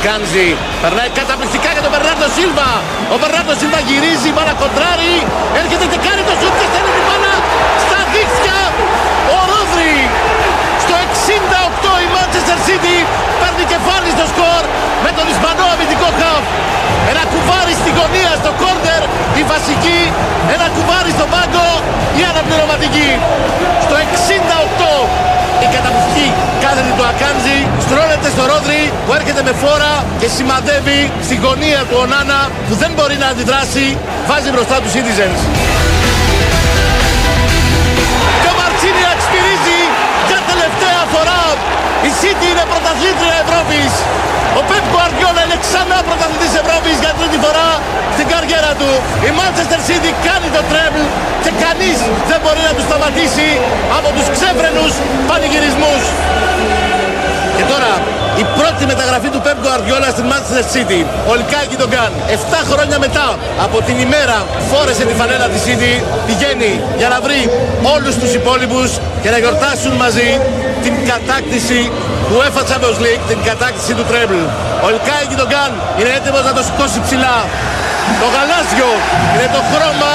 Ακάνζη περνάει καταπληκτικά για τον Μπερνάρντο Σίλβα. Ο Μπερνάρντο Σίλβα γυρίζει, μπάλα κοντράρει. Έρχεται και κάνει το σουτ και στέλνει την μπάλα στα δίχτυα. Ο Ρόδρυ στο 68 η Manchester City παίρνει κεφάλι στο σκορ με τον Ισπανό αμυντικό χαφ. Ένα κουβάρι στη γωνία στο κόρνερ η βασική. Ένα κουβάρι στο πάγκο η αναπληρωματική. Στο 68 η καταπληκτική κάθετη του Ακάντζη στρώνεται στο Ρόδρυ που έρχεται με φόρα και σημαδεύει στην γωνία του Ονάνα που δεν μπορεί να αντιδράσει βάζει μπροστά τους Citizens. Και ο Μαρτσίνη εξπυρίζει για τελευταία φορά η City είναι πρωταθλήτρια Ευρώπης ο Πεπ Guardiola είναι ξανά πρωταθλητής Ευρώπης για τρίτη φορά στην καριέρα του. Η Manchester City κάνει το τρέμπλ και κανείς δεν μπορεί να τους σταματήσει από τους ξέφρενους πανηγυρισμούς. Και τώρα η πρώτη μεταγραφή του Pep Guardiola στην Manchester City. Ο Λικάκη τον Γκάν. 7 χρόνια μετά από την ημέρα φόρεσε τη φανέλα της City πηγαίνει για να βρει όλους τους υπόλοιπους και να γιορτάσουν μαζί την κατάκτηση του UEFA Champions League, την κατάκτηση του Treble. Ο Λικάκη τον Γκάν είναι έτοιμος να το σηκώσει ψηλά. Το γαλάζιο είναι το χρώμα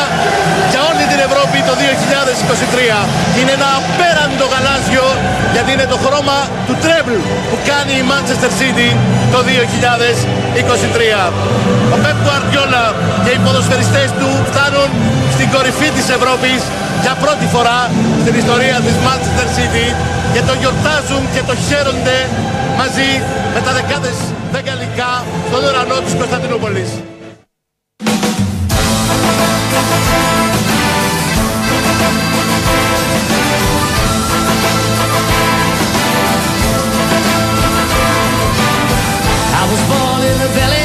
για όλη την Ευρώπη το 2023. Είναι ένα απέραντο γαλάζιο γιατί είναι το χρώμα του τρέμπλ που κάνει η Manchester City το 2023. Ο Pep Guardiola και οι ποδοσφαιριστές του φτάνουν στην κορυφή της Ευρώπης για πρώτη φορά στην ιστορία της Manchester City και το γιορτάζουν και το χαίρονται μαζί με τα δεκάδες δεκαλικά στον ουρανό της Κωνσταντινούπολης. in the valley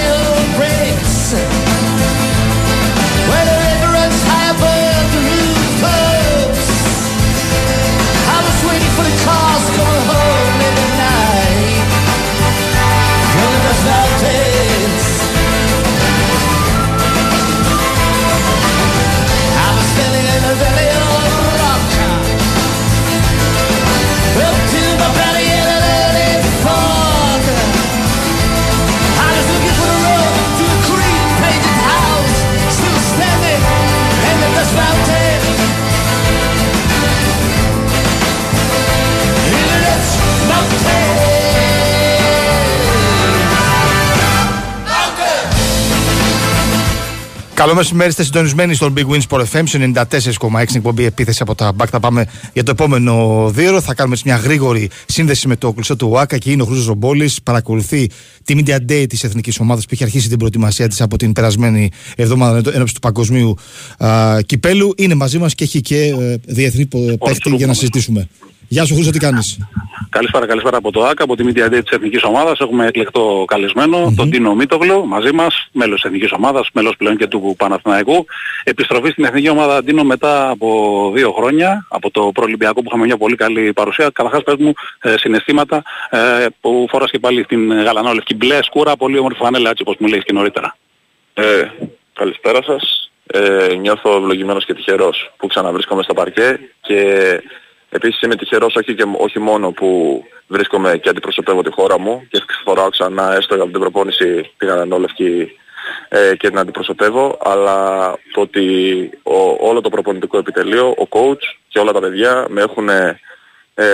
Καλό μεσημέρι, είστε συντονισμένοι στον Big Wins Sport FM 94,6 εκπομπή επίθεση από τα Μπακ. Θα πάμε για το επόμενο δύο. Θα κάνουμε μια γρήγορη σύνδεση με το κλειστό του ΟΑΚΑ και είναι ο Χρήστο Ρομπόλης. Παρακολουθεί τη Media Day της Εθνικής Ομάδας που έχει αρχίσει την προετοιμασία της από την περασμένη εβδομάδα ένωψη του Παγκοσμίου α, Κυπέλου. Είναι μαζί μας και έχει και ε, διεθνή παίχτη για να συζητήσουμε. Γεια σου, Χρήστο, τι κάνεις; Καλησπέρα, καλησπέρα από το ΆΚΑ, από τη Media Day της Εθνικής Ομάδας. Έχουμε εκλεκτό καλεσμένο, mm-hmm. τον Τίνο Μίτογλου, μαζί μας, μέλος της Εθνικής Ομάδας, μέλος πλέον και του Παναθηναϊκού. Επιστροφή στην Εθνική Ομάδα Τίνο μετά από δύο χρόνια, από το προολυμπιακό που είχαμε μια πολύ καλή παρουσία. Καταρχάς πες μου ε, συναισθήματα ε, που φόρας και πάλι στην γαλανόλευκη μπλε σκούρα, πολύ όμορφη φανέλα έτσι όπως μου λέει και νωρίτερα. Ε, καλησπέρα σας. Ε, νιώθω ευλογημένος και τυχερός που ξαναβρίσκομαι στα παρκέ και Επίσης είμαι τυχερός όχι, και, όχι μόνο που βρίσκομαι και αντιπροσωπεύω τη χώρα μου και φοράω ξανά έστω από την προπόνηση την ανανόλευκη ε, και την αντιπροσωπεύω, αλλά το ότι ο, όλο το προπονητικό επιτελείο, ο coach και όλα τα παιδιά με έχουν ε,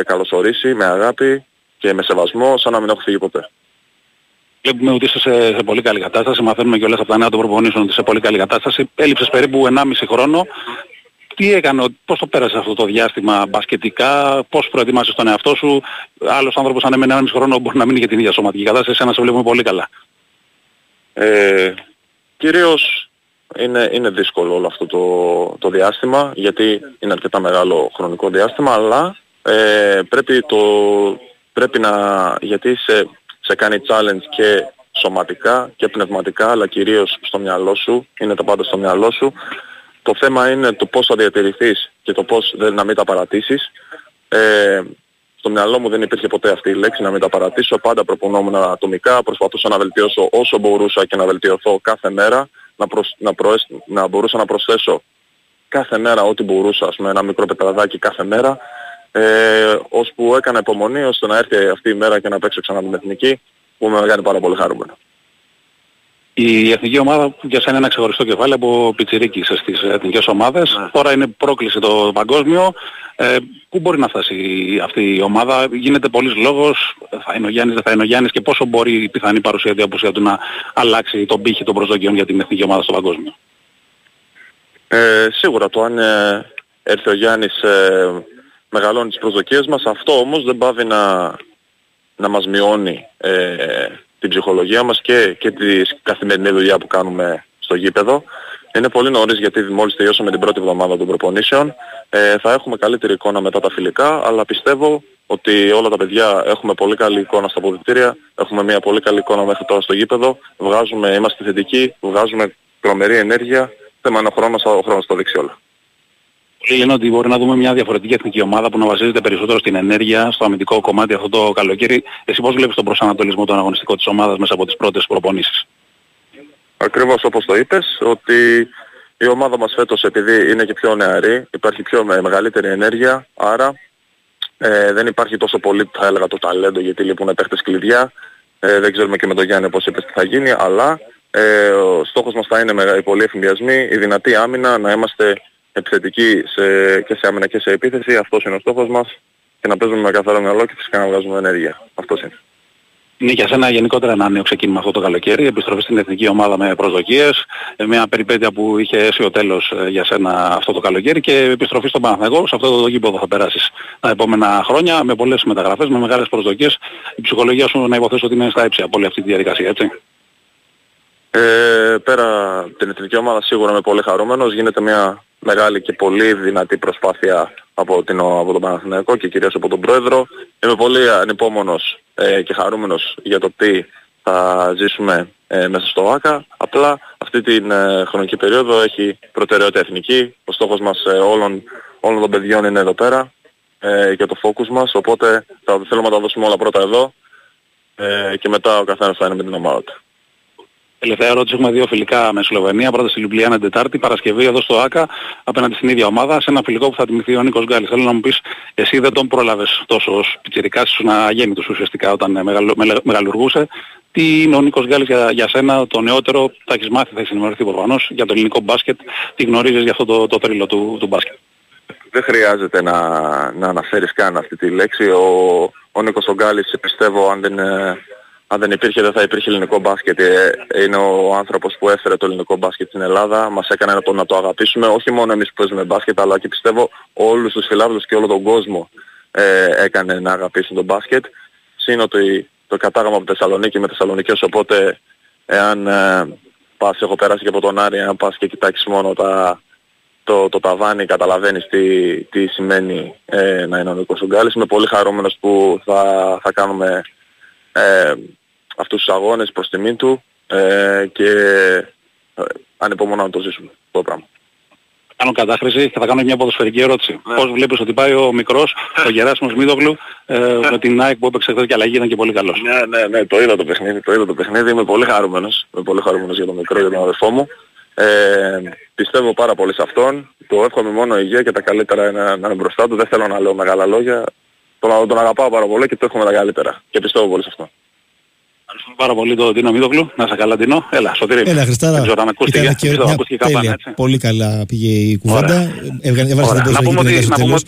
καλωσορίσει με αγάπη και με σεβασμό σαν να μην έχω φύγει ποτέ. Βλέπουμε ότι είσαι σε, σε, πολύ καλή κατάσταση. Μαθαίνουμε και όλες από τα νέα των προπονήσεων ότι είσαι σε πολύ καλή κατάσταση. Έλειψες περίπου 1,5 χρόνο τι έκανε, πώς το πέρασε αυτό το διάστημα μπασκετικά, πώς προετοιμάσες τον εαυτό σου. Άλλος άνθρωπος αν έμενε ένα χρόνο μπορεί να μείνει για την ίδια σωματική κατάσταση, ένα σε βλέπουμε πολύ καλά. Ε, κυρίως είναι, είναι δύσκολο όλο αυτό το, το διάστημα, γιατί είναι αρκετά μεγάλο χρονικό διάστημα, αλλά ε, πρέπει, το, πρέπει να, γιατί σε, σε κάνει challenge και σωματικά και πνευματικά, αλλά κυρίως στο μυαλό σου, είναι τα πάντα στο μυαλό σου, το θέμα είναι το πώς θα διατηρηθείς και το πώς δεν, να μην τα παρατήσεις. Ε, στο μυαλό μου δεν υπήρχε ποτέ αυτή η λέξη να μην τα παρατήσω. Πάντα προπονόμουν ατομικά, προσπαθούσα να βελτιώσω όσο μπορούσα και να βελτιωθώ κάθε μέρα. Να, προσ, να, προέσ, να μπορούσα να προσθέσω κάθε μέρα ό,τι μπορούσα, με ένα μικρό πετραδάκι κάθε μέρα. Ε, ώσπου έκανα υπομονή ώστε να έρθει αυτή η μέρα και να παίξω ξανά την εθνική. που με κάνει πάρα πολύ χαρούμενο. Η εθνική ομάδα για σένα είναι ένα ξεχωριστό κεφάλαιο από πιτσιρίκης στις εθνικές ομάδες. Ναι. Τώρα είναι πρόκληση το παγκόσμιο. Ε, πού μπορεί να φτάσει αυτή η ομάδα, γίνεται πολλής λόγος, θα είναι ο Γιάννης, δεν θα είναι ο Γιάννης και πόσο μπορεί η πιθανή παρουσία του απουσία του να αλλάξει τον πύχη των προσδοκιών για την εθνική ομάδα στο παγκόσμιο; Ε, σίγουρα το αν ε, έρθει ο Γιάννης ε, μεγαλώνει τις προσδοκίες μας, αυτό όμως δεν πάβει να, να μας μειώνει ε, την ψυχολογία μας και, και τη καθημερινή δουλειά που κάνουμε στο γήπεδο. Είναι πολύ νωρίς γιατί μόλις τελειώσαμε την πρώτη εβδομάδα των προπονήσεων. Ε, θα έχουμε καλύτερη εικόνα μετά τα φιλικά, αλλά πιστεύω ότι όλα τα παιδιά έχουμε πολύ καλή εικόνα στα αποδητήρια, έχουμε μια πολύ καλή εικόνα μέχρι τώρα στο γήπεδο, βγάζουμε, είμαστε θετικοί, βγάζουμε τρομερή ενέργεια, θέμα είναι ο χρόνος, ο χρόνος το δείξει όλα. Πολλοί λένε ότι μπορεί να δούμε μια διαφορετική εθνική ομάδα που να βασίζεται περισσότερο στην ενέργεια, στο αμυντικό κομμάτι αυτό το καλοκαίρι. Εσύ πώς βλέπεις τον προσανατολισμό τον αγωνιστικό της ομάδας μέσα από τις πρώτες προπονήσεις; Ακριβώς όπως το είπες, ότι η ομάδα μας φέτος επειδή είναι και πιο νεαρή, υπάρχει πιο μεγαλύτερη ενέργεια, άρα ε, δεν υπάρχει τόσο πολύ θα έλεγα το ταλέντο γιατί λείπουν παίχτες κλειδιά. Ε, δεν ξέρουμε και με τον Γιάννη πώς είπες τι θα γίνει, αλλά ε, ο στόχος μας θα είναι οι πολλοί εφημιασμοί, η δυνατή άμυνα, να είμαστε επιθετικοί σε, και σε άμυνα και σε επίθεση. Αυτός είναι ο στόχος μας και να παίζουμε με καθαρό μυαλό και φυσικά να βγάζουμε ενέργεια. Αυτός είναι. Είναι για σένα γενικότερα ένα νέο ξεκίνημα αυτό το καλοκαίρι, επιστροφή στην εθνική ομάδα με προσδοκίες, ε, μια περιπέτεια που είχε έσει ο τέλος ε, για σένα αυτό το καλοκαίρι και επιστροφή στον Παναθηναϊκό, σε αυτό το γήπεδο θα περάσεις τα επόμενα χρόνια με πολλές μεταγραφές, με μεγάλες προσδοκίες. Η ψυχολογία σου να υποθέσω ότι είναι στα έψη από όλη αυτή τη διαδικασία, έτσι. Ε, πέρα την εθνική ομάδα σίγουρα είμαι πολύ χαρούμενος. Γίνεται μια μεγάλη και πολύ δυνατή προσπάθεια από, την, από τον Παναθηναϊκό και κυρίως από τον Πρόεδρο. Είμαι πολύ ανυπόμονος ε, και χαρούμενος για το τι θα ζήσουμε ε, μέσα στο ΆΚΑ. Απλά αυτή την ε, χρονική περίοδο έχει προτεραιότητα εθνική. Ο στόχος μας ε, όλων, όλων των παιδιών είναι εδώ πέρα ε, και το focus μας. Οπότε θα θέλουμε να τα δώσουμε όλα πρώτα εδώ ε, και μετά ο καθένας θα είναι με την ομάδα του. Τελευταία ερώτηση έχουμε δύο φιλικά με Σλοβενία. Πρώτα στη Λιουμπλιάνα Τετάρτη, Παρασκευή εδώ στο ΆΚΑ, απέναντι στην ίδια ομάδα, σε ένα φιλικό που θα τιμηθεί ο Νίκος Γκάλης. Θέλω να μου πεις, εσύ δεν τον πρόλαβες τόσο ως πιτσιρικάς, ήσουν αγέννητος ουσιαστικά όταν μεγαλου, μεγαλουργούσε. Τι είναι ο Νίκος Γκάλης για, για σένα, το νεότερο, θα έχεις μάθει, θα έχεις ενημερωθεί προφανώς, για το ελληνικό μπάσκετ, τι γνωρίζεις για αυτό το, το τρίλο του, του μπάσκετ; Δεν χρειάζεται να, να αναφέρεις καν αυτή τη λέξη. Ο, ο Νίκος Γκάλης πιστεύω αν δεν, αν δεν υπήρχε δεν θα υπήρχε ελληνικό μπάσκετ. Ε, είναι ο άνθρωπος που έφερε το ελληνικό μπάσκετ στην Ελλάδα. Μας έκανε να το, να το αγαπήσουμε. Όχι μόνο εμείς που παίζουμε μπάσκετ αλλά και πιστεύω όλους τους φιλάθλους και όλο τον κόσμο ε, έκανε να αγαπήσουν τον μπάσκετ. Συν ότι το κατάγαμε από Θεσσαλονίκη με Θεσσαλονικές οπότε εάν ε, πας, έχω περάσει και από τον Άρη, αν πας και κοιτάξεις μόνο τα, το, το ταβάνι καταλαβαίνεις τι, τι σημαίνει ε, να είναι ο Νίκος Ουγγάλης. Είμαι πολύ χαρούμενος που θα, θα κάνουμε ε, αυτούς τους αγώνες προς τιμή του ε, και ε, ανυπομονώ να το ζήσουμε το πράγμα. Κάνω κατάχρηση και θα κάνω μια ποδοσφαιρική ερώτηση. Ναι. Πώς βλέπεις ότι πάει ο μικρός, ο Γεράσιμος Μίδογλου, ε, ναι. με την ΑΕΚ που έπαιξε χθες και αλλαγή ήταν και πολύ καλός. Ναι, ναι, ναι, το είδα το παιχνίδι, το είδα το παιχνίδι. Είμαι πολύ χαρούμενος, είμαι πολύ χαρούμενος για τον μικρό, για τον αδερφό μου. Ε, πιστεύω πάρα πολύ σε αυτόν. Το εύχομαι μόνο υγεία και τα καλύτερα να, να είναι μπροστά του. Δεν θέλω να λέω μεγάλα λόγια. Τον, τον αγαπάω πάρα πολύ και το εύχομαι τα καλύτερα. Και πιστεύω πολύ σε αυτό. Ευχαριστούμε πάρα πολύ τον Τίνο Μίδογλου. Να σε καλά Τίνο. Έλα, σωτήρι. Έλα, Χριστάρα. Δεν ξέρω αν ακούστηκε. Και, μια, τέλεια, πολύ καλά πήγε η κουβέντα. Έβγαλε την ποδοσφαιρική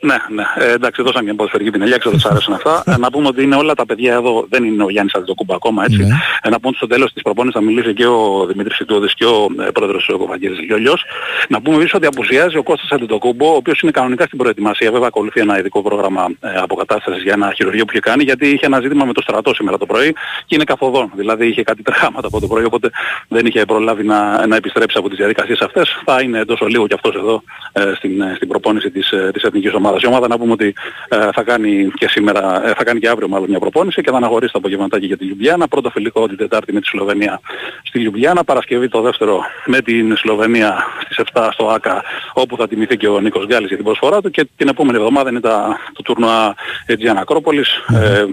ναι, ναι. Ε, εντάξει, δώσαμε μια ποδοσφαιρική πινελιά, ξέρω ότι σας αρέσουν αυτά. Ε, να πούμε ότι είναι όλα τα παιδιά εδώ, δεν είναι ο Γιάννης Αντιτοκούμπα ακόμα, έτσι. Ναι. Ε, να πούμε ότι στο τέλος της προπόνησης θα μιλήσει και ο Δημήτρης Ιτούδης και ο ε, πρόεδρος ο Βαγγέλης Λιόλιος. Να πούμε επίσης ότι απουσιάζει ο Κώστας Αντιτοκούμπο, ο οποίος είναι κανονικά στην προετοιμασία. Βέβαια ακολουθεί ένα ειδικό πρόγραμμα ε, αποκατάστασης για ένα χειρουργείο που είχε κάνει, γιατί είχε ένα ζήτημα με το στρατό σήμερα το πρωί και είναι καθοδόν. Δηλαδή είχε κάτι τρεχάματα από το πρωί, οπότε δεν είχε προλάβει να, να επιστρέψει από τις διαδικασίες αυτές. Θα είναι τόσο λίγο και αυτός εδώ ε, στην, ε, στην προπόνηση της, ε, της εθνικής ομάδας. Η ομάδα να πούμε ότι ε, θα κάνει και σήμερα, ε, θα κάνει και αύριο μάλλον μια προπόνηση και θα αναχωρήσει το απογευματάκι για τη Λιουμπιάνα. Πρώτο φιλικό την Τετάρτη με τη Σλοβενία στη Λιουμπιάνα. Παρασκευή το δεύτερο με την Σλοβενία στις 7 στο ΆΚΑ όπου θα τιμηθεί και ο Νίκος Γκάλης για την προσφορά του και την επόμενη εβδομάδα είναι τα, το τουρνουά Αιτζιάν Ακρόπολης. Ε,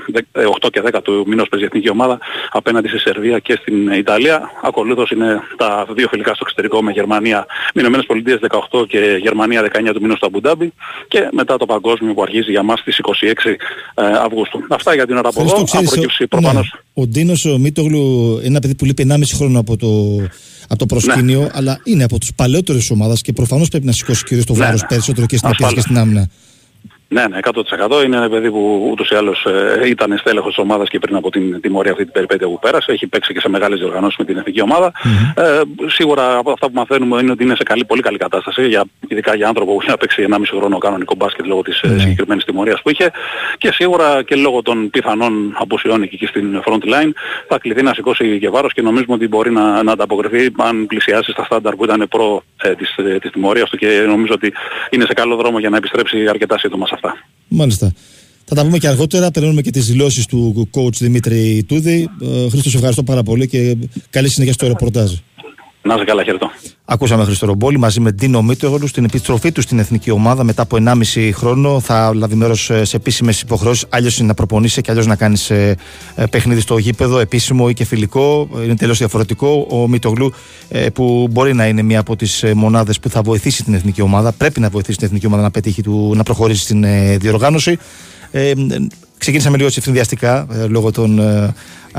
8 και 10 του μηνός παίζει η εθνική ομάδα απέναντι στη Σερβία και στην Ιταλία. Ακολούθως είναι τα δύο φιλικά στο εξωτερικό με Γερμανία, με Ηνωμένες Πολιτείες 18 και Γερμανία 19 του μηνός στο Αμπουντάμπι και μετά το παγκόσμιο που αρχίζει για μας στις 26 ε, Αυγούστου. Αυτά για την ώρα από εδώ. Αν προφανώς... Ναι, ο Ντίνος ο Μίτογλου είναι ένα παιδί που λείπει 1,5 χρόνο από το, από το προσκήνιο, ναι. αλλά είναι από τους παλαιότερες ομάδες και προφανώς πρέπει να σηκώσει κυρίως το ναι, βάρος ναι. περισσότερο και στην επίθεση και στην άμυνα. Ναι, ναι, 100%. Είναι ένα παιδί που ούτως ή άλλως ε, ήταν στέλεχος της ομάδας και πριν από την τιμωρία αυτή την περιπέτεια που πέρασε. Έχει παίξει και σε μεγάλες διοργανώσεις με την εθνική ομάδα. Mm-hmm. Ε, σίγουρα από αυτά που μαθαίνουμε είναι ότι είναι σε καλή, πολύ καλή κατάσταση, για, ειδικά για άνθρωπο που έχει παίξει 1,5 χρόνο κανονικό μπάσκετ λόγω της mm-hmm. συγκεκριμένης τιμωρίας που είχε. Και σίγουρα και λόγω των πιθανών αποσιών εκεί στην front line θα κληθεί να σηκώσει και βάρος και νομίζουμε ότι μπορεί να, να ανταποκριθεί αν πλησιάσει στα στάνταρ που ήταν προ ε, της, ε, της τιμωρίας του και νομίζω ότι είναι σε καλό δρόμο για να επιστρέψει αρκετά σύντομα σε αυτά. Μάλιστα. Θα τα πούμε και αργότερα. Περνούμε και τις δηλώσεις του coach Δημήτρη Τούδη. Ε, Χρήστο, ευχαριστώ πάρα πολύ και καλή συνέχεια στο ρεπορτάζ. Να είσαι καλά, χαιρετώ. Ακούσαμε Χρήστο Ρομπόλη μαζί με Ντίνο Μίτογλου στην επιστροφή του στην εθνική ομάδα μετά από 1,5 χρόνο. Θα λάβει μέρος σε επίσημες υποχρεώσεις. Άλλω είναι να προπονήσει και αλλιώ να κάνει ε, ε, παιχνίδι στο γήπεδο, επίσημο ή και φιλικό. Είναι τελείως διαφορετικό. Ο Μίτογλου, ε, που μπορεί να είναι μία από τις μονάδες που θα βοηθήσει την εθνική ομάδα, πρέπει να βοηθήσει την εθνική ομάδα να πετύχει του, να προχωρήσει στην διοργάνωση. Ε, ξεκίνησαμε λίγο ευθυνδιαστικά λόγω των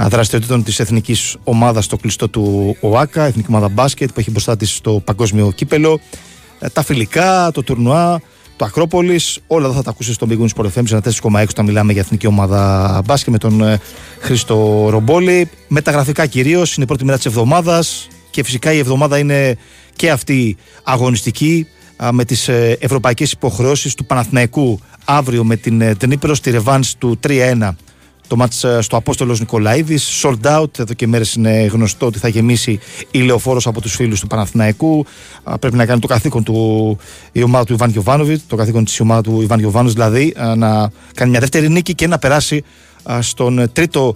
δραστηριοτήτων της εθνικής ομάδας στο κλειστό του ΟΑΚΑ, εθνική ομάδα μπάσκετ που έχει μπροστά της στο παγκόσμιο κύπελο. Ε, τα φιλικά, το τουρνουά, το Ακρόπολης. Όλα αυτά θα τα ακούσεις στο Big Wings Sport FM 4,6 όταν μιλάμε για εθνική ομάδα μπάσκετ με τον ε, Χρήστο Ρομπόλη. Μεταγραφικά κυρίως, είναι η πρώτη μέρα της εβδομάδας και φυσικά η εβδομάδα είναι και αυτή αγωνιστική με τις ε, ευρωπαϊκές υποχρεώσεις του Παναθηναϊκού αύριο με την Τνίπρο στη ρεβάνς του 3-1 το μάτς ε, στο Απόστολος Νικολαίδης, sold out, εδώ και μέρες είναι γνωστό ότι θα γεμίσει η λεωφόρος από τους φίλους του Παναθηναϊκού. Πρέπει να κάνει το καθήκον του η ομάδα του Ιβάν Γιωβάνοβιτς, το καθήκον της ομάδας του Ιβάν Γιωβάνοβιτς δηλαδή, να κάνει μια δεύτερη νίκη και να περάσει στον τρίτο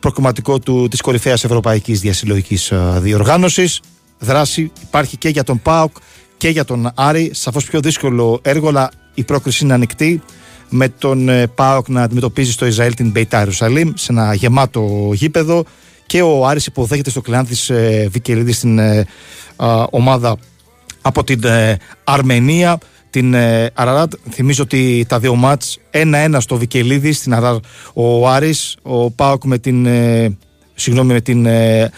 προκριματικό του, της κορυφαίας ευρωπαϊκής διασυλλογικής διοργάνωσης. Δράση υπάρχει και για τον ΠΑΟΚ και για τον Άρη. Σαφώς πιο δύσκολο έργο, αλλά η πρόκριση είναι ανοιχτή με τον ε, ΠΑΟΚ να αντιμετωπίζει στο Ισραήλ την Μπεϊτά Ιερουσαλήμ σε ένα γεμάτο γήπεδο και ο Άρης υποδέχεται στο κλειάν της ε, Βικελίδη στην ε, ομάδα από την Αρμενία την Αραράτ. Θυμίζω ότι τα δύο μάτς 1-1 στο Βικελίδη στην Αραρ ο Άρης, ο Πάοκ με την συγγνώμη με την ε,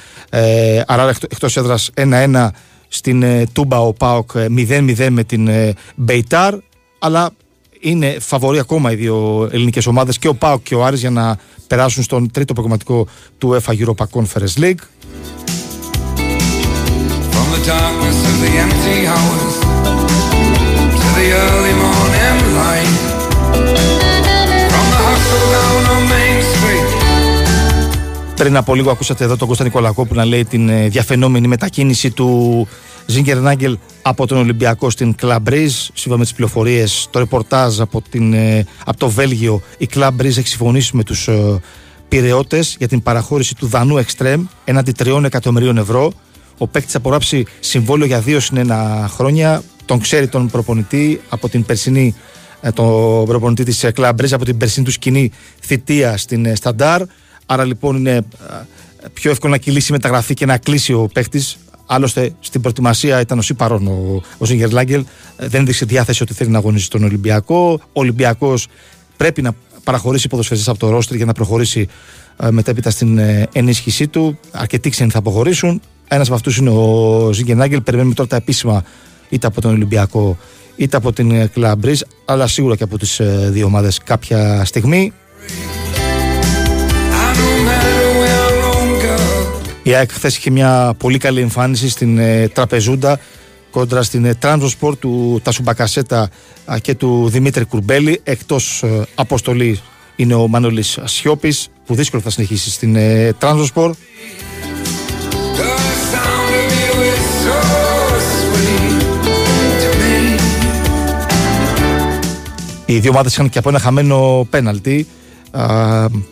Αραρ εκτός έδρας 1-1 στην Τούμπα ο Πάοκ 0-0 με την Μπεϊτάρ αλλά είναι φαβορή ακόμα οι δύο ελληνικές ομάδες και ο ΠΑΟΚ και ο Άρης για να περάσουν στον τρίτο προγραμματικό του UEFA Europa Conference League. Πριν από λίγο ακούσατε εδώ τον Κώστα Νικολακόπου να λέει την ε, διαφαινόμενη μετακίνηση του Ζίγκερ Νάγκελ από τον Ολυμπιακό στην Κλαμπρίζ. Σύμφωνα με τις πληροφορίες, το ρεπορτάζ από, την, ε, από το Βέλγιο, η Κλαμπρίζ έχει συμφωνήσει με τους ε, πυρεώτε για την παραχώρηση του Δανού Εξτρέμ έναντι 3 εκατομμυρίων ευρώ. Ο παίκτης θα απογράψει συμβόλαιο για δύο συνένα χρόνια. Τον ξέρει τον προπονητή από την περσινή ε, τον προπονητή της Κλαμπρίζ από την περσινή του σκηνή θητεία στην Σταντάρ. Άρα λοιπόν είναι πιο εύκολο να κυλήσει η μεταγραφή και να κλείσει ο παίκτης Άλλωστε στην προετοιμασία ήταν ο Σύπαρον ο, ο Ζίγκερ Λάγκελ. Ε, δεν έδειξε διάθεση ότι θέλει να αγωνίσει στον Ολυμπιακό. Ο Ολυμπιακός πρέπει να παραχωρήσει ποδοσφαιριστές από το ρόστρι για να προχωρήσει ε, μετέπειτα στην ε, ενίσχυσή του. Αρκετοί ξένοι θα αποχωρήσουν. Ένας από αυτούς είναι ο Ζίγκερ Λάγκελ. Περιμένουμε τώρα τα επίσημα είτε από τον Ολυμπιακό είτε από την Κλαμπρίζ, αλλά σίγουρα και από τις δύο ομάδες κάποια στιγμή. Η ΑΕΚ χθες είχε μια πολύ καλή εμφάνιση στην ε, Τραπεζούντα κόντρα στην ε, του Τάσου Μπακασέτα και του Δημήτρη Κουρμπέλη. Εκτός ε, αποστολή είναι ο Μανώλης Σιώπης που δύσκολο θα συνεχίσει στην ε, Οι δύο ομάδες είχαν και από ένα χαμένο πέναλτι.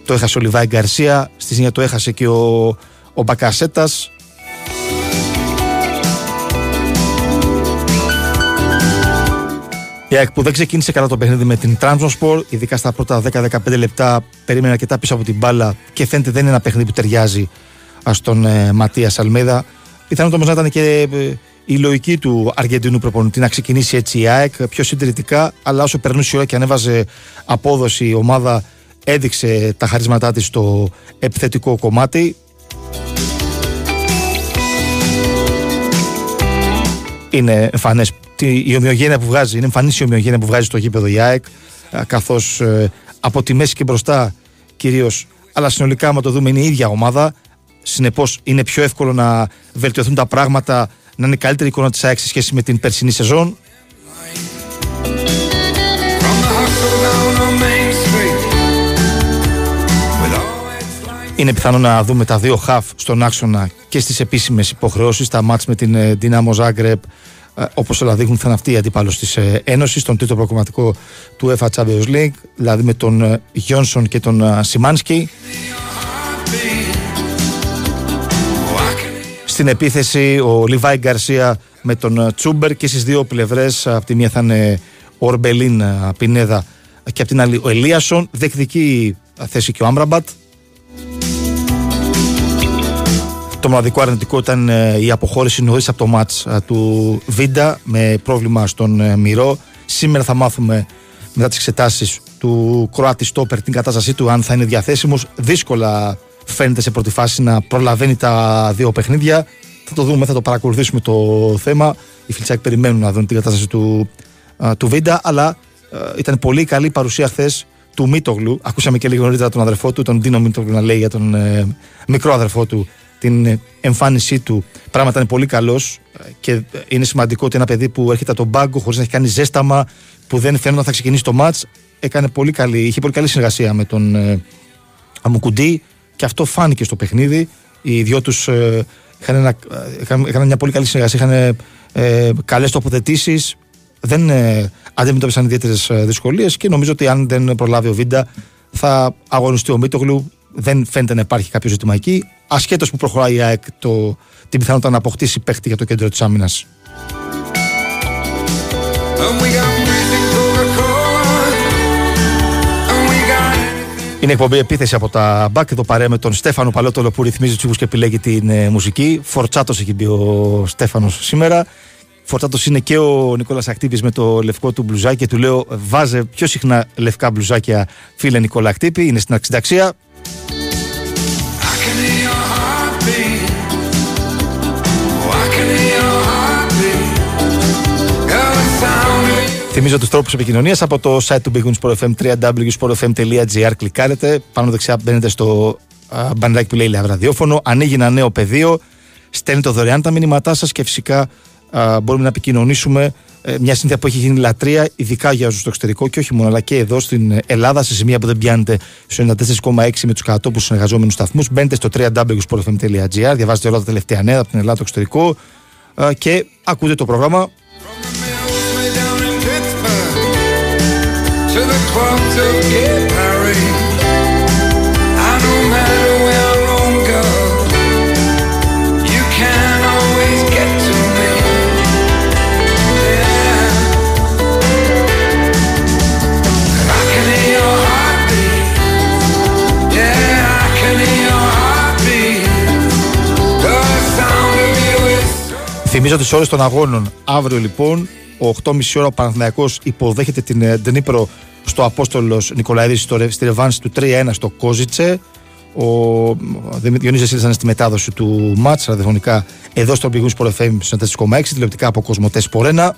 το έχασε ο Λιβάη Γκαρσία. Στη συνέχεια το έχασε και ο ο Μπακασέτας Η ΑΕΚ που δεν ξεκίνησε καλά το παιχνίδι με την Trabzonspor, ειδικά στα πρώτα 10-15 λεπτά, περίμενε αρκετά πίσω από την μπάλα και φαίνεται δεν είναι ένα παιχνίδι που ταιριάζει στον ε, Ματίας Αλμέδα. Πιθανόν όμως να ήταν και ε, η λογική του Αργεντινού προπονητή να ξεκινήσει έτσι η ΑΕΚ πιο συντηρητικά, αλλά όσο περνούσε η ώρα και ανέβαζε απόδοση η ομάδα έδειξε τα χαρίσματά της στο επιθετικό κομμάτι. Είναι εμφανές η ομοιογένεια που βγάζει, είναι εμφανής η ομοιογένεια που βγάζει στο γήπεδο η ΑΕΚ, καθώς ε, από τη μέση και μπροστά κυρίως, αλλά συνολικά, άμα το δούμε, είναι η ίδια ομάδα. Συνεπώς, είναι πιο εύκολο να βελτιωθούν τα πράγματα, να είναι καλύτερη εικόνα της ΑΕΚ σε σχέση με την περσινή σεζόν. Είναι πιθανό να δούμε τα δύο χαφ στον άξονα και στις επίσημες υποχρεώσεις, τα μάτς με την ε, Dinamo Zagreb, ε, όπως όλα δείχνουν θα είναι αυτή η αντίπαλος της ε, Ένωσης, τον τρίτο προκομματικό του UEFA Champions League, δηλαδή με τον Γιόνσον και τον Σιμάνσκι. Στην επίθεση ο Λιβάη Γκαρσία με τον Τσούμπερ και στις δύο πλευρές, από τη μία θα είναι ο Ορμπελίν Πινέδα και από την άλλη ο Ελίασον, δεκτική θέση και ο Άμραμπατ. Το μοναδικό αρνητικό ήταν ε, η αποχώρηση νωρίς από το μάτς ε, του Βίντα με πρόβλημα στον ε, Μυρό. Σήμερα θα μάθουμε μετά τις εξετάσεις του Κροάτη Στόπερ την κατάστασή του αν θα είναι διαθέσιμος. Δύσκολα φαίνεται σε πρώτη φάση να προλαβαίνει τα δύο παιχνίδια. Θα το δούμε, θα το παρακολουθήσουμε το θέμα. Οι Φιλτσάκοι περιμένουν να δουν την κατάσταση του, του Βίντα, αλλά ήταν πολύ καλή παρουσία χθες του Μίτογλου. Ακούσαμε και λίγο νωρίτερα τον αδερφό του, τον Ντίνο Μίτογλου, να λέει για τον μικρό αδερφό του την εμφάνισή του. Πράγματα είναι πολύ καλός και είναι σημαντικό ότι ένα παιδί που έρχεται από τον πάγκο χωρίς να έχει κάνει ζέσταμα, που δεν φαίνεται να θα ξεκινήσει το ματ, έκανε πολύ καλή, είχε πολύ καλή συνεργασία με τον ε, Αμουκουντή και αυτό φάνηκε στο παιχνίδι. Οι δυο τους ε, είχαν, είχαν, μια πολύ καλή συνεργασία, είχαν ε, καλές τοποθετήσεις. Δεν ε, αντιμετώπισαν ιδιαίτερες δυσκολίες και νομίζω ότι αν δεν προλάβει ο Βίντα θα αγωνιστεί ο Μίτογλου. Δεν φαίνεται να υπάρχει κάποιο ζήτημα εκεί ασχέτως που προχωράει η ΑΕΚ το, την πιθανότητα να αποκτήσει παίχτη για το κέντρο της άμυνας. Είναι εκπομπή επίθεση από τα μπακ. Εδώ παρέα με τον Στέφανο Παλότολο που ρυθμίζει τους και επιλέγει την ε, μουσική. Φορτσάτος έχει μπει ο Στέφανος σήμερα. Φορτσάτος είναι και ο Νικόλας Ακτύπης με το λευκό του μπλουζάκι και του λέω βάζε πιο συχνά λευκά μπλουζάκια, φίλε Νικόλα Ακτύπη. Είναι στην αξινταξία. Θυμίζω τους τρόπους επικοινωνίας από το site του Big Win Sport FM www.sportfm.gr. Κλικάρετε. Πάνω δεξιά μπαίνετε στο μπανδάκι που λέει ραδιόφωνο. Ανοίγει ένα νέο πεδίο. Στέλνετε δωρεάν τα μηνύματά σας και φυσικά α, μπορούμε να επικοινωνήσουμε. Ε, μια συνήθεια που έχει γίνει λατρεία, ειδικά για όσους στο εξωτερικό και όχι μόνο, αλλά και εδώ στην Ελλάδα, σε σημεία που δεν πιάνετε στο 94,6 με τους κατώτου συνεργαζόμενους σταθμούς. Μπαίνετε στο www.sportfm.gr, διαβάζετε όλα τα τελευταία νέα από την Ελλάδα, το εξωτερικό και ακούτε το πρόγραμμα Θυμίζω τις ώρες των αγώνων. Αύριο λοιπόν, ο 8.30 ώρα ο υποδέχεται την ε, Ντνίπρο στο Απόστολος Νικολαίδης στη ρευάνση του 3-1 στο Κόζιτσε. Ο Διονύσης ήταν στη μετάδοση του μάτς ραδιοφωνικά εδώ στο Πηγούν Sport FM 4,6 τηλεοπτικά από Κοσμοτέ Σπορένα.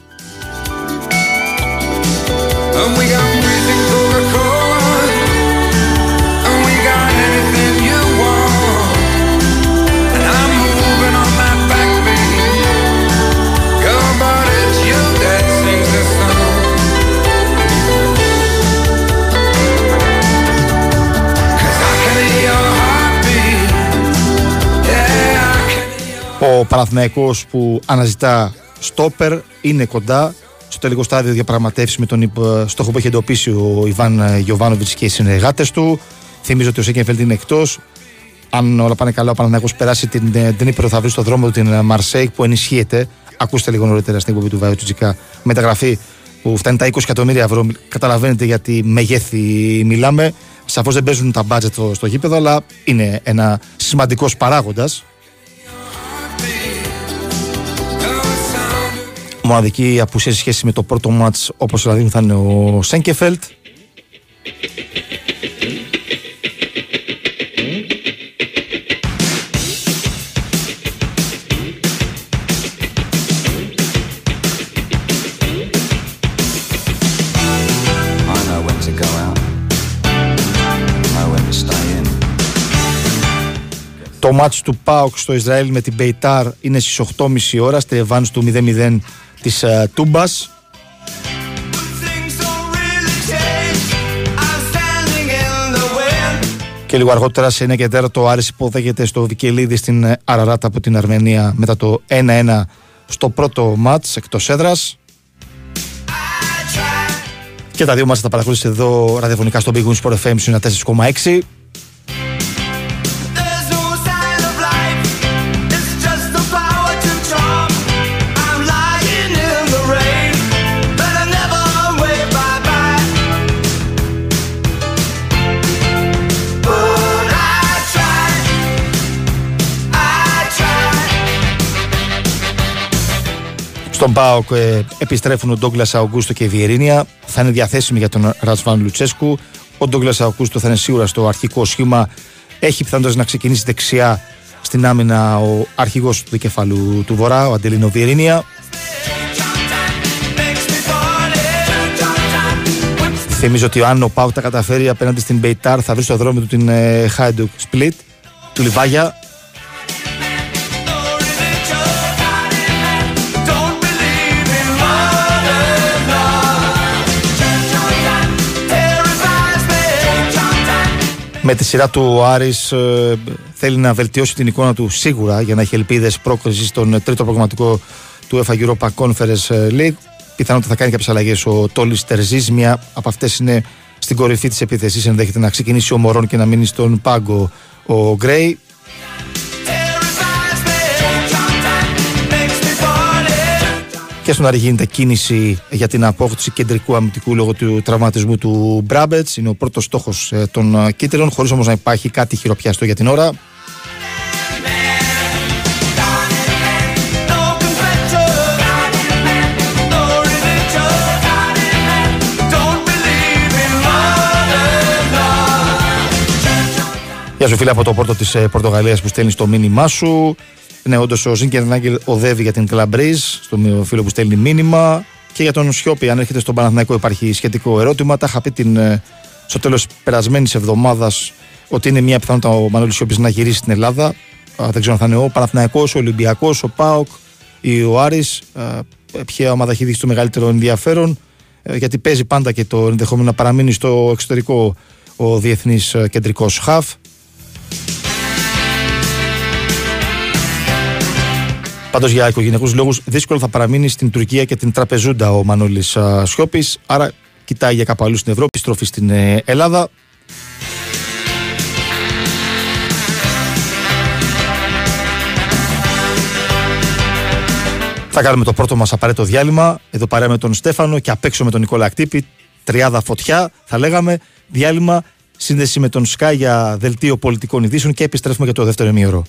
Ο Παναθηναϊκός που αναζητά στόπερ είναι κοντά στο τελικό στάδιο διαπραγματεύσεων με τον στόχο που έχει εντοπίσει ο Ιβάν Γιοβάνοβιτς και οι συνεργάτες του. Θυμίζω ότι ο Σένκεφελντ είναι εκτός. Αν όλα πάνε καλά, ο Παναθηναϊκός περάσει την Ντνίπρο, θα βρει στο δρόμο του την Μαρσέιγ που ενισχύεται. Ακούστε λίγο νωρίτερα στην εκπομπή του Βάιου Τζικά μεταγραφή που φτάνει τα 20 εκατομμύρια ευρώ. Καταλαβαίνετε για τι μεγέθη μιλάμε. Σαφώς δεν παίζουν τα μπάτζετ στο, στο γήπεδο, αλλά είναι ένα σημαντικός παράγοντας μοναδική απουσία σε σχέση με το πρώτο μάτς όπως δηλαδή θα είναι ο Σέγκεφελτ. Το μάτς του ΠΑΟΚ στο Ισραήλ με την Μπεϊτάρ είναι στις 8.30 ώρα στη ρεβάνς του 0-0 της uh, Τούμπας. Και λίγο αργότερα σε 9 και 4 το Άρης υποδέχεται στο Βικελίδη στην ε, Αραράτα από την Αρμενία μετά το 1-1 στο πρώτο μάτς εκτός έδρας. Και τα δύο μας θα τα παρακολουθήσετε εδώ ραδιοφωνικά στο Big Wings Sport FM 4,6. Στον ΠΑΟΚ ε, επιστρέφουν ο Ντόγκλας Αουγκούστο και η Βιερίνια. Θα είναι διαθέσιμοι για τον Ρατσβάν Λουτσέσκου. Ο Ντόγκλας Αουγκούστο θα είναι σίγουρα στο αρχικό σχήμα. Έχει πιθανότητα να ξεκινήσει δεξιά στην άμυνα ο αρχηγός του δικεφαλού του Βορρά, ο Αντελίνο Βιερίνια. Θυμίζω ότι αν ο Πάουκ τα καταφέρει απέναντι στην Μπεϊτάρ θα βρει στο δρόμο του την Χάιντουκ Σπλίτ του Λιβάγια Με τη σειρά του ο Άρης ε, θέλει να βελτιώσει την εικόνα του σίγουρα για να έχει ελπίδες πρόκριση στον τρίτο προγραμματικό του UEFA Europa Conference ε, League. Πιθανότατα θα κάνει κάποιες αλλαγές ο Τόλις Τερζής. Μια από αυτές είναι στην κορυφή της επίθεσης. Ενδέχεται να ξεκινήσει ο Μωρόν και να μείνει στον πάγκο ο Γκρέι. Και στον Άρη γίνεται κίνηση για την απόκτηση κεντρικού αμυντικού λόγω του τραυματισμού του Μπράμπετς. Είναι ο πρώτος στόχος ε, των ε, κίτρινων, χωρίς όμως να υπάρχει κάτι χειροπιαστό για την ώρα. Γεια σου φίλε από το πόρτο της ε, Πορτογαλίας που στέλνεις το μήνυμά σου. Ναι, όντως ο Ζίνκερ Νάγκελ οδεύει για την Κλαμπρίζ, στο φίλος που στέλνει μήνυμα. Και για τον Σιώπη, αν έρχεται στον Παναθηναϊκό, υπάρχει σχετικό ερώτημα. Τα είχα πει την, ε, στο τέλος περασμένης εβδομάδας ότι είναι μια πιθανότητα ο Μανώλης Σιώπης να γυρίσει στην Ελλάδα. δεν ξέρω αν θα είναι ο Παναθηναϊκός, ο Ολυμπιακός, ο Πάοκ ή ο Άρης. Ποια ομάδα έχει δείξει το μεγαλύτερο ενδιαφέρον. Ε, γιατί παίζει πάντα και το ενδεχόμενο να παραμείνει στο εξωτερικό ο διεθνής ε, κεντρικός χαφ. Πάντως για οικογενειακούς λόγους δύσκολο θα παραμείνει στην Τουρκία και την Τραπεζούντα ο Μανώλης Σιώπης. Άρα κοιτάει για κάπου αλλού στην Ευρώπη, στροφή στην ε, Ελλάδα. Θα κάνουμε το πρώτο μας απαραίτητο διάλειμμα. Εδώ παρέα με τον Στέφανο και απ' έξω με τον Νικόλα Ακτύπη. Τριάδα φωτιά, θα λέγαμε. Διάλειμμα, σύνδεση με τον Σκά για δελτίο πολιτικών ειδήσεων και επιστρέφουμε για το δεύτερο ημίωρο.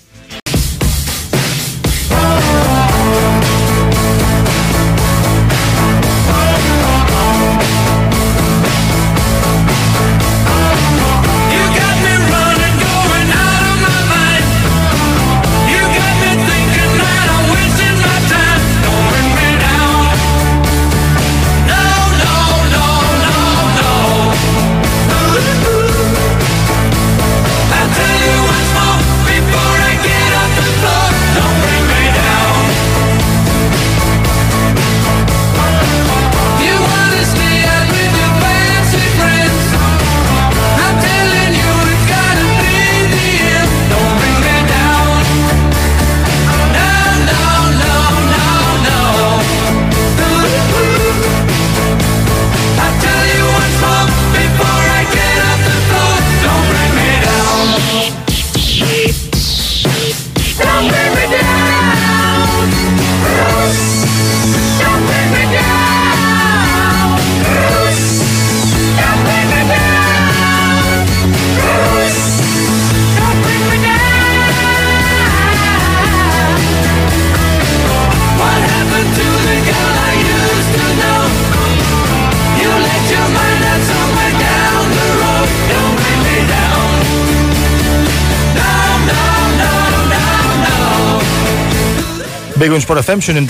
Big Wings FM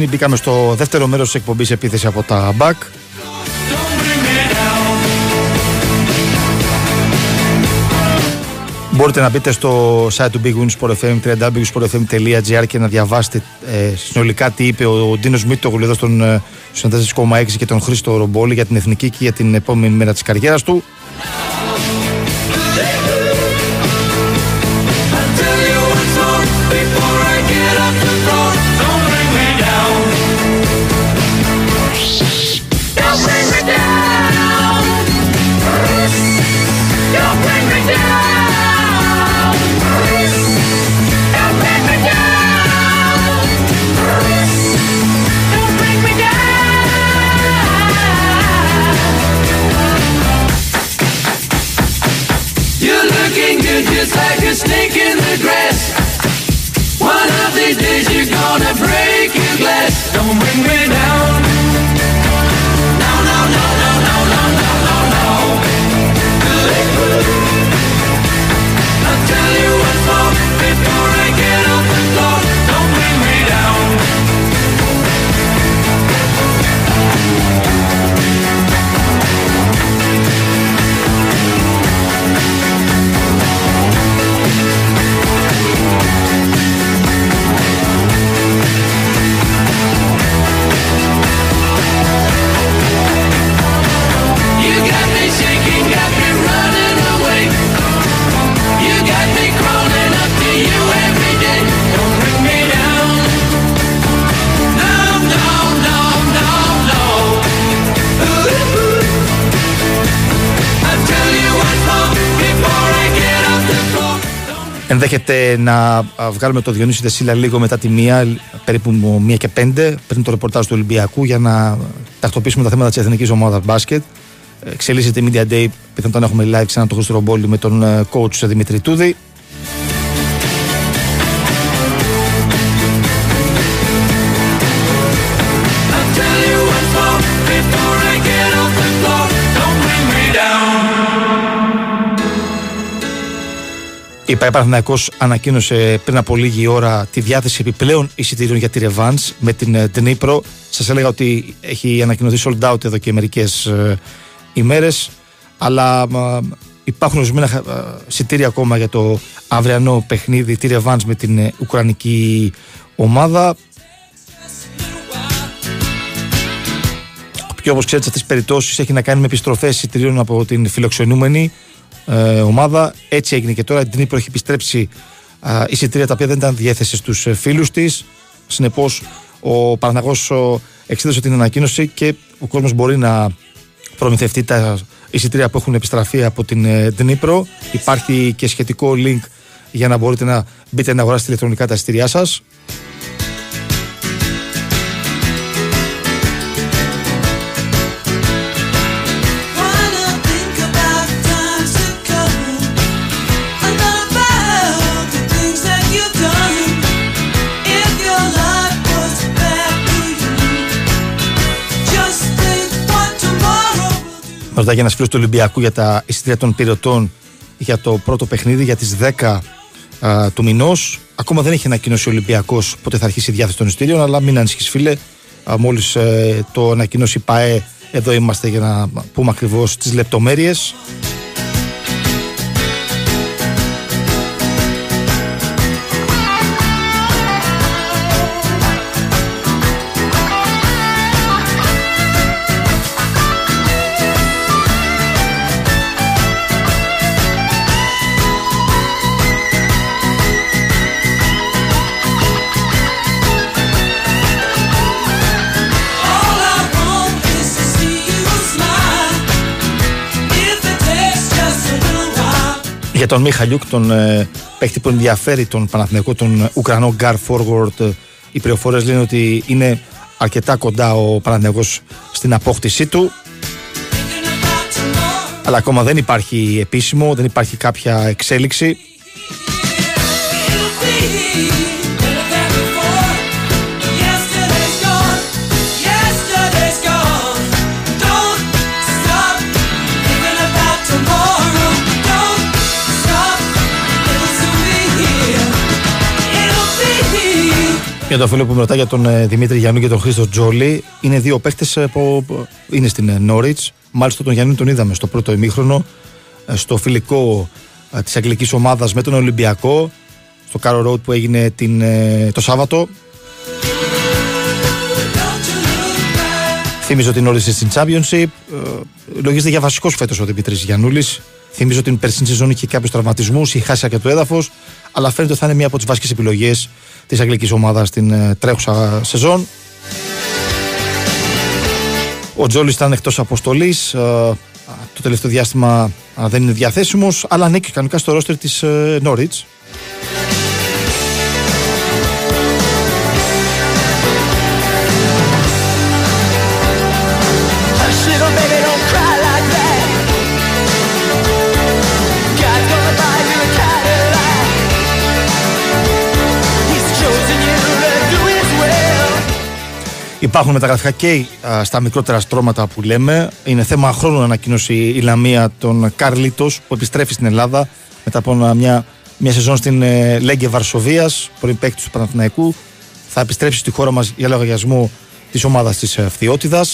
94,6. Μπήκαμε στο δεύτερο μέρος της εκπομπής επίθεση από τα Back. Μπορείτε να μπείτε στο site του Big Win Sport FM, www.sportfm.gr και να διαβάσετε ε, συνολικά τι είπε ο, ο Ντίνος Μίτογλου εδώ στον ε, 4,6 και τον Χρήστο Ρομπόλη για την εθνική και για την επόμενη μέρα της καριέρας του. Don't bring me down. Ενδέχεται να βγάλουμε το Διονύση Δεσίλα λίγο μετά τη μία, περίπου μία και πέντε, πριν το ρεπορτάζ του Ολυμπιακού, για να τακτοποιήσουμε τα θέματα της εθνικής ομάδας μπάσκετ. Εξελίσσεται η Media Day, πιθανόν έχουμε live ξανά το Χρήστο Ρομπόλη με τον ε, coach Δημήτρη Τούδη. Η Παναθυναϊκό ανακοίνωσε πριν από λίγη ώρα τη διάθεση επιπλέον εισιτήριων για τη Revans με την Dnipro. Ε, Σας έλεγα ότι έχει ανακοινωθεί sold out εδώ και μερικές ε, ημέρες. Αλλά ε, υπάρχουν ορισμένα εισιτήρια ακόμα για το αυριανό παιχνίδι τη Revans με την Ουκρανική ομάδα. Και όπω ξέρετε, σε αυτές τις περιπτώσεις έχει να κάνει με επιστροφές εισιτηρίων από την φιλοξενούμενη ε, ομάδα. Έτσι έγινε και τώρα. Η Ντνίπρο έχει επιστρέψει ε, εισιτήρια τα οποία δεν ήταν διέθεση στους ε, φίλους της. Συνεπώς, ο Παναγό εξέδωσε την ανακοίνωση και ο κόσμος μπορεί να προμηθευτεί τα εισιτήρια που έχουν επιστραφεί από την ε, Ντνίπρο. Υπάρχει και σχετικό link για να μπορείτε να μπείτε να αγοράσετε ηλεκτρονικά τα εισιτήριά σας. Μα ρωτάει ένα φίλος του Ολυμπιακού για τα εισιτήρια των πυρετών για το πρώτο παιχνίδι για τις 10 α, του μηνός. Ακόμα δεν έχει ανακοινώσει ο Ολυμπιακός πότε θα αρχίσει η διάθεση των εισιτήριων, αλλά μην ανησυχείς, φίλε. Μόλις ε, το ανακοινώσει η ΠαΕ, εδώ είμαστε για να πούμε ακριβώς τις λεπτομέρειες. Για τον Μιχαλιούκ, τον ε, παίχτη που ενδιαφέρει τον Παναθηναϊκό, τον Ουκρανό Γκάρ Forward, ε, οι πληροφορίες λένε ότι είναι αρκετά κοντά ο Παναθηναϊκός στην απόκτησή του. Αλλά ακόμα δεν υπάρχει επίσημο, δεν υπάρχει κάποια εξέλιξη. Για το φίλο που με ρωτάει για τον ε, Δημήτρη Γιάννου και τον Χρήστο Τζόλι, είναι δύο παίχτε που είναι στην Νόριτ. Μάλιστα τον Γιάννη τον είδαμε στο πρώτο ημίχρονο, στο φιλικό της αγγλικής ομάδας με τον Ολυμπιακό, στο Κάρο Road που έγινε την, το Σάββατο. Θυμίζω την όρισε στην Championship. Λογίζεται για βασικός φέτος ο Δημήτρης Γιαννούλης. Θυμίζω την περσίνη σεζόν είχε κάποιους τραυματισμούς, είχε χάσει και το έδαφος. Αλλά φαίνεται ότι θα είναι μία από τις βασικέ επιλογές της αγγλικής ομάδας στην ε, τρέχουσα σεζόν. Ο Τζόλις ήταν εκτός αποστολής. Ε, το τελευταίο διάστημα δεν είναι διαθέσιμος, αλλά ανήκει κανονικά στο ρόστερ της Νόριτ. Υπάρχουν μεταγραφικά και στα μικρότερα στρώματα που λέμε. Είναι θέμα χρόνου να ανακοίνωσε η Λαμία τον Καρλίτο που επιστρέφει στην Ελλάδα μετά από μια, μια σεζόν στην ε, Λέγκε Βαρσοβίας, πρώην παίκτης του Παναθηναϊκού. Θα επιστρέψει στη χώρα μας για λογαριασμό της ομάδας της Φθιώτιδα.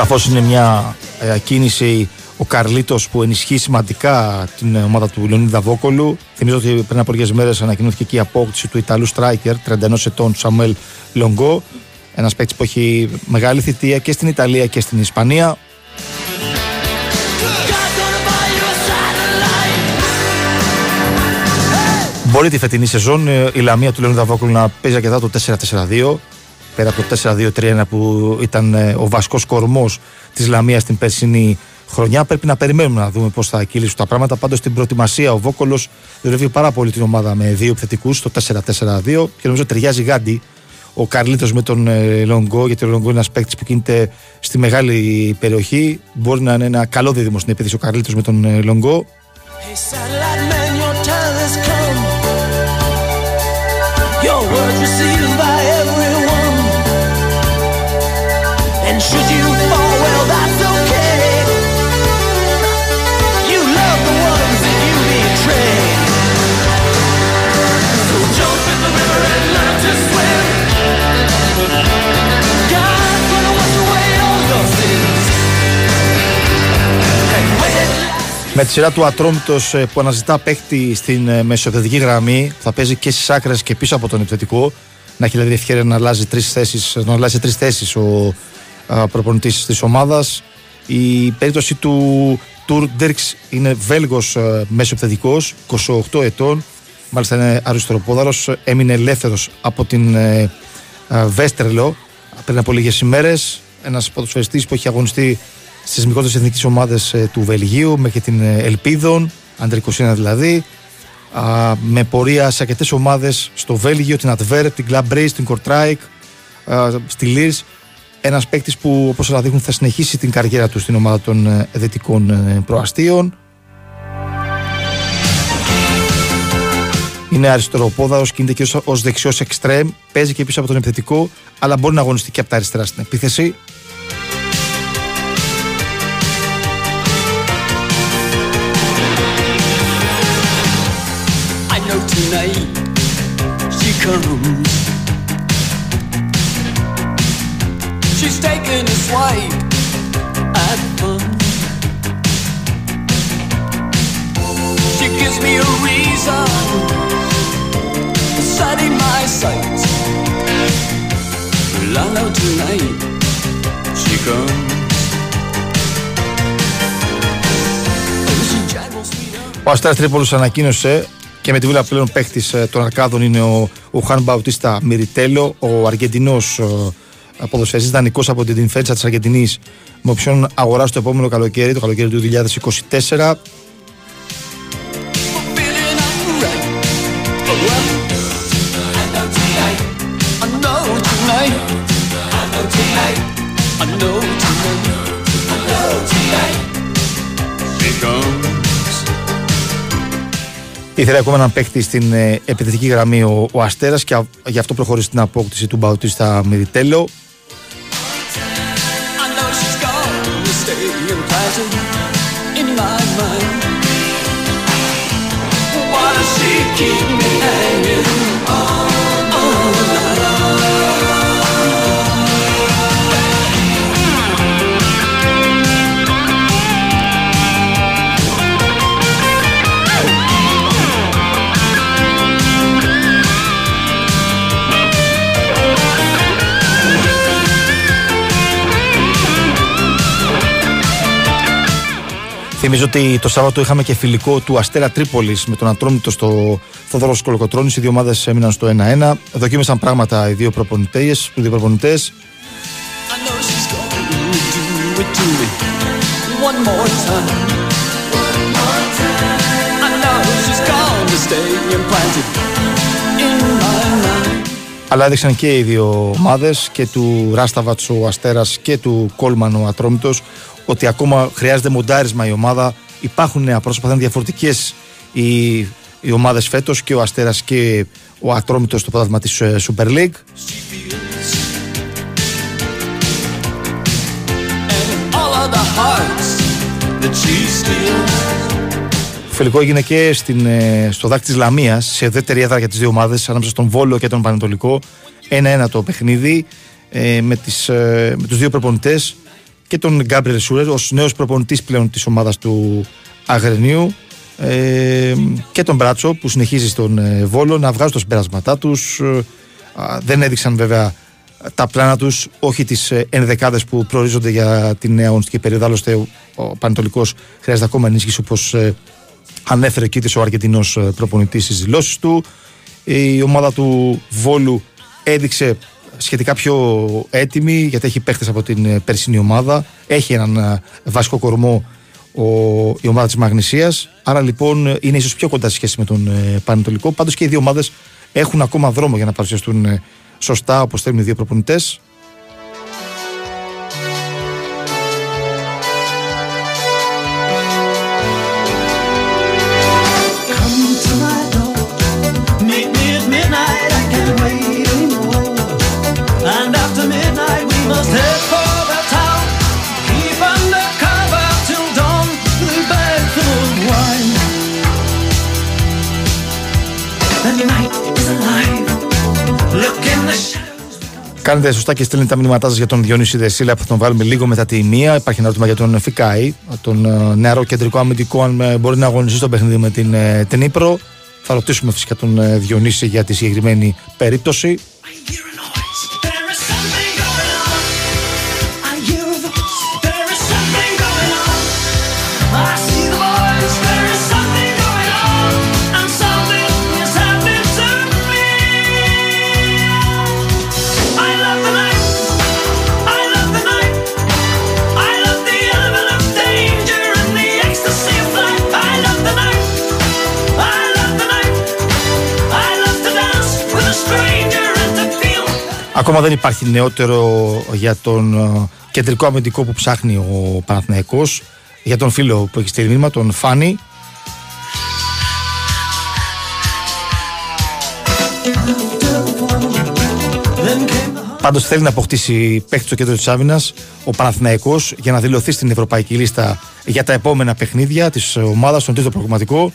Σαφώς είναι μια ε, κίνηση ο Καρλίτος που ενισχύει σημαντικά την ομάδα του Λεωνίδα Βόκολου. Θυμίζω ότι πριν από λίγες μέρες ανακοινώθηκε και η απόκτηση του Ιταλού Στράικερ 31 ετών Σαμουέλ Λογκό. Ένας παίκτης που έχει μεγάλη θητεία και στην Ιταλία και στην Ισπανία. Μπορεί τη φετινή σεζόν ε, η Λαμία του Λεωνίδα Βόκολου να παίζει αρκετά το 4-4-2 πέρα από το 4-2-3-1 που ήταν ε, ο βασικός κορμός της Λαμίας την περσινή χρονιά. Πρέπει να περιμένουμε να δούμε πώς θα κυλήσουν τα πράγματα. Πάντως στην προετοιμασία ο Βόκολος δουλεύει πάρα πολύ την ομάδα με δύο επιθετικούς στο 4-4-2 και νομίζω ταιριάζει γάντι ο Καρλίτος με τον ε, Λονγκό, γιατί ο Λονγκό είναι ένας παίκτης που κινείται στη μεγάλη περιοχή. Μπορεί να είναι ένα καλό δίδυμο στην επίθεση ο Καρλίτος με τον ε, Λονγκό. Με τη σειρά του Ατρόμητος ε, που αναζητά παίχτη στην ε, μεσοεπιθετική γραμμή, θα παίζει και στις άκρες και πίσω από τον επιθετικό. Να έχει δηλαδή ευκαιρία να αλλάζει τρεις θέσεις να αλλάζει τρεις θέσεις ο προπονητής της ομάδας. Η περίπτωση του Τουρ Ντέρξ είναι Βέλγος ε, μέσο επιθετικό, 28 ετών. Μάλιστα είναι αριστεροπόδαρο. Έμεινε ελεύθερος από την Βέστερλο πριν από λίγες ημέρες. Ένας ποδοσφαιριστής που έχει αγωνιστεί στις μικρότερες εθνικές ομάδες ε, του Βελγίου μέχρι την ε, Ελπίδων, άντρε 21 δηλαδή. Α, με πορεία σε αρκετές ομάδες στο Βέλγιο, την Αντβέρπ, την Κλαμπ Μπριζ, την Κορτράικ, στη Λίρς. Ένας παίκτης που, όπως όλα δείχνουν, θα συνεχίσει την καριέρα του στην ομάδα των ε, δυτικών προαστίων. Είναι αριστεροπόδαρος, κινείται και ως δεξιός εξτρέμ, παίζει και πίσω από τον επιθετικό, αλλά μπορεί να αγωνιστεί και από τα αριστερά στην επίθεση. tonight she comes. She's taking a swipe at fun. She gives me a reason for setting my sights. Well, I know tonight she comes. Ο Αστέρας Τρίπολος ανακοίνωσε και με τη βούλα πλέον παίχτη ε, των Αρκάδων είναι ο, ο Χάν Μπαουτίστα Μιριτέλο, ο Αργεντινός ε, ποδοσφαιριστή δανεικός από την Φέντσα της Αργεντινής, με όποιον αγοράσει το επόμενο καλοκαίρι, το καλοκαίρι του 2024. Ήθελε ακόμα έναν παίκτη στην ε, επιθετική γραμμή ο, ο Αστέρας και γι' αυτό προχωρήσει στην απόκτηση του Μπαουτίστα Μυριτέλο. Keep me hanging Θυμίζω ότι το Σάββατο είχαμε και φιλικό του Αστέρα Τρίπολης με τον Ατρόμητο στο Θοδωρό Κολοκοτρόνη. Οι δύο ομάδες έμειναν στο 1-1. Δοκίμησαν πράγματα οι δύο προπονητές. Οι δύο προπονητές. Αλλά έδειξαν και οι δύο ομάδες και του Ράσταβατς ο Αστέρας και του Κόλμαν ο Ατρόμητος ότι ακόμα χρειάζεται μοντάρισμα η ομάδα. Υπάρχουν νέα πρόσωπα, θα είναι διαφορετικές οι, οι ομάδες φέτος και ο Αστέρας και ο Ατρόμητος στο πρωτάθλημα της ε, Super League. Φιλικό έγινε και στην, ε, στο δάκτη της Λαμίας, σε δεύτερη έδρα για τις δύο ομάδες, ανάμεσα στον Βόλο και τον Πανετολικό. Ένα-ένα το παιχνίδι ε, με, τις, ε, με τους δύο προπονητές και τον Γκάμπριελ Σούρερ ως νέος προπονητής πλέον της ομάδας του Αγρενίου ε, και τον Μπράτσο που συνεχίζει στον ε, Βόλο να βγάζουν τα συμπεράσματά τους. Ε, δεν έδειξαν βέβαια τα πλάνα τους όχι τις ε, ενδεκάδες που προορίζονται για την νέα ονιστική περίοδο. Άλλωστε ο Πανετολικός χρειάζεται ακόμα ενίσχυση όπως ε, ανέφερε και ο Αργεντινός ε, προπονητής στις δηλώσεις του. Η ομάδα του Βόλου έδειξε σχετικά πιο έτοιμη γιατί έχει παίχτε από την ε, περσινή ομάδα. Έχει έναν ε, βασικό κορμό ο, η ομάδα της Μαγνησίας. Άρα λοιπόν είναι ίσως πιο κοντά σε σχέση με τον ε, Πανετολικό. Πάντως και οι δύο ομάδες έχουν ακόμα δρόμο για να παρουσιαστούν σωστά όπως θέλουν οι δύο προπονητές. Κάνετε σωστά και στέλνετε τα μηνύματά σας για τον Διονύση Δεσίλα που θα τον βάλουμε λίγο μετά τη μία. Υπάρχει ένα ερώτημα για τον Φικάη, τον ε, νεαρό κεντρικό αμυντικό, αν ε, μπορεί να αγωνιστεί στο παιχνίδι με την, ε, την Ήπρο. Θα ρωτήσουμε φυσικά τον Διονύση για τη συγκεκριμένη περίπτωση. Ακόμα δεν υπάρχει νεότερο για τον ε, κεντρικό αμυντικό που ψάχνει ο Παναθηναϊκός για τον φίλο που έχει στείλει μήνυμα, τον Φάνη. Πάντως θέλει να αποκτήσει παίχτη στο κέντρο της άμυνας ο Παναθηναϊκός για να δηλωθεί στην ευρωπαϊκή λίστα για τα επόμενα παιχνίδια της ομάδας στον τρίτο προγραμματικό.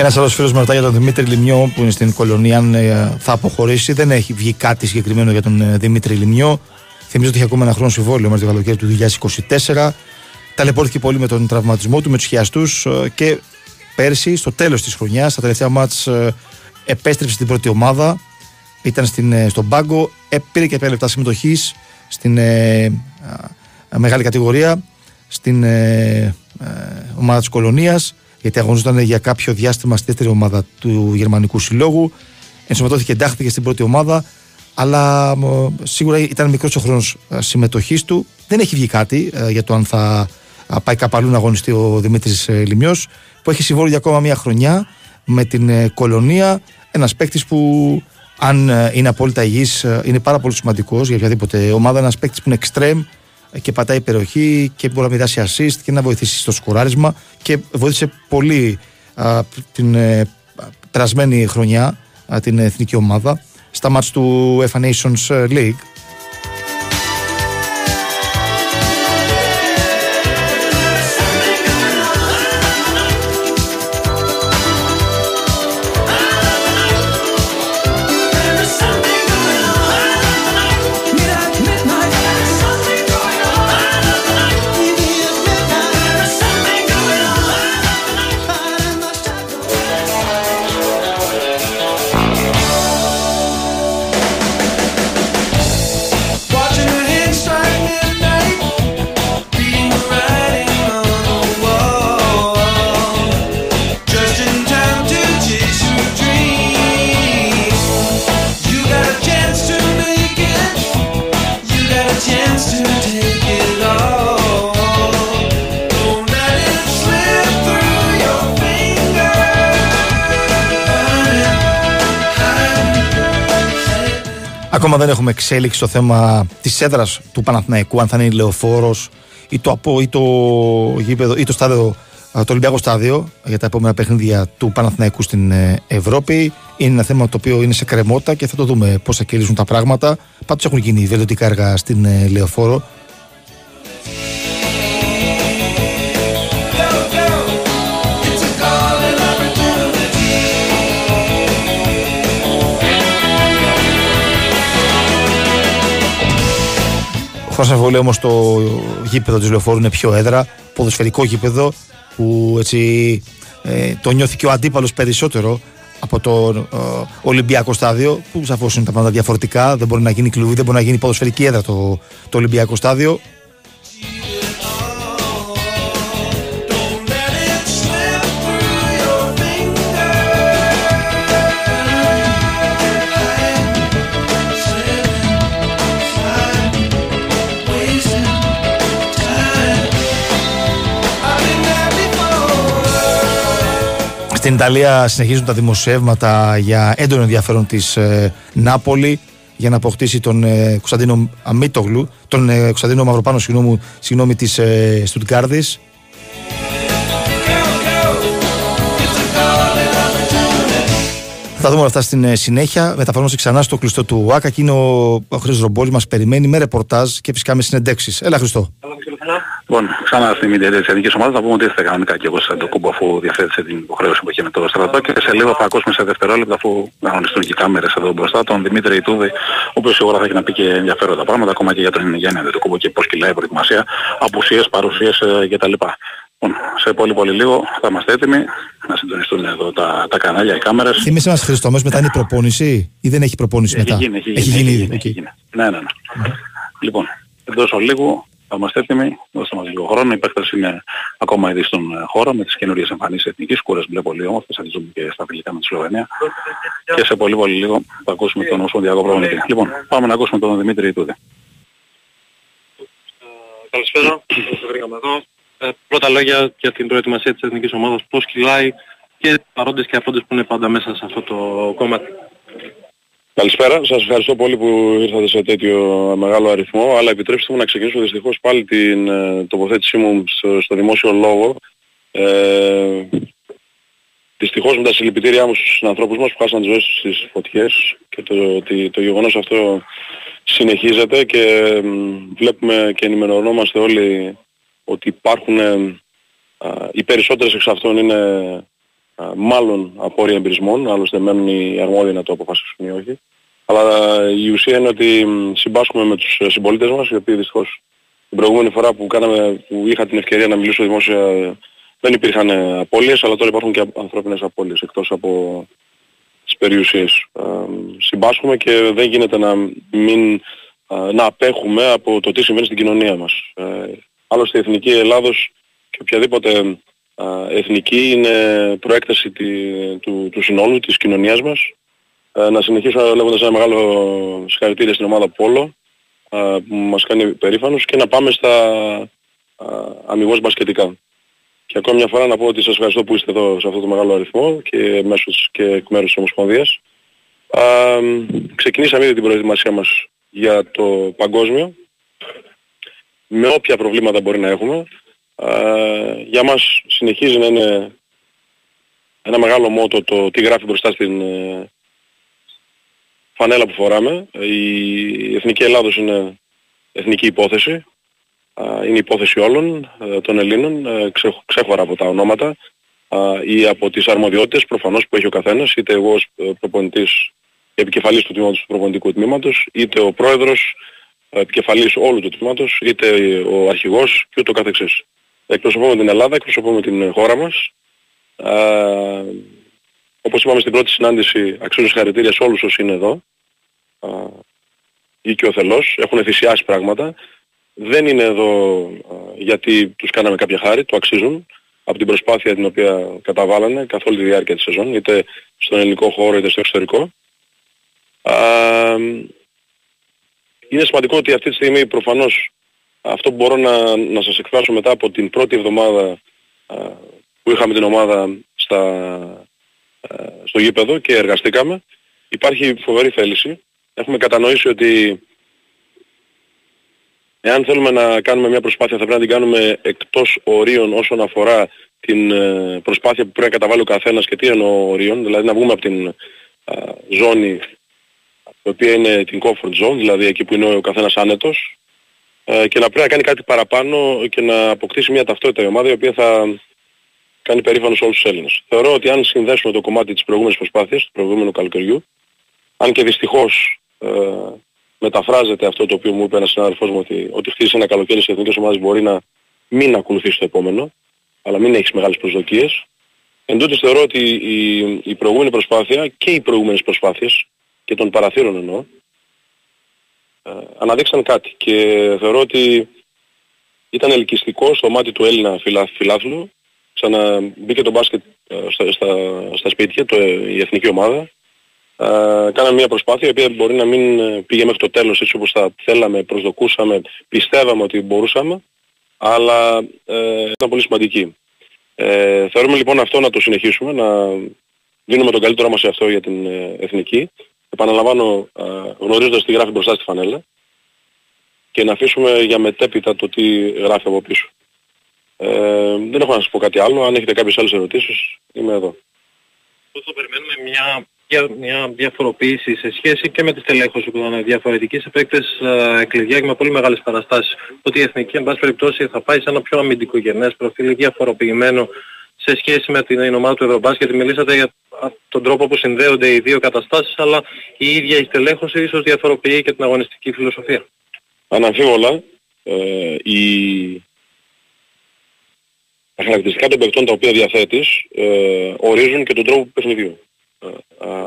Ένας άλλος φίλος με ρωτάει για τον Δημήτρη Λιμιό που είναι στην κολονία αν ε, θα αποχωρήσει. Δεν έχει βγει κάτι συγκεκριμένο για τον ε, Δημήτρη Λιμιό. Θυμίζω ότι έχει ακόμα ένα χρόνο συμβόλαιο μέχρι το καλοκαίρι του 2024. Ταλαιπωρήθηκε πολύ με τον τραυματισμό του, με τους χιαστούς ε, και πέρσι, στο τέλος της χρονιάς, στα τελευταία μάτς, επέστρεψε στην πρώτη ομάδα. Ήταν στην, στον πάγκο, πήρε και 5 λεπτά συμμετοχής στην ε, μεγάλη κατηγορία, στην ε, ομάδα της Κολονίας, γιατί αγωνιζόταν για κάποιο διάστημα στη δεύτερη ομάδα του Γερμανικού Συλλόγου. Ενσωματώθηκε, εντάχθηκε στην πρώτη ομάδα, αλλά σίγουρα ήταν μικρός ο χρόνος συμμετοχής του. Δεν έχει βγει κάτι για το αν θα πάει κάπου αλλού να αγωνιστεί ο Δημήτρης Λιμιός, που έχει συμβόλαιο για ακόμα μια χρονιά με την Κολονία. Ένας παίκτης που αν ε, είναι απόλυτα υγιής, ε, είναι πάρα πολύ σημαντικός για οποιαδήποτε ομάδα. Ένας παίκτης που είναι extreme και πατάει υπεροχή και μπορεί να μοιράσει assist και να βοηθήσει στο σκοράρισμα και βοήθησε πολύ α, την ε, περασμένη χρονιά την εθνική ομάδα στα μάτς του FA Nations League Ακόμα δεν έχουμε εξέλιξη στο θέμα της έδρας του Παναθηναϊκού, αν θα είναι η Λεωφόρος ή το, ή το γήπεδο ή το, στάδιο, το Ολυμπιακό Στάδιο για τα επόμενα παιχνίδια του Παναθηναϊκού στην ε, Ευρώπη. Είναι ένα θέμα το οποίο είναι σε κρεμότητα και θα το δούμε πώς θα κυλήσουν τα πράγματα. Πάντως έχουν γίνει βελτιωτικά έργα στην ε, Λεωφόρο. Χωρί αμφιβολία όμως το γήπεδο της Λεωφόρου είναι πιο έδρα, ποδοσφαιρικό γήπεδο που έτσι ε, το νιώθει και ο αντίπαλος περισσότερο από το ε, Ολυμπιακό στάδιο που σαφώς είναι τα πράγματα διαφορετικά. Δεν μπορεί να γίνει κλουβί, δεν μπορεί να γίνει ποδοσφαιρική έδρα το, το Ολυμπιακό στάδιο. Στην Ιταλία συνεχίζουν τα δημοσιεύματα για έντονο ενδιαφέρον της ε, Νάπολη για να αποκτήσει τον ε, Κωνσταντίνο Αμίτογλου, τον ε, Κωνσταντίνο Μαυροπάνο, συγγνώμη, συγγνώμη της ε, Στουτγκάρδης. Θα τα δούμε αυτά στην ε, συνέχεια. Μεταφερόμαστε ξανά στο κλειστό του ΟΑΚΑ και είναι ο, ο Χρήστος Ρομπόλης μας περιμένει με ρεπορτάζ και φυσικά με συνεντέξεις. Έλα Χριστό. Λοιπόν, ξανά στην μήνυα της Εθνικής Ομάδας να πούμε ότι ήρθε κανονικά και εγώ σε το κούμπο αφού διαθέτησε την υποχρέωση που είχε με το στρατό και σε λίγο θα ακούσουμε σε δευτερόλεπτα αφού αγωνιστούν και οι κάμερες εδώ μπροστά τον Δημήτρη Ιτούδη ο οποίος σίγουρα θα έχει να πει και ενδιαφέροντα πράγματα ακόμα και για τον Γέννη το κούμπο και πώς κυλάει η προετοιμασία, απουσίες, παρουσίες ε, κτλ. Λοιπόν, σε πολύ πολύ λίγο θα είμαστε έτοιμοι να συντονιστούν εδώ τα, τα κανάλια, οι κάμερες. Θυμίσαι μας Χριστό, μετά είναι η προπόνηση ή δεν έχει προπόνηση έχει μετά; Γίνει, έχει, γίνει, έχει, γίνει, έχει, γίνει, έχει γίνει. Ναι, ναι, ναι. Mm-hmm. Λοιπόν, εντός ολίγου θα είμαστε έτοιμοι, δώστε μας λίγο χρόνο. Οι παίκτες είναι ακόμα ήδη στον χώρο με τις καινούριες εμφανίσεις εθνικής. Κούρες μπλε πολύ όμορφες, θα τις δούμε και στα φιλικά με τη Σλοβενία. Και σε πολύ πολύ λίγο θα ακούσουμε τον Ομοσπονδιακό Προπονητή. Λοιπόν, πάμε να ακούσουμε τον Δημήτρη Ιτούδη. Καλησπέρα, βρήκαμε εδώ. Ε, πρώτα λόγια για την προετοιμασία της εθνικής ομάδας, πώς κυλάει και παρόντες και αφόντες που είναι πάντα μέσα σε αυτό το κομμάτι. Καλησπέρα, σας ευχαριστώ πολύ που ήρθατε σε τέτοιο μεγάλο αριθμό, αλλά επιτρέψτε μου να ξεκινήσω δυστυχώς πάλι την ε, τοποθέτησή μου στο, στο δημόσιο λόγο. Ε, δυστυχώς με τα συλληπιτήριά μου στους ανθρώπους μας που χάσαν τις ζωές τους στις φωτιές και το, ότι το γεγονός αυτό συνεχίζεται και ε, βλέπουμε και ενημερωνόμαστε όλοι ότι υπάρχουν, ε, οι περισσότερες εξ αυτών είναι μάλλον απόρρια εμπειρισμών, άλλωστε μένουν οι αρμόδιοι να το αποφασίσουν ή όχι. Αλλά η ουσία είναι ότι συμπάσχουμε με τους συμπολίτες μας, οι οποίοι δυστυχώς την προηγούμενη φορά που, κάναμε, που είχα την ευκαιρία να μιλήσω δημόσια δεν υπήρχαν απώλειες, αλλά τώρα υπάρχουν και ανθρώπινες απώλειες εκτός από τις περιουσίες. Συμπάσχουμε και δεν γίνεται να μην να απέχουμε από το τι συμβαίνει στην κοινωνία μας. Ε, άλλωστε η Εθνική Ελλάδος και οποιαδήποτε εθνική είναι προέκταση του, του συνόλου της κοινωνίας μας. Ε, να συνεχίσω λέγοντας ένα μεγάλο συγχαρητήρια στην ομάδα Πόλο που μας κάνει περήφανος και να πάμε στα αμυγός μπασκετικά. Και ακόμα μια φορά να πω ότι σας ευχαριστώ που είστε εδώ σε αυτό το μεγάλο αριθμό και μέσως και εκ μέρους της Ομοσπονδίας. ξεκινήσαμε ήδη την προετοιμασία μας για το παγκόσμιο με όποια προβλήματα μπορεί να έχουμε. Για μας συνεχίζει να είναι ένα μεγάλο μότο το τι γράφει μπροστά στην ε, φανέλα που φοράμε. Η Εθνική Ελλάδος είναι εθνική υπόθεση. Είναι υπόθεση όλων ε, των Ελλήνων, ε, ξέχωρα από τα ονόματα ή από τις αρμοδιότητες προφανώς που έχει ο καθένας, είτε εγώ ως προπονητής επικεφαλής του τμήματος του προπονητικού τμήματος, είτε ο πρόεδρος επικεφαλής όλου του τμήματος, είτε ο αρχηγός και ούτω καθεξής. Εκπροσωπούμε την Ελλάδα, εκπροσωπούμε την χώρα μας. Ε, όπως είπαμε στην πρώτη συνάντηση, αξίζω συγχαρητήρια σε όλους όσοι είναι εδώ ή και ο θελός, έχουν θυσιάσει πράγματα. Δεν είναι εδώ γιατί τους κάναμε κάποια χάρη, το αξίζουν από την προσπάθεια την οποία καταβάλανε καθ' όλη τη διάρκεια της σεζόν, είτε στον ελληνικό χώρο είτε στο εξωτερικό. Είναι σημαντικό ότι αυτή τη στιγμή προφανώς αυτό που μπορώ να, να σας εκφράσω μετά από την πρώτη εβδομάδα που είχαμε την ομάδα στα, στο γήπεδο και εργαστήκαμε, υπάρχει φοβερή θέληση. Έχουμε κατανοήσει ότι εάν θέλουμε να κάνουμε μια προσπάθεια θα πρέπει να την κάνουμε εκτός ορίων όσον αφορά την ε, προσπάθεια που πρέπει να καταβάλει ο καθένας και τι εννοώ ορίων, δηλαδή να βγούμε από την ζώνη η οποία είναι την comfort zone, δηλαδή εκεί που είναι ο καθένας άνετος ε, και να πρέπει να κάνει κάτι παραπάνω και να αποκτήσει μια ταυτότητα η ομάδα η οποία θα κάνει περήφανο σε όλους τους Έλληνες. Θεωρώ ότι αν συνδέσουμε το κομμάτι της προηγούμενης προσπάθειας, του προηγούμενου καλοκαιριού, αν και δυστυχώς ε, μεταφράζεται αυτό το οποίο μου είπε ένας συνάδελφός μου ότι, ότι χτίσει ένα καλοκαίρι σε εθνικές ομάδες μπορεί να μην ακολουθήσει το επόμενο, αλλά μην έχεις μεγάλες προσδοκίες. Εν τούτης θεωρώ ότι η, η προηγούμενη προσπάθεια και οι προηγούμενες προσπάθειες και των παραθύρων εννοώ, ε, αναδείξαν κάτι και θεωρώ ότι ήταν ελκυστικό στο μάτι του Έλληνα φιλά, φιλάθλου ξαναμπήκε το μπάσκετ ε, στα, στα, στα σπίτια, το, η εθνική ομάδα. Ε, κάναμε μια προσπάθεια η οποία μπορεί να μην ε, πήγε μέχρι το τέλος έτσι όπως θα θέλαμε, προσδοκούσαμε, πιστεύαμε ότι μπορούσαμε, αλλά ε, ήταν πολύ σημαντική. Ε, θεωρούμε λοιπόν αυτό να το συνεχίσουμε, να δίνουμε τον καλύτερό μας σε αυτό για την ε, εθνική επαναλαμβάνω ε, γνωρίζοντας τι γράφει μπροστά στη φανέλα και να αφήσουμε για μετέπειτα το τι γράφει από πίσω. Ε, δεν έχω να σας πω κάτι άλλο. Αν έχετε κάποιες άλλες ερωτήσεις, είμαι εδώ. Πώς θα περιμένουμε μια, μια διαφοροποίηση σε σχέση και με τη στελέχωση που ήταν διαφορετική σε παίκτες ε, κλειδιά και με πολύ μεγάλες παραστάσεις. Ότι η Εθνική, εν πάση περιπτώσει, θα πάει σε ένα πιο αμυντικογενές προφίλ διαφοροποιημένο σε σχέση με την ομάδα του Ευρωμπάσκετ. Μιλήσατε για τον τρόπο που συνδέονται οι δύο καταστάσεις, αλλά η ίδια η στελέχωση ίσως διαφοροποιεί και την αγωνιστική φιλοσοφία. Αναμφίβολα, ε, η... τα χαρακτηριστικά των παιχτών τα οποία διαθέτεις ε, ορίζουν και τον τρόπο παιχνιδιού. Ε,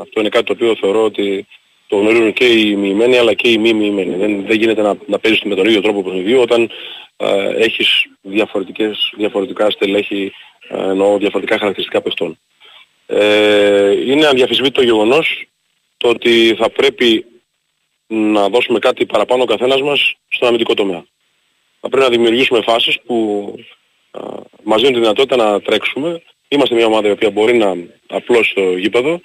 αυτό είναι κάτι το οποίο θεωρώ ότι το γνωρίζουν και οι μοιημένοι αλλά και οι μη μοιημένοι. Δεν, δεν γίνεται να, να παίζεις με τον ίδιο τρόπο παιχνιδιού όταν ε, έχεις διαφορετικές, διαφορετικά στελέχη, ε, εννοώ διαφορετικά χαρακτηριστικά παιχτών. Ε, είναι αδιαφυσβήτητο γεγονός το ότι θα πρέπει να δώσουμε κάτι παραπάνω ο καθένας μας στον αμυντικό τομέα. Θα πρέπει να δημιουργήσουμε φάσεις που α, μας δίνουν τη δυνατότητα να τρέξουμε. Είμαστε μια ομάδα η οποία μπορεί να απλώσει το γήπεδο,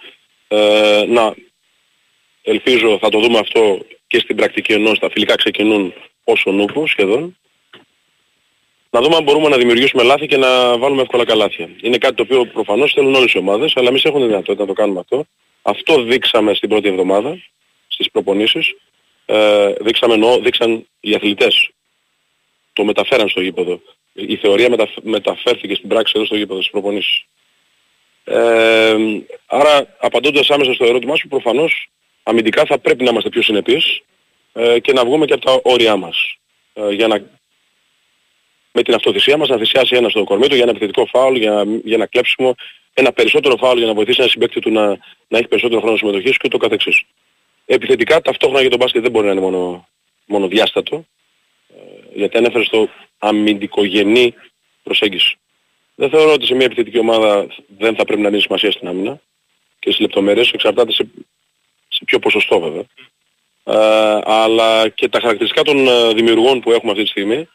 ε, να ελπίζω θα το δούμε αυτό και στην πρακτική ενώ στα φιλικά ξεκινούν όσο νούπος σχεδόν να δούμε αν μπορούμε να δημιουργήσουμε λάθη και να βάλουμε εύκολα καλάθια. Είναι κάτι το οποίο προφανώς θέλουν όλες οι ομάδες, αλλά εμείς έχουμε δυνατότητα να το κάνουμε αυτό. Αυτό δείξαμε στην πρώτη εβδομάδα, στις προπονήσεις. Ε, δείξαμε εννοώ, δείξαν οι αθλητές. Το μεταφέραν στο γήπεδο. Η θεωρία μεταφέρθηκε στην πράξη εδώ στο γήπεδο, στις προπονήσεις. Ε, άρα απαντώντας άμεσα στο ερώτημά σου, προφανώς αμυντικά θα πρέπει να είμαστε πιο συνεπείς ε, και να βγούμε και από τα όρια μας. Ε, για να με την αυτοθυσία μας να θυσιάσει ένα στο κορμί του για ένα επιθετικό φάουλ, για, για ένα κλέψιμο, ένα περισσότερο φάουλ για να βοηθήσει ένα συμπέκτη του να, να έχει περισσότερο χρόνο συμμετοχής και ούτω καθεξής. Επιθετικά ταυτόχρονα για τον μπάσκετ δεν μπορεί να είναι μόνο μονοδιάστατο, ε, γιατί ανέφερε στο αμυντικογενή προσέγγιση. Δεν θεωρώ ότι σε μια επιθετική ομάδα δεν θα πρέπει να δίνει σημασία στην άμυνα και στις λεπτομέρειες, εξαρτάται σε, σε ποιο ποσοστό βέβαια. Ε, αλλά και τα χαρακτηριστικά των ε, δημιουργών που έχουμε αυτή τη στιγμή,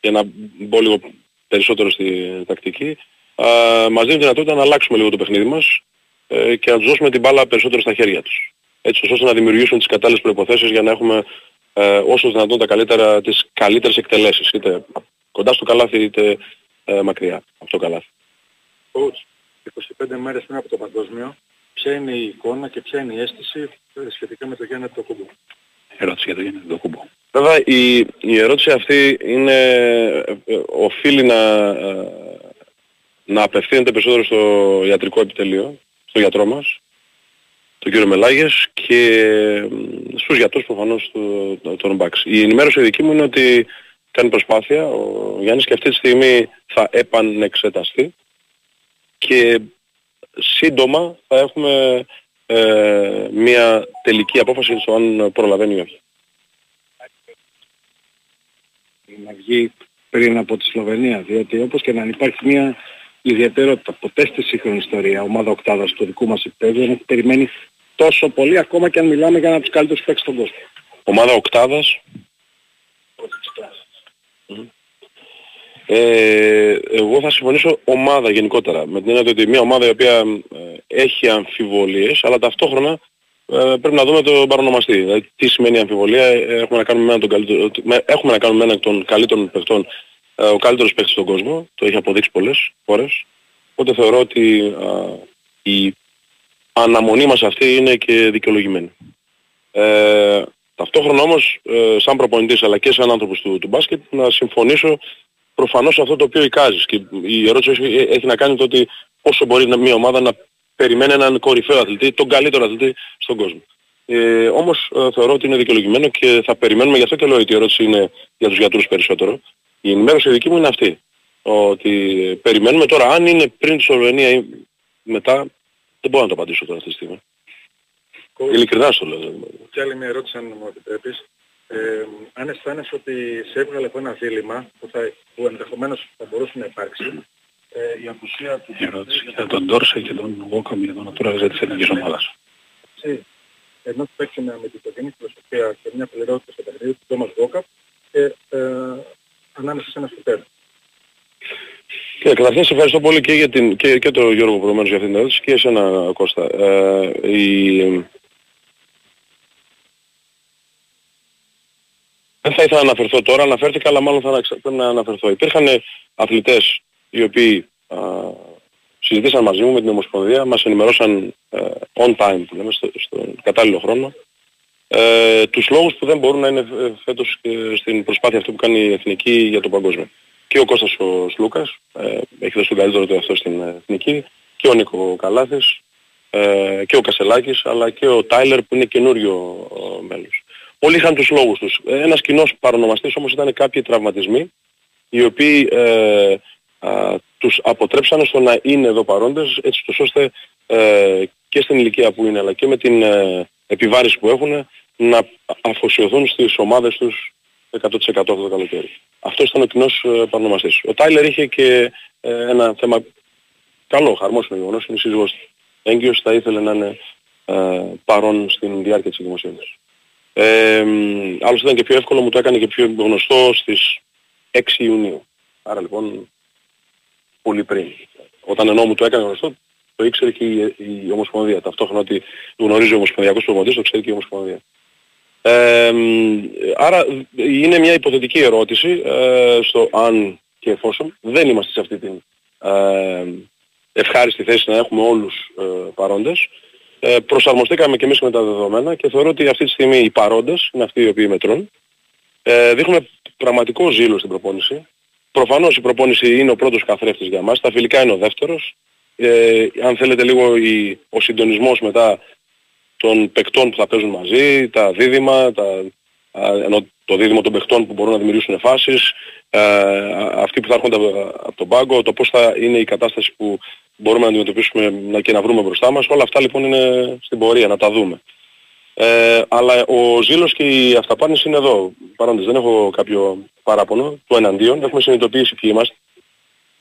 για να μπω λίγο περισσότερο στη τακτική, ε, μας δίνει δυνατότητα να αλλάξουμε λίγο το παιχνίδι μας ε, και να τους δώσουμε την μπάλα περισσότερο στα χέρια τους. Έτσι ώστε να δημιουργήσουν τις κατάλληλες προϋποθέσεις για να έχουμε ε, όσο δυνατόν τα καλύτερα, τις καλύτερες εκτελέσεις, είτε κοντά στο καλάθι είτε ε, μακριά από το καλάθι. Coach, 25 μέρες πριν από το παγκόσμιο, ποια είναι η εικόνα και ποια είναι η αίσθηση ε, σχετικά με το Γιάννη Τοκούμπο. Ερώτηση για το Γιάννη Τοκούμπο. Βέβαια η, η ερώτηση αυτή είναι, ε, ε, οφείλει να, να απευθύνεται περισσότερο στο ιατρικό επιτελείο, στο γιατρό μας, τον κύριο Μελάγες και στους γιατρούς προφανώς των Μπαξ. Η ενημέρωση δική μου είναι ότι κάνει προσπάθεια ο Γιάννης και αυτή τη στιγμή θα επανεξεταστεί και σύντομα θα έχουμε ε, μια τελική απόφαση στο αν προλαβαίνει ή όχι. Να βγει πριν από τη Σλοβενία, διότι όπως και να υπάρχει μια ιδιαιτερότητα. Ποτέ στη σύγχρονη ιστορία ομάδα οκτάδας του δικού μας επίπεδου δεν έχει περιμένει τόσο πολύ ακόμα και αν μιλάμε για ένα από τους καλύτερους παίκτες στον κόσμο. Ομάδα οκτάδας. Ε, εγώ θα συμφωνήσω ομάδα γενικότερα. Με την έννοια ότι μια ομάδα η οποία ε, έχει αμφιβολίες, αλλά ταυτόχρονα ε, πρέπει να δούμε το παρονομαστή. Δηλαδή τι σημαίνει αμφιβολία, ε, έχουμε να κάνουμε με έναν, τον καλύτερο, έχουμε να κάνουμε με έναν των καλύτερων παιχτών, ε, ο καλύτερος παίκτης στον κόσμο, το έχει αποδείξει πολλές φορές. Οπότε θεωρώ ότι η αναμονή μας αυτή είναι και δικαιολογημένη. Ε, ταυτόχρονα όμως, ε, σαν προπονητής αλλά και σαν άνθρωπος του, του μπάσκετ, να συμφωνήσω προφανώς αυτό το οποίο εικάζεις. Και η ερώτηση έχει να κάνει το ότι πόσο μπορεί μια ομάδα να περιμένει έναν κορυφαίο αθλητή, τον καλύτερο αθλητή στον κόσμο. Ε, όμως ε, θεωρώ ότι είναι δικαιολογημένο και θα περιμένουμε, γι' αυτό και λέω ότι η ερώτηση είναι για τους γιατρούς περισσότερο. Η ενημέρωση δική μου είναι αυτή. Ότι περιμένουμε τώρα αν είναι πριν τη Σλοβενία ή μετά, δεν μπορώ να το απαντήσω τώρα αυτή τη στιγμή. Ειλικρινά στο λέω. Και άλλη μια ερώτηση αν μου επιτρέπεις. Ε, αν αισθάνεσαι ότι σε έβγαλε από ένα δίλημα που, θα, που ενδεχομένως θα μπορούσε να υπάρξει, ε, η απουσία του... Η ερώτηση για τον Ντόρσε και τον Βόκαμ για τον Ατούρα της ελληνικής ομάδας. Ενώ του παίξει με αμυντικογενή φιλοσοφία και μια πληρότητα στο παιχνίδι του Τόμας Βόκαμ και ε, ανάμεσα σε ένα σουτέρ. Και καταρχήν σε ευχαριστώ πολύ και, για την, και, και τον Γιώργο προηγουμένως για αυτήν την ερώτηση και εσένα Κώστα. Ε, η, Δεν θα ήθελα να αναφερθώ τώρα, αναφέρθηκα αλλά μάλλον θα πρέπει να αναφερθώ. Υπήρχαν αθλητές οι οποίοι α, συζητήσαν μαζί μου με την Ομοσπονδία, μας ενημερώσαν ε, on time, που λέμε, στο, στον κατάλληλο χρόνο, ε, τους λόγους που δεν μπορούν να είναι ε, φέτος ε, στην προσπάθεια αυτή που κάνει η Εθνική για το παγκόσμιο. Και ο Κώστας ο Σλούκας, ε, έχει δώσει τον καλύτερο του αυτό στην Εθνική, και ο Νίκο Καλάθης, ε, και ο Κασελάκης, αλλά και ο Τάιλερ που είναι καινούριο μέλος. Όλοι είχαν τους λόγους τους. Ένας κοινός παρονομαστής όμως ήταν κάποιοι τραυματισμοί οι οποίοι ε, α, τους αποτρέψανε στο να είναι εδώ παρόντες έτσι ώστε ε, και στην ηλικία που είναι αλλά και με την ε, επιβάρηση που έχουν να αφοσιωθούν στις ομάδες τους 100% αυτό το καλοκαίρι. Αυτό ήταν ο κοινός ε, παρονομαστής. Ο Τάιλερ είχε και ε, ένα θέμα καλό, χαρμόσυνο γεγονός, είναι σύζυγος έγκυος, θα ήθελε να είναι ε, παρόν στην διάρκεια της δημοσίευσης. Ε, άλλωστε ήταν και πιο εύκολο, μου το έκανε και πιο γνωστό στις 6 Ιουνίου. Άρα λοιπόν πολύ πριν. Όταν ενώ μου το έκανε γνωστό, το ήξερε και η, η Ομοσπονδία. Ταυτόχρονα ότι γνωρίζει ο Ομοσπονδιακός Προμοντής, το ξέρει και η Ομοσπονδία. Ε, άρα είναι μια υποθετική ερώτηση ε, στο αν και εφόσον δεν είμαστε σε αυτή την ε, ευχάριστη θέση να έχουμε όλους ε, παρόντες ε, προσαρμοστήκαμε και εμείς με τα δεδομένα και θεωρώ ότι αυτή τη στιγμή οι παρόντες είναι αυτοί οι οποίοι μετρούν. Ε, δείχνουμε πραγματικό ζήλο στην προπόνηση. Προφανώς η προπόνηση είναι ο πρώτος καθρέφτης για μας, τα φιλικά είναι ο δεύτερος. Ε, αν θέλετε λίγο η, ο συντονισμός μετά των παικτών που θα παίζουν μαζί, τα δίδυμα, τα, ενώ το δίδυμο των παιχτών που μπορούν να δημιουργήσουν φάσεις, ε, αυτοί που θα έρχονται από τον πάγκο, το πώς θα είναι η κατάσταση που μπορούμε να αντιμετωπίσουμε και να βρούμε μπροστά μας. Όλα αυτά λοιπόν είναι στην πορεία, να τα δούμε. Ε, αλλά ο ζήλος και η αυταπάρνηση είναι εδώ. Παρόντες, δεν έχω κάποιο παράπονο του εναντίον. Έχουμε συνειδητοποιήσει ποιοι είμαστε.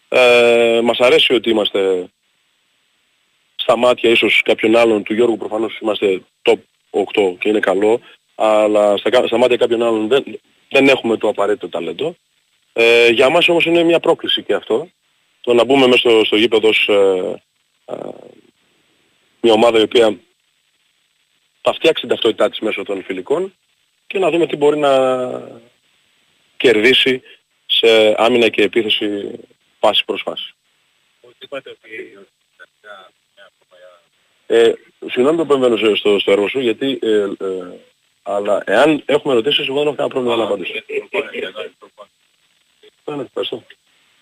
Ε, μας αρέσει ότι είμαστε στα μάτια ίσως κάποιων άλλων, του Γιώργου προφανώς είμαστε top 8 και είναι καλό, αλλά στα, στα μάτια κάποιων άλλων δεν, δεν έχουμε το απαραίτητο ταλέντο. Ε, για μας όμως είναι μια πρόκληση και αυτό, το να μπούμε μέσα στο, στο γήπεδο ε, ε, μια ομάδα η οποία θα φτιάξει την ταυτότητά της μέσω των φιλικών και να δούμε τι μπορεί να κερδίσει σε άμυνα και επίθεση πάση προς φάση. Ε, συγγνώμη που επεμβαίνω στο, στο έργο σου γιατί ε, ε, αλλά εάν έχουμε ερωτήσεις εγώ δεν έχω κανένα πρόβλημα να απαντήσω. Ναι, ευχαριστώ.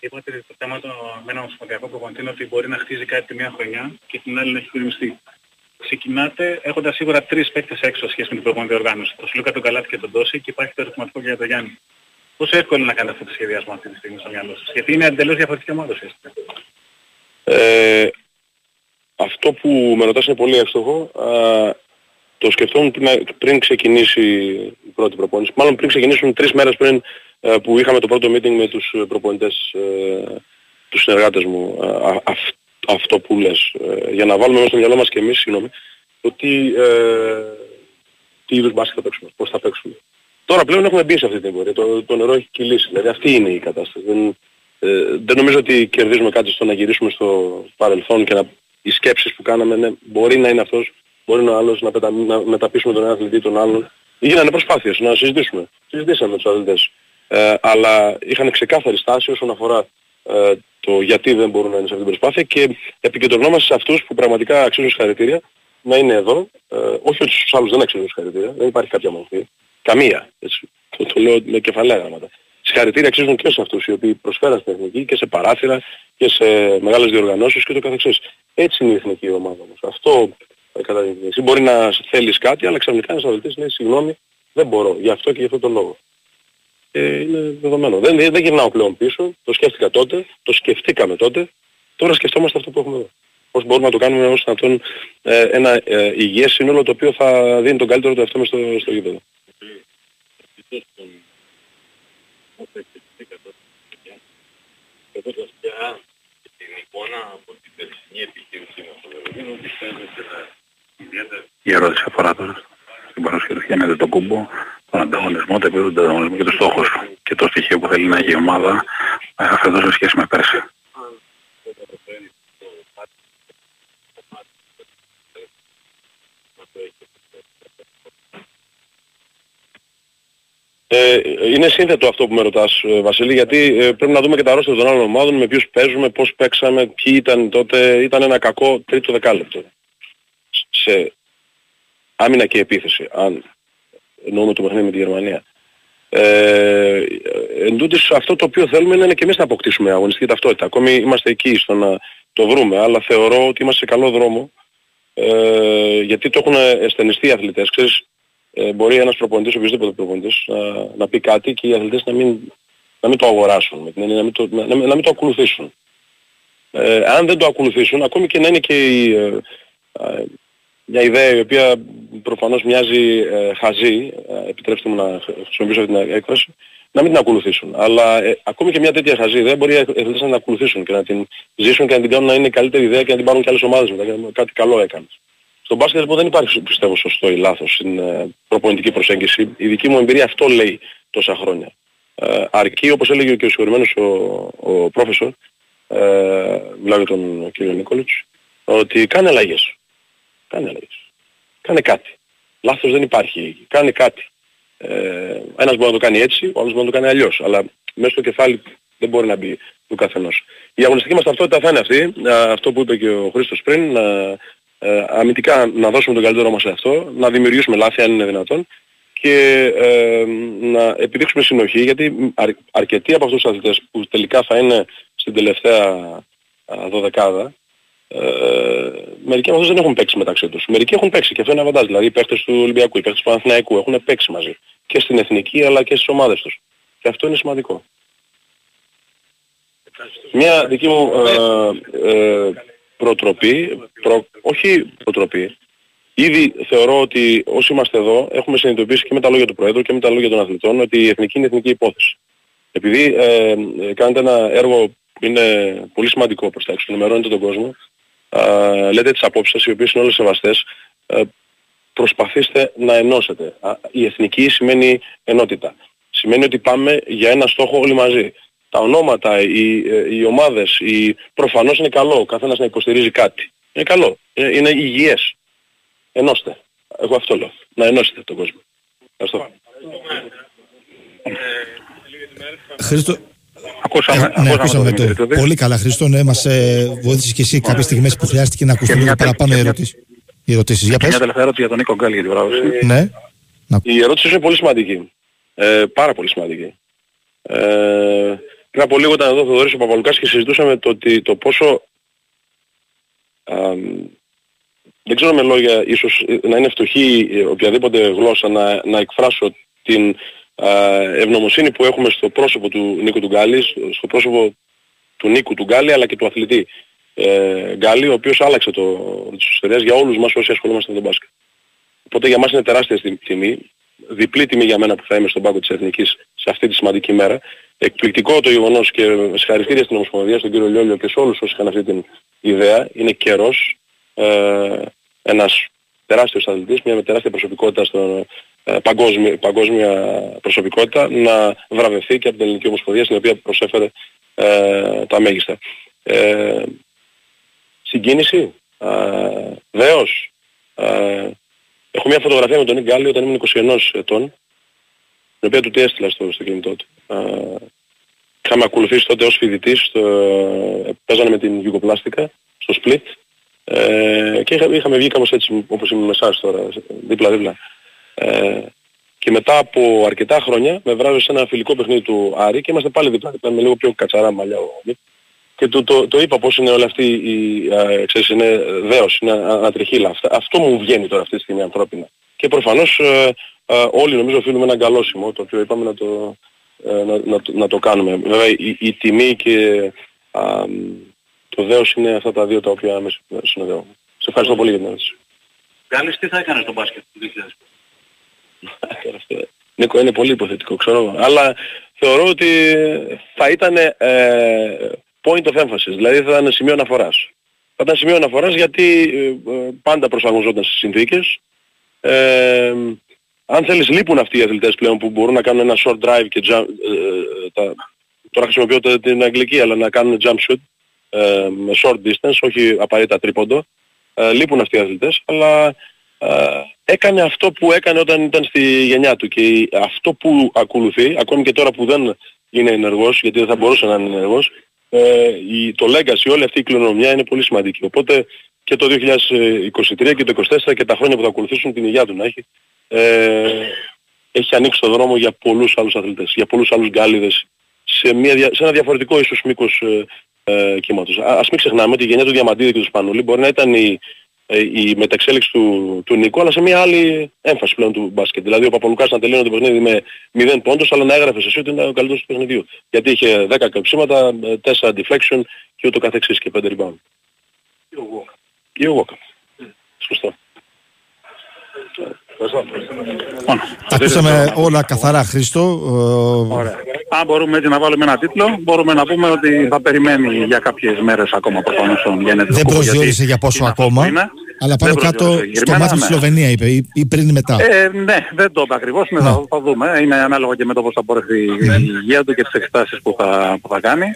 Είπατε το θέμα το, με ένα ομοσπονδιακό προπονητή είναι ότι μπορεί να χτίζει κάτι τη μία χρονιά και την άλλη να έχει κρυμιστεί. Ξεκινάτε έχοντας σίγουρα τρεις παίκτες έξω σχέση με την προπονητή οργάνωση. Το Σλούκα, τον Καλάτη και τον Τόση και υπάρχει το ερωτηματικό και για τον Γιάννη. Πόσο εύκολο είναι να κάνετε αυτό το σχεδιασμό αυτή τη στιγμή στο μυαλό σας. Γιατί είναι εντελώς διαφορετική ομάδα ουσιαστικά. Ε, αυτό που με ρωτάς είναι πολύ εύστοχο. Α, το σκεφτόμουν πριν, πριν ξεκινήσει η πρώτη προπόνηση. Μάλλον πριν ξεκινήσουν τρεις μέρες πριν ε, που είχαμε το πρώτο meeting με τους προπονητές, ε, τους συνεργάτες μου. Α, α, αυτό που λες. Ε, για να βάλουμε μέσα στο μυαλό μας και εμείς, συγγνώμη, ότι ε, τι είδους μπάσκετ θα παίξουμε, πώς θα παίξουμε. Τώρα πλέον έχουμε μπει σε αυτή την πορεία. Το, το νερό έχει κυλήσει. Δηλαδή αυτή είναι η κατάσταση. Δεν, ε, δεν νομίζω ότι κερδίζουμε κάτι στο να γυρίσουμε στο παρελθόν και να, οι σκέψεις που κάναμε ναι, μπορεί να είναι αυτός, μπορεί ο άλλος να, πετα, να μεταπίσουμε τον ένα αθλητή τον άλλον. Γίνανε προσπάθειες να συζητήσουμε. Συζητήσαμε με τους αθλητές. Ε, αλλά είχαν ξεκάθαρη στάση όσον αφορά ε, το γιατί δεν μπορούν να είναι σε αυτή την προσπάθεια και επικεντρωνόμαστε σε αυτούς που πραγματικά αξίζουν συγχαρητήρια να είναι εδώ. Ε, όχι ότι στους άλλους δεν αξίζουν συγχαρητήρια, δεν υπάρχει κάποια μορφή. Καμία. Έτσι. Το, το λέω με κεφαλαία γράμματα. Συγχαρητήρια αξίζουν και σε αυτούς οι οποίοι προσφέραν στην εθνική και σε παράθυρα και σε μεγάλες διοργανώσεις και το καθεξής. Έτσι είναι η εθνική ομάδα όμως. Αυτό ε, κατά την Εσύ μπορεί να θέλεις κάτι, αλλά ξαφνικά να σου λέει συγγνώμη, δεν μπορώ. Γι' αυτό και γι' αυτό τον λόγο. Ε, είναι δεδομένο. Δεν, δεν γυρνάω πλέον πίσω. Το σκέφτηκα τότε, το σκεφτήκαμε τότε. Τώρα σκεφτόμαστε αυτό που έχουμε εδώ. Πώς μπορούμε να το κάνουμε ώστε να τον ε, ένα ε, υγιές σύνολο το οποίο θα δίνει τον καλύτερο του εαυτό στο, στο γήπεδο. Η ερώτηση αφορά τώρα στην παρουσία με το κούμπο, τον ανταγωνισμό, το επίπεδο του ανταγωνισμού και τους στόχους και το στοιχείο που θέλει να έχει η ομάδα αυτό σε σχέση με πέρσι. Ε, είναι σύνθετο αυτό που με ρωτάς ε, Βασίλη γιατί ε, πρέπει να δούμε και τα ρόστα των άλλων ομάδων με ποιους παίζουμε, πώς παίξαμε, ποιοι ήταν τότε. Ήταν ένα κακό τρίτο δεκάλεπτο. Σε άμυνα και επίθεση, αν εννοούμε το παιχνίδι με τη Γερμανία. Ε, εν τούτης, αυτό το οποίο θέλουμε είναι και εμείς να αποκτήσουμε αγωνιστική ταυτότητα. Ακόμη είμαστε εκεί στο να το βρούμε, αλλά θεωρώ ότι είμαστε σε καλό δρόμο ε, γιατί το έχουν αισθενιστεί οι αθλητές. Ξέρεις, ε, μπορεί ένας προπονητής, οποιοδήποτε προπονητής, να, να πει κάτι και οι αθλητές να μην, να μην το αγοράσουν, να μην το, να, να μην το ακολουθήσουν. Ε, αν δεν το ακολουθήσουν, ακόμη και να είναι και η, ε, ε, μια ιδέα η οποία προφανώς μοιάζει ε, χαζή, ε, επιτρέψτε μου να χρησιμοποιήσω αυτή την έκφραση, να μην την ακολουθήσουν. Αλλά ε, ακόμη και μια τέτοια χαζή ιδέα μπορεί οι αθλητές να την ακολουθήσουν και να την ζήσουν και να την κάνουν να είναι καλύτερη ιδέα και να την πάρουν και άλλες ομάδες μετά. Κάτι καλό έκανε. Στον μπάσκετ λοιπόν δεν υπάρχει πιστεύω σωστό ή λάθος στην ε, προπονητική προσέγγιση. Η δική μου εμπειρία αυτό λέει τόσα χρόνια. Ε, αρκεί όπως έλεγε και ο συγχωρημένος ο, ο πρόφεσορ, ε, μιλάω για τον κύριο Νίκολιτς, ότι κάνε αλλαγές. Κάνε αλλαγές. Κάνε κάτι. Λάθος δεν υπάρχει. Κάνε κάτι. Ε, ένας μπορεί να το κάνει έτσι, ο άλλος μπορεί να το κάνει αλλιώς. Αλλά μέσα στο κεφάλι δεν μπορεί να μπει του καθενός. Η αγωνιστική μας ταυτότητα θα είναι αυτή, αυτό που είπε και ο Χρήστος πριν, να ε, αμυντικά να δώσουμε τον καλύτερό μας σε αυτό, να δημιουργήσουμε λάθη αν είναι δυνατόν και ε, να επιδείξουμε συνοχή γιατί αρ, αρκετοί από αυτούς τους αθλητές που τελικά θα είναι στην τελευταία δωδεκάδα ε, μερικοί από αυτούς δεν έχουν παίξει μεταξύ τους. Μερικοί έχουν παίξει και αυτό είναι αβαντάζ. Δηλαδή οι παίχτες του Ολυμπιακού, οι παίχτες του Παναθηναϊκού έχουν παίξει μαζί και στην εθνική αλλά και στις ομάδες τους. Και αυτό είναι σημαντικό. Μια δική μου ε, ε, προτροπή, προ, όχι προτροπή, Ήδη θεωρώ ότι όσοι είμαστε εδώ έχουμε συνειδητοποιήσει και με τα λόγια του Προέδρου και με τα λόγια των αθλητών ότι η εθνική είναι εθνική υπόθεση. Επειδή ε, ε, κάνετε ένα έργο που είναι πολύ σημαντικό προς τα έξω, ενημερώνετε τον κόσμο, ε, λέτε τις απόψεις σας οι οποίες είναι όλες σεβαστές, ε, προσπαθήστε να ενώσετε. Η εθνική σημαίνει ενότητα. Σημαίνει ότι πάμε για ένα στόχο όλοι μαζί. Τα ονόματα, οι, ε, οι ομάδες, οι... προφανώς είναι καλό ο καθένας να υποστηρίζει κάτι. Είναι καλό. Είναι, είναι υγιές. Ενώστε. Εγώ αυτό λέω. Να ενώσετε τον κόσμο. Ευχαριστώ. Χρήστο, Ακούσαμε, ε, ναι, ακούσαμε το. Πολύ καλά, Χρήστο. Ναι, μας ε, βοήθησες και εσύ κάποιες στιγμές που χρειάστηκε να ακούσουμε λίγο παραπάνω οι ερωτήσεις. Οι ερωτήσεις. Για πες. Μια τελευταία ερώτηση για τον Νίκο Γκάλ για την βράβευση. Ναι. Η ερώτηση είναι πολύ σημαντική. Ε, πάρα πολύ σημαντική. Ε, πριν από λίγο ήταν εδώ ο Θοδωρής ο Παπαλουκάς και συζητούσαμε το, ότι, το πόσο α, δεν ξέρω με λόγια ίσως να είναι φτωχή οποιαδήποτε γλώσσα να, να εκφράσω την ευγνωμοσύνη που έχουμε στο πρόσωπο του Νίκου του Γκάλη, στο πρόσωπο του Νίκου του Γκάλη αλλά και του αθλητή ε, Γκάλη, ο οποίος άλλαξε το, τις ιστορίες για όλους μας όσοι ασχολούμαστε με τον μπάσκετ. Οπότε για μας είναι τεράστια τιμή, διπλή τιμή για μένα που θα είμαι στον πάγκο της Εθνικής σε αυτή τη σημαντική μέρα. Εκπληκτικό το γεγονός και συγχαρητήρια στην Ομοσπονδία, στον κύριο Λιόλιο και σε όλους όσοι είχαν αυτή την ιδέα. Είναι καιρός ε, ένας τεράστιος αθλητής, μια τεράστια προσωπικότητα στο, ε, παγκόσμια, παγκόσμια προσωπικότητα να βραβευθεί και από την Ελληνική Ομοσπονδία στην οποία προσέφερε ε, τα μέγιστα. Ε, συγκίνηση, ε, δέος. Ε, έχω μια φωτογραφία με τον Νίκ όταν ήμουν 21 ετών, την οποία του τι έστειλα στο, στο κινητό του. Ε, είχαμε ακολουθήσει τότε ως φοιτητής, στο, παίζανε με την Γιουγκοπλάστικα, στο Split, ε, και είχαμε βγει κάπως έτσι όπως είμαι με εσάς τώρα, δίπλα-δίπλα. Ε, και μετά από αρκετά χρόνια με βράζω σε ένα φιλικό παιχνίδι του Άρη και είμαστε πάλι δίπλα, με λίγο πιο κατσαρά μαλλιά ο και του το, το είπα πώς είναι όλη αυτή η, α, ξέρεις, είναι δέος, είναι ανατριχίλα. Αυτό, αυτό μου βγαίνει τώρα αυτή τη στιγμή ανθρώπινα. Και προφανώς ε, ε, όλοι νομίζω οφείλουμε ένα καλώσιμο, το οποίο είπαμε να το, ε, να, να, να, το κάνουμε. Βέβαια η, η τιμή και α, το δέος είναι αυτά τα δύο τα οποία με συνοδεύω. Σε ευχαριστώ πολύ για την ερώτηση. Γκάλης, τι θα έκανες στο μπάσκετ του 2000. Νίκο, είναι πολύ υποθετικό, ξέρω. Αλλά θεωρώ ότι θα ήταν ε, point of emphasis, δηλαδή θα ήταν σημείο αναφοράς. Θα ήταν σημείο αναφοράς γιατί ε, ε, πάντα προσαρμοζόταν στις συνθήκες. Ε, αν θέλεις λείπουν αυτοί οι αθλητές πλέον που μπορούν να κάνουν ένα short drive και jump, ε, τα, τώρα χρησιμοποιώ την αγγλική αλλά να κάνουν jump shoot ε, με short distance, όχι απαραίτητα τρίποντο. Ε, λείπουν αυτοί οι αθλητές, αλλά ε, έκανε αυτό που έκανε όταν ήταν στη γενιά του και αυτό που ακολουθεί, ακόμη και τώρα που δεν είναι ενεργός, γιατί δεν θα μπορούσε να είναι ενεργός, ε, η, το legacy, όλη αυτή η κληρονομιά είναι πολύ σημαντική. Οπότε και το 2023 και το 2024 και τα χρόνια που θα ακολουθήσουν την υγεία του να έχει, ε, έχει ανοίξει το δρόμο για πολλούς άλλους αθλητές, για πολλούς άλλους γκάλιδες, σε, μια, σε ένα διαφορετικό ίσως μήκος ε, ε, κύματος. Ας μην ξεχνάμε ότι η γενιά του Διαμαντίδη και του Σπανούλη μπορεί να ήταν η, ε, η μεταξέλιξη του, του Νίκου, αλλά σε μια άλλη έμφαση πλέον του μπάσκετ. Δηλαδή ο Παπαλουκάς να τελειώνει το παιχνίδι με 0 πόντους, αλλά να έγραφε σε εσύ ότι είναι ο καλύτερος του παιχνιδιού. Γιατί είχε 10 καψίματα, 4 deflection και ούτω καθεξής και 5 rebound. Ή ο Walker. Σωστό. Ακούσαμε όλα καθαρά, Χρήστο. Ωραία. Αν μπορούμε έτσι να βάλουμε ένα τίτλο, μπορούμε να πούμε ότι θα περιμένει για κάποιες μέρες ακόμα προφανώς τον Γέννη Δεν προσδιορίσε για πόσο ακόμα. Αλλά πάνω κάτω στο μάτι της Σλοβενία είπε ή πριν ή μετά. Ε, ναι, δεν το είπε ακριβώς, ναι. θα, θα δούμε. Είναι ανάλογα και με το πώς θα μπορέσει η υγεία του και τις εξετάσεις που θα, που θα κάνει.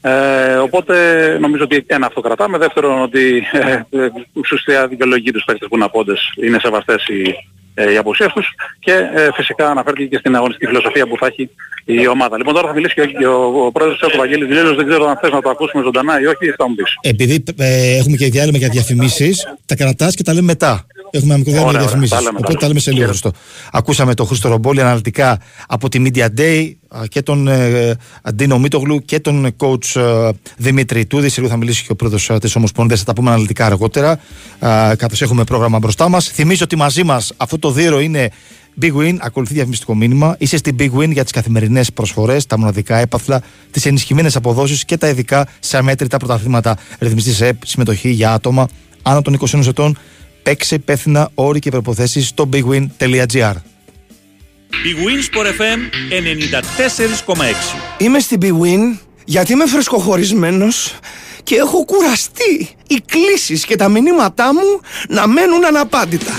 Ε, οπότε νομίζω ότι ένα αυτό κρατάμε. Δεύτερον ότι ε, ουσιαστικά δικαιολογεί τους παίκτες που είναι απόντες είναι σεβαστές οι, ε, οι αποσίες τους και ε, φυσικά αναφέρθηκε και στην αγωνιστική φιλοσοφία που θα έχει η ομάδα. Λοιπόν τώρα θα μιλήσει και, και ο, ο πρόεδρος του Βαγγέλης Δηλέλος, δεν ξέρω αν θες να το ακούσουμε ζωντανά ή όχι, θα μου πεις. Επειδή ε, έχουμε και διάλειμμα για διαφημίσεις, τα κρατάς και τα λέμε μετά. Έχουμε ένα μικρό διάλειμμα για διαφημίσεις. Οπότε τα λέμε σε λίγο. Χρήστο. Ακούσαμε τον Χρήστο Ρομπόλη αναλυτικά από τη Media Day και τον ε, Αντίνο Μίτογλου και τον coach ε, Δημήτρη Τούδης. Σε λίγο θα μιλήσει και ο πρόεδρος ε, της Ομοσπονδίας. Θα τα πούμε αναλυτικά αργότερα, ε, καθώς έχουμε πρόγραμμα μπροστά μας. Θυμίζω ότι μαζί μας αυτό το δίωρο είναι Big Win, ακολουθεί διαφημιστικό μήνυμα. Είσαι στην Big Win για τις καθημερινές προσφορές, τα μοναδικά έπαθλα, τις ενισχυμένες αποδόσεις και τα ειδικά σε αμέτρητα πρωταθλήματα. Ρυθμιστής ΕΠ, συμμετοχή για άτομα άνω των 21 ετών Παίξε υπεύθυνα όροι και προποθέσει στο bigwin.gr. Η Winsport FM 94,6 Είμαι στην BWIN γιατί είμαι φρεσκοχωρισμένος και έχω κουραστεί οι κλήσεις και τα μηνύματά μου να μένουν αναπάντητα.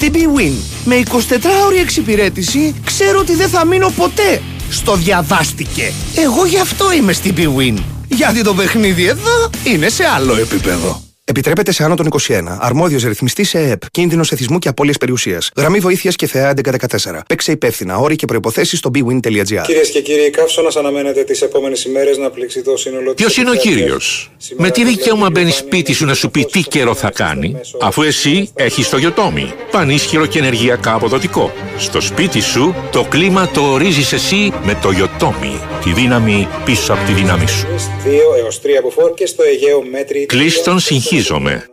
Στην BWIN με 24 ώρη εξυπηρέτηση ξέρω ότι δεν θα μείνω ποτέ στο διαβάστηκε. Εγώ γι' αυτό είμαι στην BWIN. Γιατί το παιχνίδι εδώ είναι σε άλλο επίπεδο. Επιτρέπεται σε άνω των 21. Αρμόδιος ρυθμιστής σε ΕΕΠ. Κίνδυνος εθισμού και απώλειας περιουσίας. Γραμμή βοήθειας και θεά 1114. Παίξε υπεύθυνα. Όροι και προποθέσει στο bwin.gr. Κυρίες και κύριοι, η καύσωνα αναμένεται τις επόμενες ημέρες να πλήξει το σύνολο της. Ποιος είναι ο κύριος; Με τι δικαίωμα μπαίνει σπίτι σου να σου πει τι καιρό θα κάνει, αφού εσύ έχεις το γιοτόμι. Πανίσχυρο και ενεργειακά αποδοτικό. Στο σπίτι σου το κλίμα το ορίζεις εσύ με το γιοτόμι. Τη δύναμη πίσω από τη δύναμη σου. 2 έως 3 μποφόρ και στο Αιγαίο μέτρη. Κλείστον συγχύζομαι.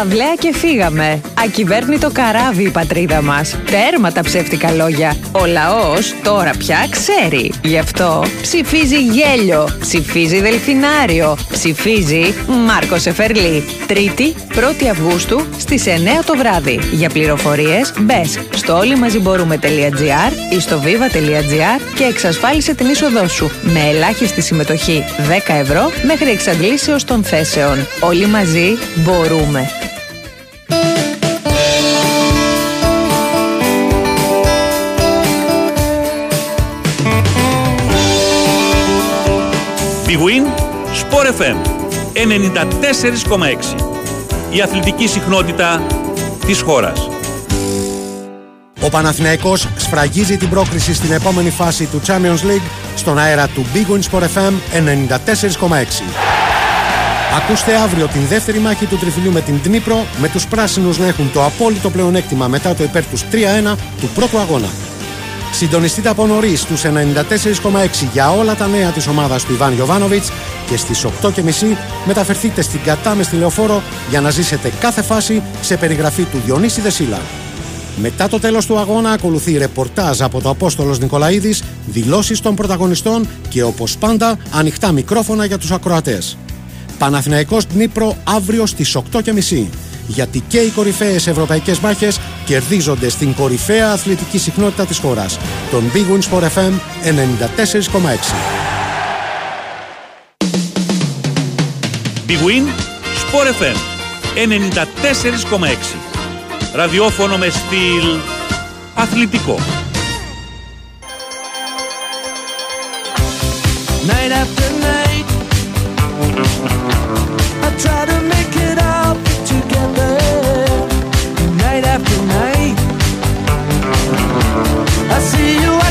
Αυλαία και φύγαμε. Ακυβέρνητο καράβι η πατρίδα μας. Τέρμα τα ψεύτικα λόγια. Ο λαός τώρα πια ξέρει. Γι' αυτό ψηφίζει γέλιο, ψηφίζει δελφινάριο, ψηφίζει Μάρκο Εφερλή. Τρίτη, 1η Αυγούστου στις 9 το βράδυ. Για πληροφορίες μπες στο όλοιμαζιμπορούμε.gr ή στο viva.gr και εξασφάλισε την είσοδό σου με ελάχιστη συμμετοχή 10 ευρώ μέχρι εξαντλήσεως των θέσεων. Όλοι μαζί μπορούμε. Big Win Sport FM 94,6 Η αθλητική συχνότητα της χώρας. Ο Παναθηναϊκός σφραγίζει την πρόκριση στην επόμενη φάση του Champions League στον αέρα του Big Win Sport FM 94,6. Ακούστε αύριο την δεύτερη μάχη του τριφυλιού με την Dnipro με τους πράσινους να έχουν το απόλυτο πλεονέκτημα μετά το υπέρ τους 3-1 του πρώτου αγώνα. Συντονιστείτε από νωρί στους 94,6 για όλα τα νέα της ομάδας του Ιβάν Γιοβάνοβιτς και στις 8.30 μεταφερθείτε στην κατάμεστη λεωφόρο για να ζήσετε κάθε φάση σε περιγραφή του Διονύση Δεσίλα. Μετά το τέλος του αγώνα ακολουθεί ρεπορτάζ από το Απόστολος Νικολαίδης, δηλώσεις των πρωταγωνιστών και όπως πάντα ανοιχτά μικρόφωνα για τους ακροατές. Παναθηναϊκός Νύπρο αύριο στις 8.30 γιατί και οι κορυφαίες ευρωπαϊκές μάχες κερδίζονται στην κορυφαία αθλητική συχνότητα της χώρας. Τον Big Wins for FM 94,6. Big Win Sport FM 94,6 Ραδιόφωνο με στυλ αθλητικό. Night after night, I see you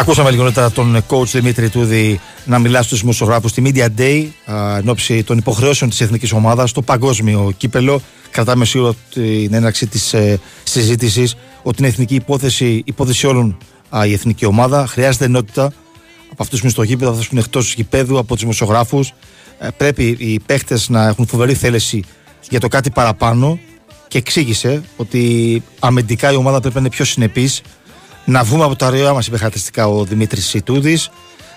Ακούσαμε λίγο νωρίτερα τον coach Δημήτρη Τούδη να μιλά στους δημοσιογράφους στη Media Day α, εν ώψη των υποχρεώσεων της εθνικής ομάδας στο παγκόσμιο κύπελο. Κρατάμε σίγουρα την έναρξη της ε, συζήτησης ότι είναι εθνική υπόθεση, υπόθεση όλων α, η εθνική ομάδα. Χρειάζεται ενότητα από αυτούς που είναι στο γήπεδο, αυτούς που είναι εκτός γηπέδου, από τους δημοσιογράφους. Ε, πρέπει οι παίχτες να έχουν φοβερή θέληση για το κάτι παραπάνω και εξήγησε ότι αμυντικά η ομάδα πρέπει να είναι πιο συνεπής να βγούμε από τα ωραία μας, είπε χαρακτηριστικά ο Δημήτρης Σιτούδης,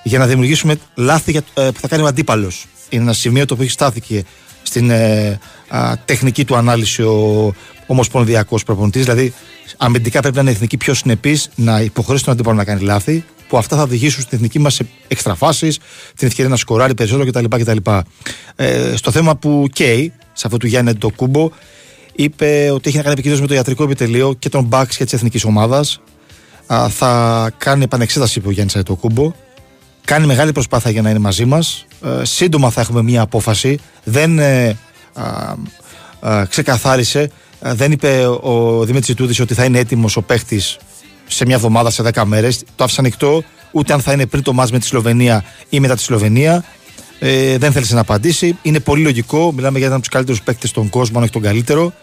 για να δημιουργήσουμε λάθη για, ε, που θα κάνει ο αντίπαλος. Είναι ένα σημείο το οποίο στάθηκε στην ε, α, τεχνική του ανάλυση ο Ομοσπονδιακός προπονητής. Δηλαδή, αμυντικά πρέπει να είναι η εθνική πιο συνεπής, να υποχρεώσει τον αντίπαλο να κάνει λάθη, που αυτά θα οδηγήσουν στην εθνική μας σε εξτραφάσεις, την ευκαιρία να σκοράρει περισσότερο κτλ. κτλ. Ε, στο θέμα που καίει, σε αυτό του Γιάννη το κούμπο, είπε ότι έχει να κάνει επικοινωνίας με το ιατρικό επιτελείο και τον Μπαξ και τη εθνική ομάδα α, θα κάνει επανεξέταση είπε ο Γιάννης Αντετοκούμπο. Κάνει μεγάλη προσπάθεια για να είναι μαζί μας. σύντομα θα έχουμε μια απόφαση. Δεν ε, α, α, ξεκαθάρισε, α, δεν είπε ο Δημήτρης Τούδη ότι θα είναι έτοιμος ο παίχτης σε μια εβδομάδα, σε 10 μέρες. Το άφησε ανοιχτό, ούτε αν θα είναι πριν το μάτς με τη Σλοβενία ή μετά τη Σλοβενία. Ε, δεν θέλησε να απαντήσει. Είναι πολύ λογικό. Μιλάμε για έναν από τους καλύτερους παίκτες στον κόσμο, αν όχι τον καλύτερο.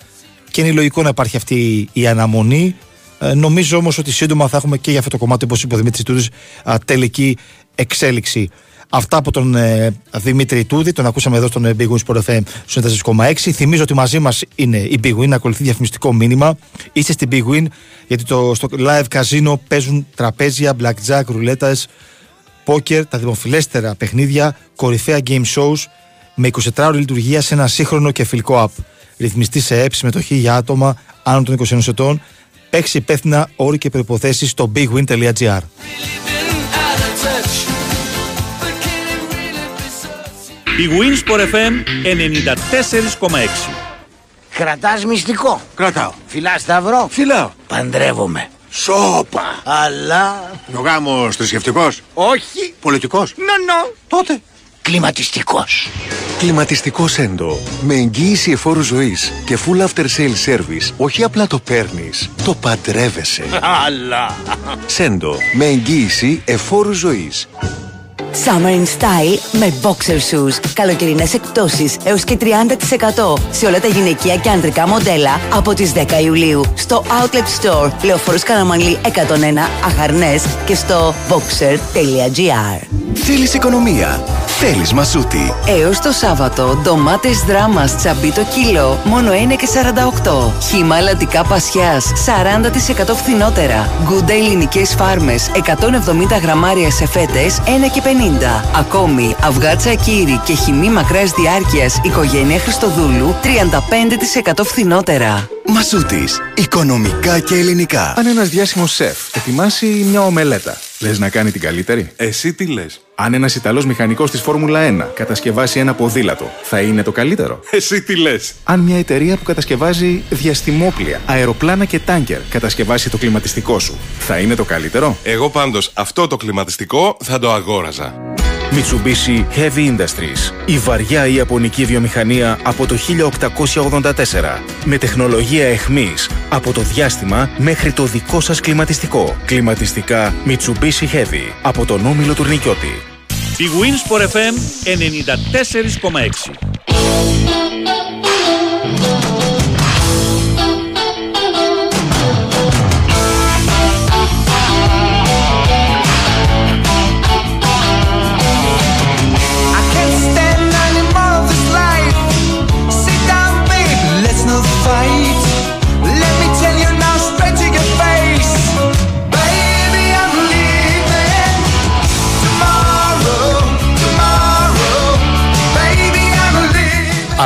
Και είναι λογικό να υπάρχει αυτή η αναμονή. Ε, νομίζω όμως ότι σύντομα θα έχουμε και για αυτό το κομμάτι, όπως είπε ο Δημήτρης Τούδης, τελική εξέλιξη. Αυτά από τον ε, Δημήτρη Τούδη, τον ακούσαμε εδώ στον ε, Big Win Sport FM στο 4,6. Θυμίζω ότι μαζί μας είναι η Big Win, ακολουθεί διαφημιστικό μήνυμα. Είστε στην Big Win, γιατί το, στο live καζίνο παίζουν τραπέζια, blackjack, ρουλέτα, poker, τα δημοφιλέστερα παιχνίδια, κορυφαία game shows με 24 ώρη λειτουργία σε ένα σύγχρονο και φιλικό app. Ρυθμιστή σε ΕΠ, συμμετοχή για άτομα άνω των 21 ετών. Παίξει υπεύθυνα όροι και προποθέσει στο bigwin.gr. Η Winsport FM 94,6. Κρατάς μυστικό. Κρατάω. Φιλά σταυρό. Φιλάω. Παντρεύομαι. Σόπα. Αλλά... Ο γάμος θρησκευτικός. Όχι. Πολιτικός. Νο, νο. Τότε. Κλιματιστικός. Κλιματιστικό Σέντο. Με εγγύηση εφόρου ζωής και full after sale service. Όχι απλά το παίρνεις, το παντρεύεσαι. Αλλά... Σέντο. Με εγγύηση εφόρου ζωής. Summer in Style με boxer shoes. Καλοκαιρινές εκπτώσεις έως και 30% σε όλα τα γυναικεία και ανδρικά μοντέλα από τις 10 Ιουλίου στο Outlet Store Λεωφόρος Καραμανλή 101 Αχαρνές και στο boxer.gr Θέλεις οικονομία; Θέλεις μασούτη. Έως το Σάββατο, ντομάτες δράμας τσαμπί το κιλό, μόνο 1 και 48. Χύμα αλατικά πασιάς, 40% φθηνότερα. Γκούντα ελληνικές φάρμες, 170 γραμμάρια σε φέτες, 1 και 50. Ακόμη, αυγά τσακίρι και χυμή μακράς διάρκειας οικογένεια Χριστοδούλου, 35% φθηνότερα. Μασούτης. Οικονομικά και ελληνικά. Αν ένας διάσημος σεφ ετοιμάσει μια ομελέτα, λες να κάνει την καλύτερη; Εσύ τι λες; Αν ένας Ιταλός μηχανικός της Φόρμουλα 1 κατασκευάσει ένα ποδήλατο, θα είναι το καλύτερο; Εσύ τι λες; Αν μια εταιρεία που κατασκευάζει διαστημόπλια, αεροπλάνα και τάγκερ κατασκευάσει το κλιματιστικό σου, θα είναι το καλύτερο; Εγώ πάντως αυτό το κλιματιστικό θα το αγόραζα. Mitsubishi Heavy Industries. Η βαριά ιαπωνική βιομηχανία από το 1884. Με τεχνολογία εχμής από το διάστημα μέχρι το δικό σας κλιματιστικό. Κλιματιστικά Mitsubishi Heavy από τον Όμιλο Τουρνικιώτη. Η Winsport FM 94,6.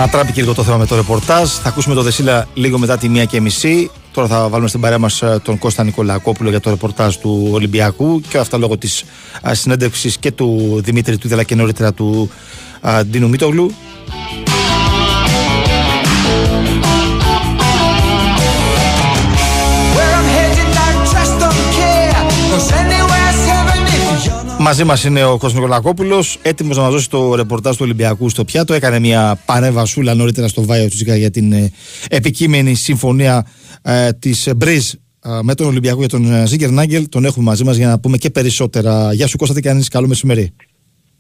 Ανατράπηκε λίγο το θέμα με το ρεπορτάζ. Θα ακούσουμε το Δεσίλα λίγο μετά τη μία και μισή. Τώρα θα βάλουμε στην παρέα μας τον Κώστα Νικολακόπουλο για το ρεπορτάζ του Ολυμπιακού και αυτά λόγω της συνέντευξης και του Δημήτρη Τούδη αλλά και νωρίτερα του α, Ντίνου Μίτογλου. Μαζί μας είναι ο Κώστας Νικολακόπουλος, έτοιμος να μας δώσει το ρεπορτάζ του Ολυμπιακού στο πιάτο. Έκανε μια παρέμβασούλα νωρίτερα στο Βάιο Τσίκα για την ε, επικείμενη συμφωνία ε, της Μπριζ με τον Ολυμπιακό για τον ε, Ζίγκερ Νάγκελ. Τον έχουμε μαζί μας για να πούμε και περισσότερα. Γεια σου Κώστα, τι κάνεις, καλό μεσημέρι.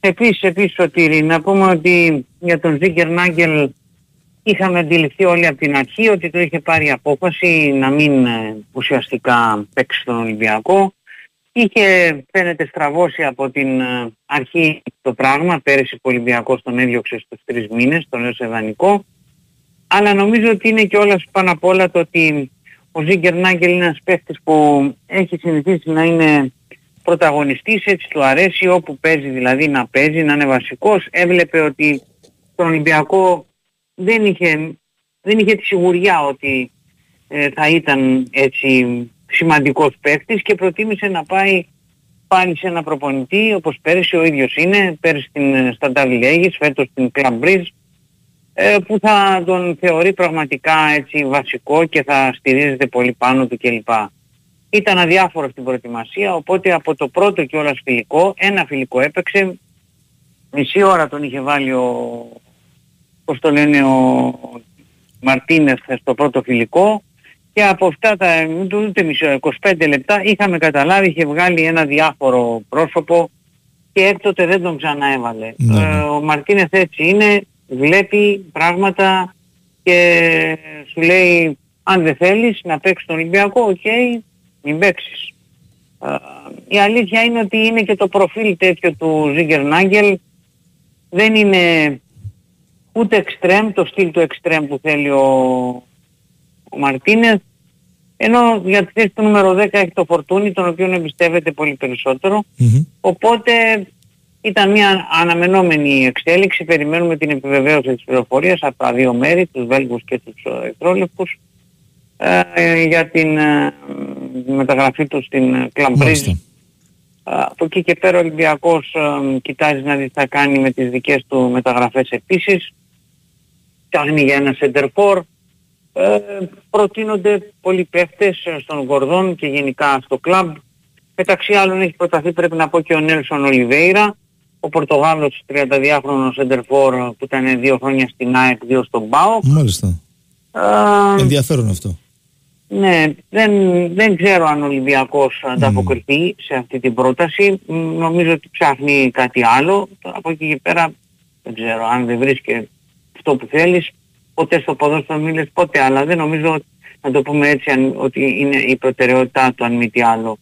Επίσης, επίσης Σωτήρη, να πούμε ότι για τον Ζίγκερ Νάγκελ είχαμε αντιληφθεί όλοι από την αρχή ότι το είχε πάρει απόφαση να μην ε, ουσιαστικά παίξει τον Ολυμπιακό. Είχε φαίνεται στραβώσει από την ε, αρχή το πράγμα, πέρυσι ο Ολυμπιακός τον έδιωξε στους τρεις μήνες, τον έδωσε δανεικό. Αλλά νομίζω ότι είναι και όλα πάνω απ' όλα το ότι ο Ζίγκερ Νάγκελ είναι ένας παίχτης που έχει συνηθίσει να είναι πρωταγωνιστής, έτσι του αρέσει όπου παίζει δηλαδή να παίζει, να είναι βασικός. Έβλεπε ότι τον Ολυμπιακό δεν είχε, δεν είχε τη σιγουριά ότι ε, θα ήταν έτσι σημαντικός παίκτης και προτίμησε να πάει πάλι σε ένα προπονητή όπως πέρυσι ο ίδιος είναι, πέρυσι στην Σταντάβη Λέγης, φέτος στην Club Bridge, ε, που θα τον θεωρεί πραγματικά έτσι βασικό και θα στηρίζεται πολύ πάνω του κλπ. Ήταν αδιάφορο στην προετοιμασία, οπότε από το πρώτο κιόλας φιλικό, ένα φιλικό έπαιξε, μισή ώρα τον είχε βάλει ο, πώς το λένε, ο Μαρτίνεθ στο πρώτο φιλικό και από αυτά τα ούτε μισό, 25 λεπτά είχαμε καταλάβει, είχε βγάλει ένα διάφορο πρόσωπο και έκτοτε δεν τον ξαναέβαλε. Ναι. Ε, ο Μαρτίνεθ έτσι είναι, βλέπει πράγματα και σου λέει αν δεν θέλεις να παίξεις τον Ολυμπιακό, οκ, μην παίξεις. Ε, η αλήθεια είναι ότι είναι και το προφίλ τέτοιο του Ζίνκερναγκελ. Δεν είναι ούτε εξτρέμ, το στυλ του εξτρέμ που θέλει ο, ο Μαρτίνεθ. Ενώ για τη θέση του νούμερο 10 έχει το Φορτούνη, τον οποίο εμπιστεύεται πολύ περισσότερο. Οπότε ήταν μια αναμενόμενη εξέλιξη. Περιμένουμε την επιβεβαίωση της πληροφορίας από τα δύο μέρη, τους Βέλγους και τους ε, Εθρόλευκους, ε, για την ε, μεταγραφή τους στην Κλαμπρίζ. Από εκεί και πέρα ο Ολυμπιακός ε, κοιτάζει να δει τι θα κάνει με τις δικές του μεταγραφές επίσης. Φτιάχνει για ένα σεντερφόρ. Ε, προτείνονται πολλοί παίχτες στον Γορδόν και γενικά στο κλαμπ. Μεταξύ άλλων έχει προταθεί πρέπει να πω και ο Νέλσον Ολιβέηρα, ο Πορτογάλος 32χρονος σεντερφόρ που ήταν δύο χρόνια στην ΑΕΚ, δύο στον ΠΑΟΚ. Μάλιστα. Ε, Ενδιαφέρον αυτό. ναι, δεν, δεν ξέρω αν ο Ολυμπιακός ανταποκριθεί σε αυτή την πρόταση. Μ, Νομίζω ότι ψάχνει κάτι άλλο. Τώρα από εκεί και πέρα δεν ξέρω αν δεν βρίσκει αυτό που θέλεις. Ποτέ στο ποδόσφαιρο μίλες ποτέ, αλλά δεν νομίζω να το πούμε έτσι αν, ότι είναι η προτεραιότητά του αν μη τι άλλο.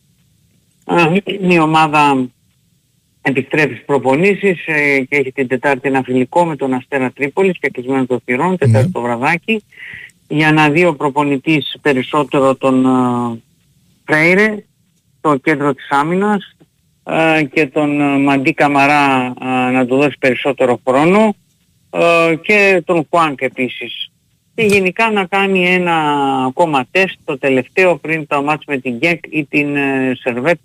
Α, Η ομάδα επιστρέφει στις προπονήσεις ε, και έχει την Τετάρτη ένα φιλικό με τον Αστέρα Τρίπολης και κλεισμένο των θυρών, Τετάρτη το βραδάκι. Για να δει ο προπονητής περισσότερο τον ε, Φρέιρε, το κέντρο της άμυνας ε, και τον ε, Μαντί Καμαρά ε, να του δώσει περισσότερο χρόνο ε, και τον Χουάνκ επίσης. Και γενικά να κάνει ένα ακόμα τεστ το τελευταίο πριν το μάτς με την ΓΕΚ ή την ε, Σερβέτ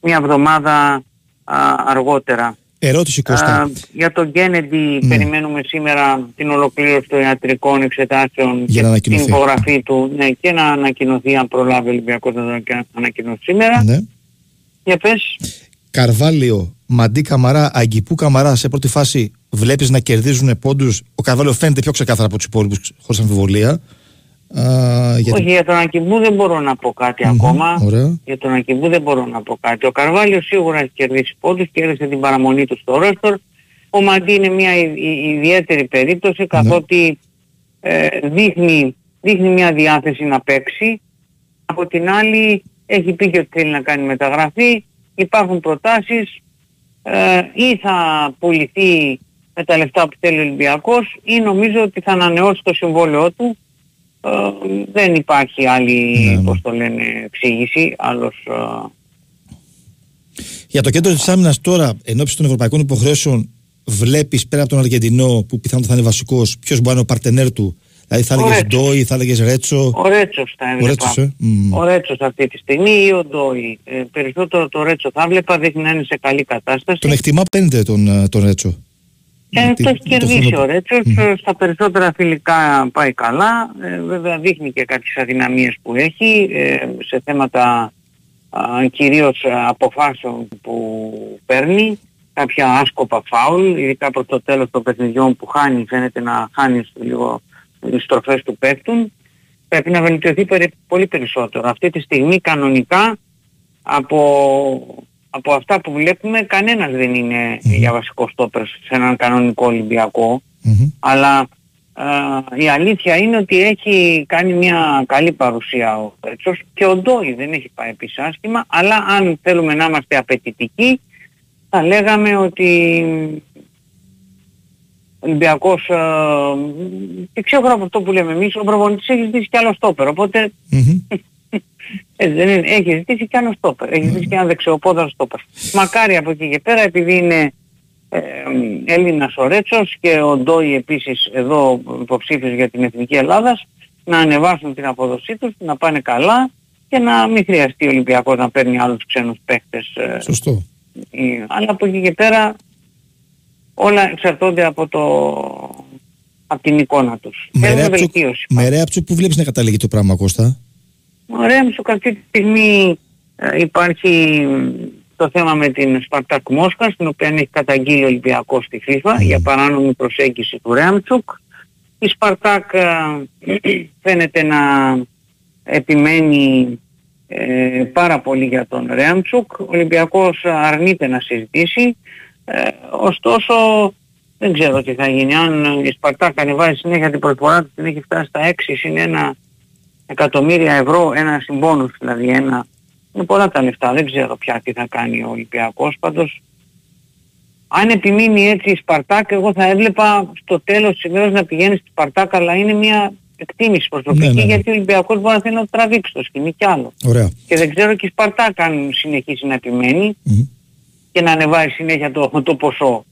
μια εβδομάδα α, αργότερα. Ερώτηση Κώστα. Α, για τον Κέννεντι Ναι. περιμένουμε σήμερα την ολοκλήρωση των ιατρικών εξετάσεων Για να και την ανακοινωθεί. υπογραφή του ναι, και να ανακοινωθεί αν προλάβει ο Ολυμπιακός να το ανακα- ανακοινώσει σήμερα. Ναι. Για πες. Καρβάλιο, Μαντί Καμαρά, Αγκυπού Καμαρά σε πρώτη φάση βλέπεις να κερδίζουν πόντους. Ο Καρβάλιο φαίνεται πιο ξεκάθαρα από τους υπόλοιπους, χωρίς αμφιβολία. Α, γιατί... Όχι, για τον Ακιμπού δεν μπορώ να πω κάτι ακόμα. Ωραία. Για τον Ακιμπού δεν μπορώ να πω κάτι. Ο Καρβάλιο σίγουρα έχει κερδίσει πόντους, κέρδισε την παραμονή του στο Ρέστορ. Ο Μαντί είναι μια ι- ι- ιδιαίτερη περίπτωση καθότι ε, δείχνει, δείχνει μια διάθεση να παίξει. Από την άλλη έχει πει και ότι θέλει να κάνει μεταγραφή. Υπάρχουν προτάσεις ε, ή θα πουληθεί με τα λεφτά που θέλει ο Ολυμπιακός ή νομίζω ότι θα ανανεώσει το συμβόλαιό του. Ε, δεν υπάρχει άλλη, Ναι, πώς το λένε, εξήγηση, άλλος... ε, Για το κέντρο της άμυνας τώρα, εν ώψη των ευρωπαϊκών υποχρεώσεων, βλέπεις πέρα από τον Αργεντινό που πιθανότατα θα είναι βασικός, ποιος μπορεί να είναι ο παρτενέρ του; Δηλαδή θα Ο έλεγε Ρέτσος. Ντόι, θα έλεγες Ρέτσο; Ο Ρέτσος θα Ο έβλεπα. Ρέτσος, ε; Μμμ. Ο Ρέτσος αυτή τη στιγμή ή ο Ντόι. Ε, περισσότερο το Ρέτσο θα έβλεπα, δείχνει να είναι σε καλή κατάσταση. Τον εκτιμά πέντε τον, ε, τον Ρέτσο. Και Τι- το έχεις το κερδίσει χρόνο- ο Ρέτσος, ε, στα περισσότερα φιλικά πάει καλά, ε, βέβαια δείχνει και κάποιες αδυναμίες που έχει ε, σε θέματα α, κυρίως ε, αποφάσεων που παίρνει, κάποια άσκοπα φάουλ, ειδικά προς το τέλος των παιχνιδιών που χάνει, φαίνεται να χάνει λίγο οι στροφές του παίκτουν, πρέπει να βελτιωθεί περι- πολύ περισσότερο. Αυτή τη στιγμή κανονικά από, από αυτά που βλέπουμε κανένας δεν είναι για βασικό στόπερ σε έναν κανονικό Ολυμπιακό. Αλλά α, η αλήθεια είναι ότι έχει κάνει μια καλή παρουσία ο Ρέτσος και ο Ντόι δεν έχει πάει επίσης άσχημα αλλά αν θέλουμε να είμαστε απαιτητικοί θα λέγαμε ότι ο Ολυμπιακός α, και ξέρω από αυτό που λέμε εμείς ο προπονητής έχει ζητήσει κι άλλο στόπερ οπότε ε, δεν είναι. Έχει ζητήσει κι άλλο στόπερ. Έχει ζητήσει κι ένα δεξιοπόδαρο στόπερ. Μακάρι από εκεί και πέρα επειδή είναι ε, Έλληνας ο Ρέτσος και ο Ντόι επίσης εδώ υποψήφιος για την Εθνική Ελλάδας να ανεβάσουν την απόδοσή τους, να πάνε καλά και να μην χρειαστεί ο Ολυμπιακός να παίρνει άλλους ξένους παίκτες. ε, Σωστό. ε, αλλά από εκεί και πέρα όλα εξαρτώνται από, το, από την εικόνα τους. Με Θέλουν Ρέαπτσουκ, βελτίωση. με Ρέαπτσουκ που βλέπεις να καταλήγει το πράγμα, Κώστα; Ωραία, μου αυτή τη στιγμή ε, υπάρχει μ, το θέμα με την Σπαρτάκ Μόσχα, στην οποία έχει καταγγείλει ο Ολυμπιακός στη FIFA για παράνομη προσέγγιση του Ρέαμτσουκ. Η Σπαρτάκ ε, φαίνεται να επιμένει ε, πάρα πολύ για τον Ρέαμτσουκ. Ο Ολυμπιακός αρνείται να συζητήσει. Ε, ωστόσο δεν ξέρω τι θα γίνει. Αν η Σπαρτάκ ανεβάζει συνέχεια την προσφορά του, την έχει φτάσει στα 6 συν ένα εκατομμύρια ευρώ, ένα συμπόνους δηλαδή, ένα Είναι πολλά τα λεφτά. Δεν ξέρω πια τι θα κάνει ο Ολυμπιακός. Πάντως, αν επιμείνει έτσι η Σπαρτάκ, εγώ θα έβλεπα στο τέλος της ημέρας να πηγαίνει στη Σπαρτάκ, αλλά είναι μια εκτίμηση προσωπική, Ναι, ναι, ναι. γιατί ο Ολυμπιακός μπορεί να θέλει να το τραβήξει το σκηνή κι άλλο. Ωραία. Και δεν ξέρω και η Σπαρτάκ αν συνεχίσει να επιμένει και να ανεβάζει συνέχεια το, το ποσό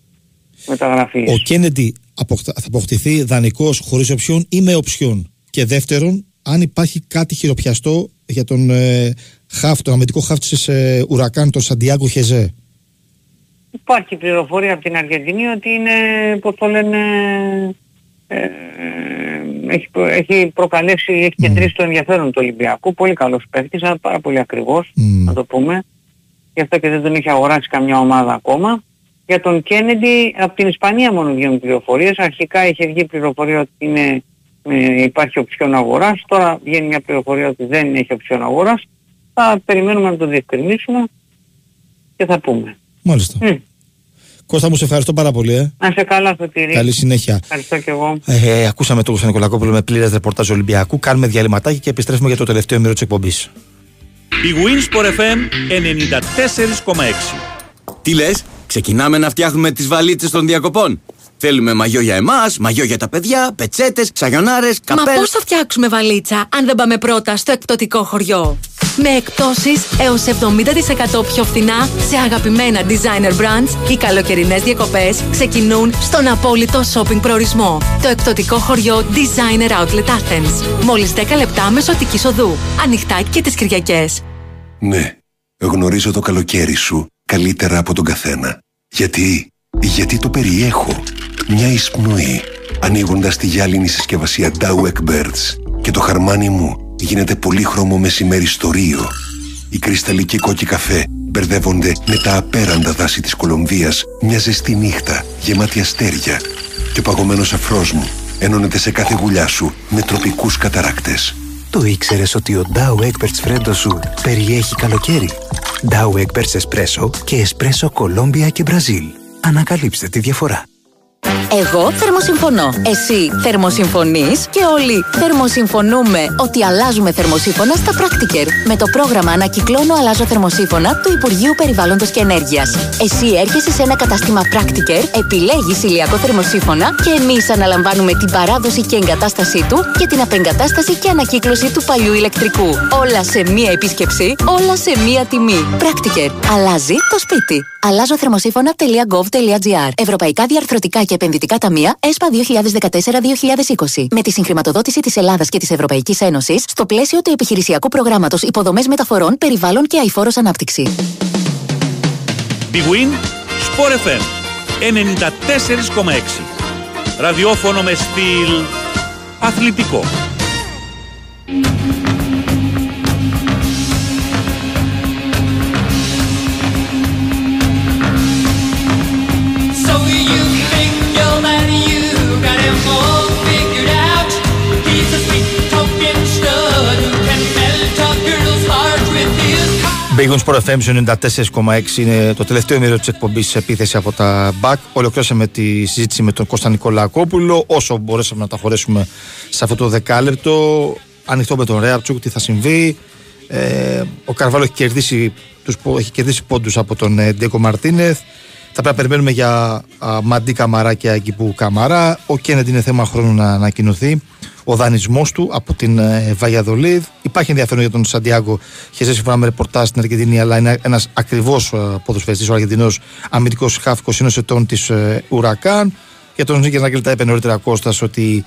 μεταγραφής. Ο Κέννεντι αποχτα- θα αποκτηθεί δανεικός χωρίς οψιόν ή με οψιόν; Και δεύτερον, αν υπάρχει κάτι χειροπιαστό για τον ε, χαφ, τον αμυντικό χαφ της ε, Ουρακάν, τον Σαντιάγκο Χεζέ; Υπάρχει πληροφορία από την Αργεντινή ότι είναι, πώς το λένε, ε, έχει, προ- έχει προκαλέσει, έχει κεντρήσει το ενδιαφέρον του Ολυμπιακού. Πολύ καλός παίχτης, αλλά πάρα πολύ ακριβώς, να το πούμε. Γι' αυτό και δεν τον έχει αγοράσει καμιά ομάδα ακόμα. Για τον Κέννεντι, από την Ισπανία μόνο βγαίνουν πληροφορίες. Αρχικά είχε βγει πληροφορία ότι είναι, ε, υπάρχει οψιόν αγοράς. Τώρα βγαίνει μια πληροφορία ότι δεν έχει οψιόν αγοράς. Θα περιμένουμε να το διευκρινίσουμε και θα πούμε. Μάλιστα. Μμ. Κώστα μου, σε ευχαριστώ πάρα πολύ. Ε. Να σε καλά, Σωτήρη. Καλή συνέχεια. Ευχαριστώ και εγώ. Ε, ακούσαμε τον Κώστα Νικολακόπουλο με πλήρες ρεπορτάζ Ολυμπιακού. Κάνουμε διαλυματάκι και επιστρέφουμε για το τελευταίο μέρο της εκπομπής. Η Winsport FM 94,6. Τι λες, ξεκινάμε να φτιάχνουμε τις βαλίτσες των διακοπών; Θέλουμε μαγιό για εμάς, μαγιό για τα παιδιά, πετσέτες, σαγιονάρες, Μα καπέλα. πώς θα φτιάξουμε βαλίτσα αν δεν πάμε πρώτα στο εκπτωτικό χωριό; Με εκπτώσεις έως 70% πιο φθηνά σε αγαπημένα designer brands, οι καλοκαιρινές διακοπές ξεκινούν στον απόλυτο shopping προορισμό. Το εκπτωτικό χωριό Designer Outlet Athens. Μόλις 10 λεπτά μεσοτικής οδού. Ανοιχτά και τις Κυριακές. Ναι, γνωρίζω το καλοκαίρι σου καλύτερα από τον καθένα. Γιατί, γιατί το περιέχω. Μια εισπνοή, ανοίγοντας τη γυάλινη συσκευασία Dow Birds και το χαρμάνι μου γίνεται πολύχρωμο μεσημέρι στο Ρίο. Οι κρυσταλλικοί κόκκι καφέ μπερδεύονται με τα απέραντα δάση της Κολομβίας μια ζεστή νύχτα γεμάτη αστέρια και ο παγωμένος αφρός μου ενώνεται σε κάθε γουλιά σου με τροπικούς καταράκτες. Το ήξερες ότι ο Dow Egberts Φρέντο σου περιέχει καλοκαίρι; Dow Egberts Espresso και Espresso Colombia και Μπραζίλ. Ανακαλύψτε τη διαφορά. Εγώ θερμοσυμφωνώ. Εσύ θερμοσυμφωνείς και όλοι θερμοσυμφωνούμε ότι αλλάζουμε θερμοσύφωνα στα Practiker. Με το πρόγραμμα Ανακυκλώνω Αλλάζω Θερμοσύφωνα του Υπουργείου Περιβάλλοντος και Ενέργειας. Εσύ έρχεσαι σε ένα κατάστημα Practiker, επιλέγεις ηλιακό θερμοσύφωνα και εμείς αναλαμβάνουμε την παράδοση και εγκατάστασή του και την απεγκατάσταση και ανακύκλωση του παλιού ηλεκτρικού. Όλα σε μία επίσκεψη, όλα σε μία τιμή. Practiker. Αλλάζει το σπίτι. Αλλάζω θερμοσύφωνα.gov.gr Ευρωπαϊκά Διαρθρωτικά και Επενδυτικά Ταμεία ΕΣΠΑ 2014-2020. Με τη συγχρηματοδότηση της Ελλάδας και της Ευρωπαϊκής Ένωσης στο πλαίσιο του επιχειρησιακού προγράμματος Υποδομές Μεταφορών, Περιβάλλον και Αηφόρος Ανάπτυξη. Big Win Sport FM 94,6. Ραδιόφωνο με στυλ αθλητικό. His Big Sport FM 94,6 είναι το τελευταίο μέρο της εκπομπής σε επίθεση από τα back. Ολοκληρώσαμε τη συζήτηση με τον Κώστα Νικολακόπουλο. Όσο μπορέσαμε να τα χωρέσουμε σε αυτό το δεκάλεπτο. Ανοιχτό με τον Ρέαπτσουκ, τι θα συμβεί. Ε, ο Καρβάλο έχει κερδίσει, τους, πο- έχει κερδίσει πόντους από τον ε, Ντέκο Μαρτίνεθ. Θα πρέπει να περιμένουμε για α, Μαντί Καμαρά και Αγκυπού Καμαρά. Ο Κέννετ είναι θέμα χρόνου να ανακοινωθεί. Ο δανεισμός του από την ε, Βαγιαδολίδ. Υπάρχει ενδιαφέρον για τον Σαντιάγκο. Χεζέ σύμφωνα με ρεπορτάζ στην Αργεντινή, αλλά είναι ένας ακριβώς ποδοσφαιριστής, ο Αργεντινός αμυντικός χάφ 20 ετών της Ουρακάν. Για τον Νίκη Νάγκελ τα είπε νωρίτερα Κώστας ότι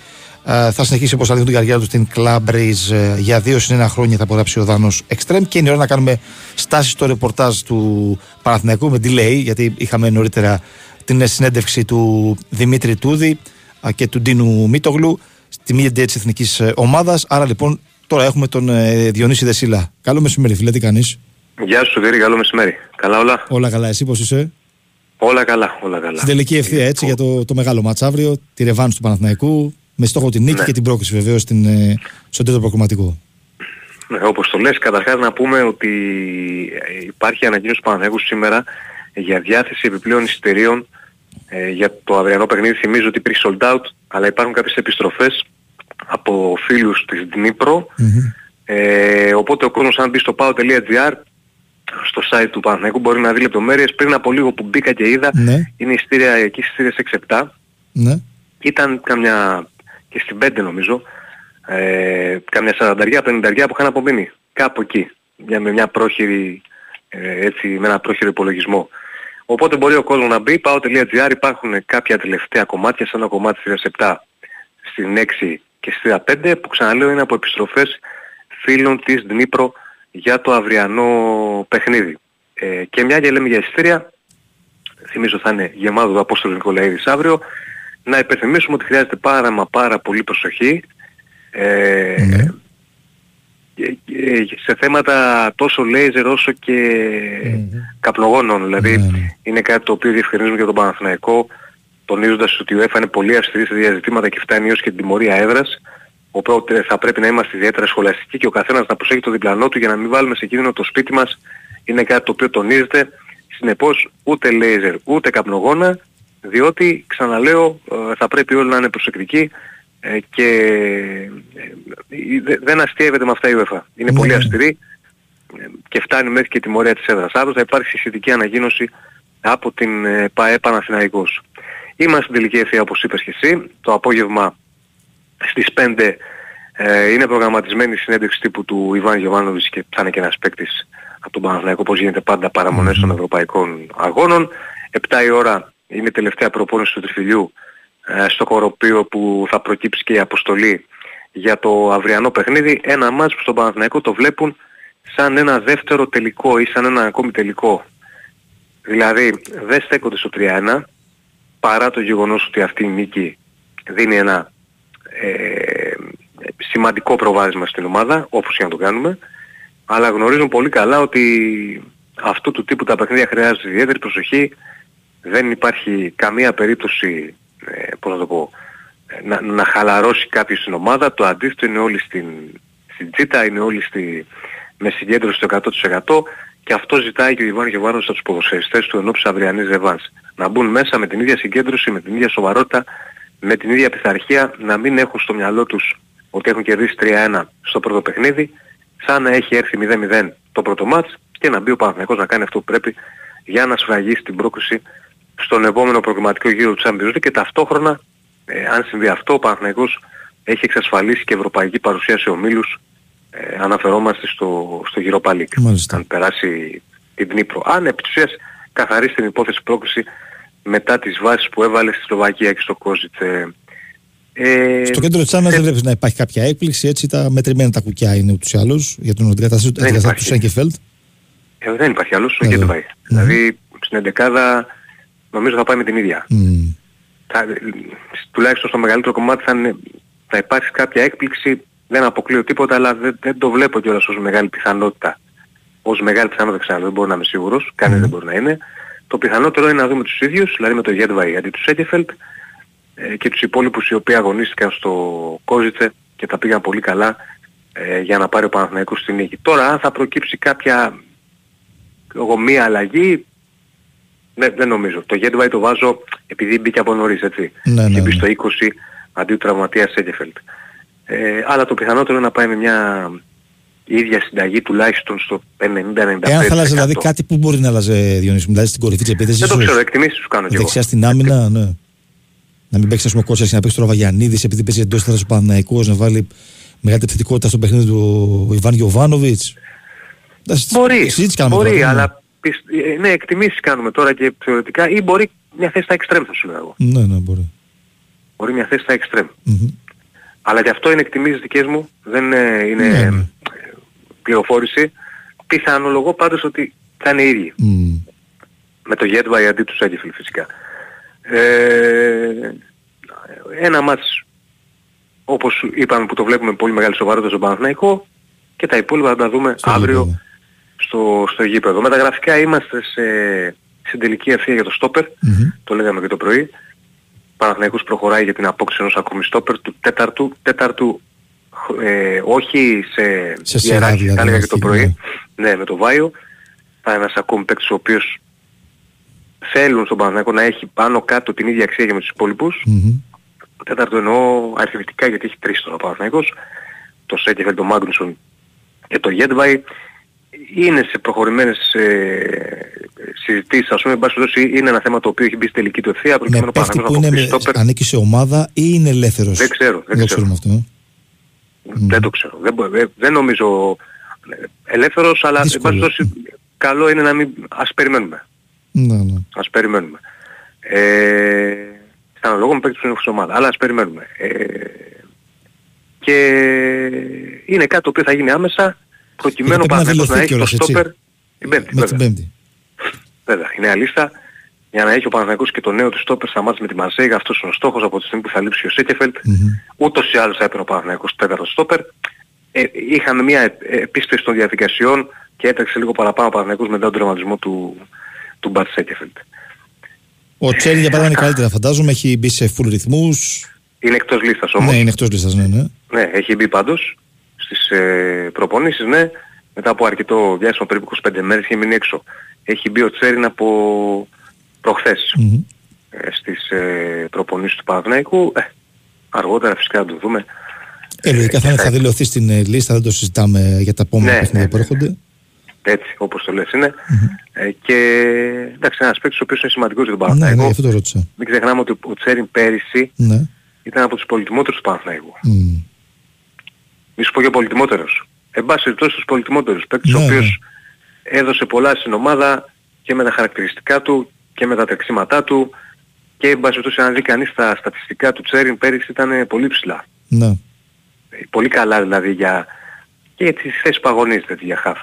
ε, θα συνεχίσει όπω αλήθεια την καριέρα του στην Club Race ε, για δύο συν ένα χρόνια θα απογράψει ο Δάνος Extreme και είναι ώρα να κάνουμε στάση στο ρεπορτάζ του Παναθηναϊκού με delay γιατί είχαμε νωρίτερα την συνέντευξη του Δημήτρη Τούδη α, και του Ντίνου Μίτογλου στη μία τη εθνικής ομάδας. Άρα λοιπόν τώρα έχουμε τον ε, Διονύση Δεσίλα. Καλό μεσημέρι, φίλε, τι κάνεις; Γεια σου Σωτήρη, καλό μεσημέρι. Καλά όλα; Όλα καλά, εσύ πώς είσαι; Όλα καλά, όλα καλά. Στην τελική ευθεία έτσι για το, το μεγάλο μάτς αύριο, τη ρεβάνς του Παναθηναϊκού, με στόχο την νίκη Ναι. και την πρόκληση βεβαίως στην, ε, στο τρίτο προκομματικό. Ναι, όπως το λες, καταρχάς να πούμε ότι ε, υπάρχει ανακοίνωση του Παναθηναϊκού σήμερα για διάθεση επιπλέον εισιτηρίων ε, για το αυριανό παιχνίδι. Θυμίζω ότι υπήρχε sold out, αλλά υπάρχουν κάποιες επιστροφές από φίλους της Dnipro. Ε, οπότε ο κόσμος αν μπει στο pao.gr στο site του Παναθηναϊκού μπορεί να δει λεπτομέρειες. Πριν από λίγο που μπήκα και είδα, Ναι. είναι ειστήρια εκεί στις ειστήρια 6-7. Ναι. Ήταν καμιά και στην 5 νομίζω, ε, καμιά 40-50 που είχαν απομείνει. Κάπου εκεί. Για, με μια πρόχειρη, ε, έτσι, με ένα πρόχειρο υπολογισμό. Οπότε μπορεί ο κόσμος να μπει, πάω.gr υπάρχουν κάποια τελευταία κομμάτια, σαν το κομμάτι στις 7, στην 6 και στη 5 που ξαναλέω είναι από επιστροφές φίλων της Δνήπρο για το αυριανό παιχνίδι. Ε, και μια και λέμε για εισιτήρια, θυμίζω θα είναι γεμάτο το Απόστολο Νικολαίδης αύριο, να υπενθυμίσουμε ότι χρειάζεται πάρα μα πάρα πολύ προσοχή ε, και- και σε θέματα τόσο λέιζερ όσο και καπνογόνων. Δηλαδή είναι κάτι το οποίο διευκρινίζουμε για τον Παναθηναϊκό τονίζοντας ότι η UEFA είναι πολύ αυστηρή σε διαζητήματα και φτάνει έως και την τιμωρία έδρας. Οπότε θα πρέπει να είμαστε ιδιαίτερα σχολαστικοί και ο καθένας να προσέχει το διπλανό του για να μην βάλουμε σε κίνδυνο το σπίτι μας. Είναι κάτι το οποίο τονίζεται συνεπώς ούτε λέιζερ ούτε καπνογόνα διότι ξαναλέω ε, θα πρέπει όλοι να είναι προσεκτικοί ε, και ε, δε- δεν αστείευεται με αυτά η UEFA. Είναι πολύ αυστηρή ε, και φτάνει μέχρι και τιμωρία της έδρας. Αύριο θα υπάρξει σχετική ανακοίνωση από την ε, ΠαΕ Παναθηναϊκός. Είμαστε στην τελική ευθεία όπως είπες και εσύ. Το απόγευμα στις 5 ε, είναι προγραμματισμένη η συνέντευξη τύπου του Ιβάν Γιωβάνοβιτς και θα είναι και ένας παίκτης από τον Παναθηναϊκό όπως γίνεται πάντα παραμονές των ευρωπαϊκών αγώνων. 7 η ώρα είναι η τελευταία προπόνηση του τριφυλιού ε, στο κοροπείο που θα προκύψει και η αποστολή για το αυριανό παιχνίδι. Ένα μάτς που στον Παναθηναϊκό το βλέπουν σαν ένα δεύτερο τελικό ή σαν ένα ακόμη τελικό. Δηλαδή δεν στέκονται στο 3-1 παρά το γεγονός ότι αυτή η νίκη δίνει ένα ε, σημαντικό προβάδισμα στην ομάδα, όπως και να το κάνουμε, αλλά γνωρίζουν πολύ καλά ότι αυτού του τύπου τα παιχνίδια χρειάζεται ιδιαίτερη προσοχή, δεν υπάρχει καμία περίπτωση, ε, πώς να το πω, ε, να, να χαλαρώσει κάποιος στην ομάδα, το αντίθετο είναι όλοι στην, στην τσίτα, είναι όλοι στη, με συγκέντρωση στο 100% και αυτό ζητάει και ο Ιβάν Γιωβάνος από τους ποδοσφαιριστές του ενώπιση αυριανής ρεβάνς. Να μπουν μέσα με την ίδια συγκέντρωση, με την ίδια σοβαρότητα, με την ίδια πειθαρχία, να μην έχουν στο μυαλό τους ότι έχουν κερδίσει 3-1 στο πρώτο παιχνίδι, σαν να έχει έρθει 0-0 το πρώτο μάτς και να μπει ο Παναθηναϊκός να κάνει αυτό που πρέπει για να σφραγίσει την πρόκριση στον επόμενο προγραμματικό γύρο του Champions League και ταυτόχρονα, ε, αν συμβεί αυτό, ο Παναθηναϊκός έχει εξασφαλίσει και ευρωπαϊκή παρουσία σε ομίλους ε, αναφερόμαστε στο, στο Europa League. Μάλιστα. Αν περάσει την Δνήπρο. Αν επί της ουσίας καθαρίσει την υπόθεση πρόκριση μετά τις βάσεις που έβαλε στη Σλοβακία και στο Κόζιτσε. Ε, Στο κέντρο της Άννα δεν βλέπει να υπάρχει κάποια έκπληξη. Έτσι, τα μετρημένα τα κουκιά είναι ούτως ή άλλως για τον αντικαταστάτη του υπάρχει. Σέγκεφελτ. ε, δεν υπάρχει άλλος, ο Ε, Γκέντβαϊ. Δηλαδή στην 11 νομίζω θα πάει με την ίδια. Θα, τουλάχιστον στο μεγαλύτερο κομμάτι θα, είναι, θα υπάρξει κάποια έκπληξη, δεν αποκλείω τίποτα, αλλά δεν, δεν το βλέπω κιόλας ως μεγάλη πιθανότητα. Ως μεγάλη πιθανότητα ξανά, δεν μπορώ να είμαι σίγουρος, κανείς δεν μπορεί να είναι. Το πιθανότερο είναι να δούμε τους ίδιους, δηλαδή με το Γέντβαϊ αντί τους Σέκεφελτ ε, και τους υπόλοιπους οι οποίοι αγωνίστηκαν στο Κόζιτσε και τα πήγαν πολύ καλά ε, για να πάρει ο Παναθηναϊκός στη νίκη. Τώρα αν θα προκύψει κάποια εγώ μία αλλαγή δεν, δεν νομίζω. Το Γέντβαϊ το βάζω επειδή μπήκε από νωρίς έτσι. Ναι, ναι, και μπει ναι. στο 20 αντί του τραυματίας Σέγκεφελτ. Ε, αλλά το πιθανότερο είναι να πάει με μια ίδια συνταγή τουλάχιστον στο 50-95%. Εάν θα άλλαζε δηλαδή κάτι που μπορεί να άλλαζε Διονύση, μου, δηλαδή στην κορυφή της επίθεσης. Δεν το ξέρω, εκτιμήσεις σου κάνω κι εγώ. Δεξιά στην άμυνα, ναι. Να μην παίξεις, ας πούμε, κότσα και να παίξεις τώρα Βαγιανίδης επειδή παίζει εντός έδρα ο Παναναϊκό, να βάλει μεγάλη επιθετικότητα στο παιχνίδι του Ιβάν Γιοβάνοβιτ. Μπορεί, μπορεί, τώρα, ναι. αλλά πισ- ε, ναι, εκτιμήσεις κάνουμε τώρα και θεωρητικά ή μπορεί μια θέση στα εξτρέμ θα σου λέω εγώ. Ναι, ναι, μπορεί. Μπορεί μια θέση στα εξτρέμ. Μμμ. Αλλά και αυτό είναι εκτιμήσεις δικές μου, δεν ε, είναι Ναι, ε, ναι. πληροφόρηση. Πιθανολογώ πάντως ότι θα είναι οι ίδιοι. Μμ. Με το Γέντβαϊ αντί του Σέγκεφιλ φυσικά. Ε, ένα μάτς όπως είπαμε που το βλέπουμε με πολύ μεγάλη σοβαρότητα στον Παναθηναϊκό και τα υπόλοιπα θα τα δούμε αύριο στο, στο γήπεδο. Με τα γραφικά είμαστε σε, στην τελική ευθεία για το στόπερ, το λέγαμε και το πρωί. Παναθηναϊκός προχωράει για την απόκτηση ενός ακόμη στόπερ του τέταρτου, τέταρτου ε, όχι σε, Σε ιεράρχηση, σειρά, τα έλεγα και το δηλαδή, πρωί, ναι, με το Βάιο. Θα είναι ένας ακόμη παίκτης ο οποίος θέλουν στον Παναθηναϊκό να έχει πάνω κάτω την ίδια αξία και με τους υπόλοιπους. Τέταρτο εννοώ αριθμητικά γιατί έχει τρεις τώρα ο Παναθηναϊκός. Το Σέκεφελ, το Μάγνουσον και το Γέντβαϊ. Είναι σε προχωρημένες ε, συζητήσεις, ας πούμε, εν πάση περιπτώσει, είναι ένα θέμα το οποίο έχει μπει στη τελική του ευθεία, Με προκειμένου ο παίχτη που Παναθηναϊκός είναι, να αποκτήσει με- στόπερ. ανήκει σε ομάδα ή είναι ελεύθερος; Δεν ξέρω, δεν το ξέρω. ξέρουμε αυτό. ε. Δεν το ξέρω. Δεν, μπο- δεν, δεν νομίζω ε, ελεύθερος, αλλά εν πάση Δύσκολο. περιπτώσει καλό είναι να μην... Ας περιμένουμε. Ναι, ναι. Ας περιμένουμε. Ε, στα αναλόγω με παίκτες που είναι στην ομάδα. Αλλά ας περιμένουμε. Ε, και είναι κάτι το οποίο θα γίνει άμεσα προκειμένου ο πρέπει να Παναθηναϊκός να δηλωθεί έχει το κιόλας, έτσι. στόπερ την Πέμπτη. Με βέβαια. την Πέμπτη. Βέβαια, είναι αλήθεια. Για να έχει ο Παναθηναϊκός και το νέο του στόπερ στα μάτια με τη Μαρσέγα, αυτός είναι ο στόχος από τη στιγμή που θα λείψει ο Σέκεφελτ. Ούτως ή άλλως θα έπαιρνε ο Παναθηναϊκός τέταρτο στόπερ. Ε, είχαμε μια ε, επίστευση των διαδικασιών και έτρεξε λίγο παραπάνω ο Παναθηναϊκός μετά τον τραυματισμό του, του Μπατ Σέκεφελτ. Ο Τσέρι για παράδειγμα είναι καλύτερα, φαντάζομαι. Έχει μπει σε full ρυθμούς. Είναι εκτός λίστας όμως. Ναι, είναι εκτός λίστας, ναι, ναι. Ναι, έχει μπει πάντως στις ε, προπονήσεις, ναι. Μετά από αρκετό διάστημα, περίπου 25 μέρες, είχε μείνει έξω. Έχει μπει ο Τσέριν από προχθές ε, στις ε, προπονήσεις του Παναθηναϊκού. Ε, αργότερα φυσικά θα το δούμε. Ε, λογικά θα, είναι- θα δηλωθεί στην ε, λίστα, δεν το συζητάμε για τα επόμενα Ναι, παιχνίδια ναι, που έρχονται. Έτσι, όπως το λες είναι. Ε, και εντάξει, ένας παίκτης ο οποίος είναι σημαντικός για τον Ναι, Παναθηναϊκό. ναι, αυτό το ρώτησα. Μην ξεχνάμε ότι ο Τσέριν πέρυσι Ναι. ήταν από τους πολυτιμότερους του Παναθηναϊκού. Μμ. Μη σου πω και ο πολυτιμότερος. Εν πάση περιπτώσει τους πολυτιμότερους. Παίκτης ο Ναι, οποίος έδωσε πολλά στην ομάδα και με τα χαρακτηριστικά του και με τα τρεξίματά του και εν πάση περιπτώσει αν δει κανείς τα στατιστικά του Τσέριν πέρυσι ήταν πολύ ψηλά. Ναι. Ε, Πολύ καλά δηλαδή για και για τις θέσεις που αγωνίζεται για χαφ.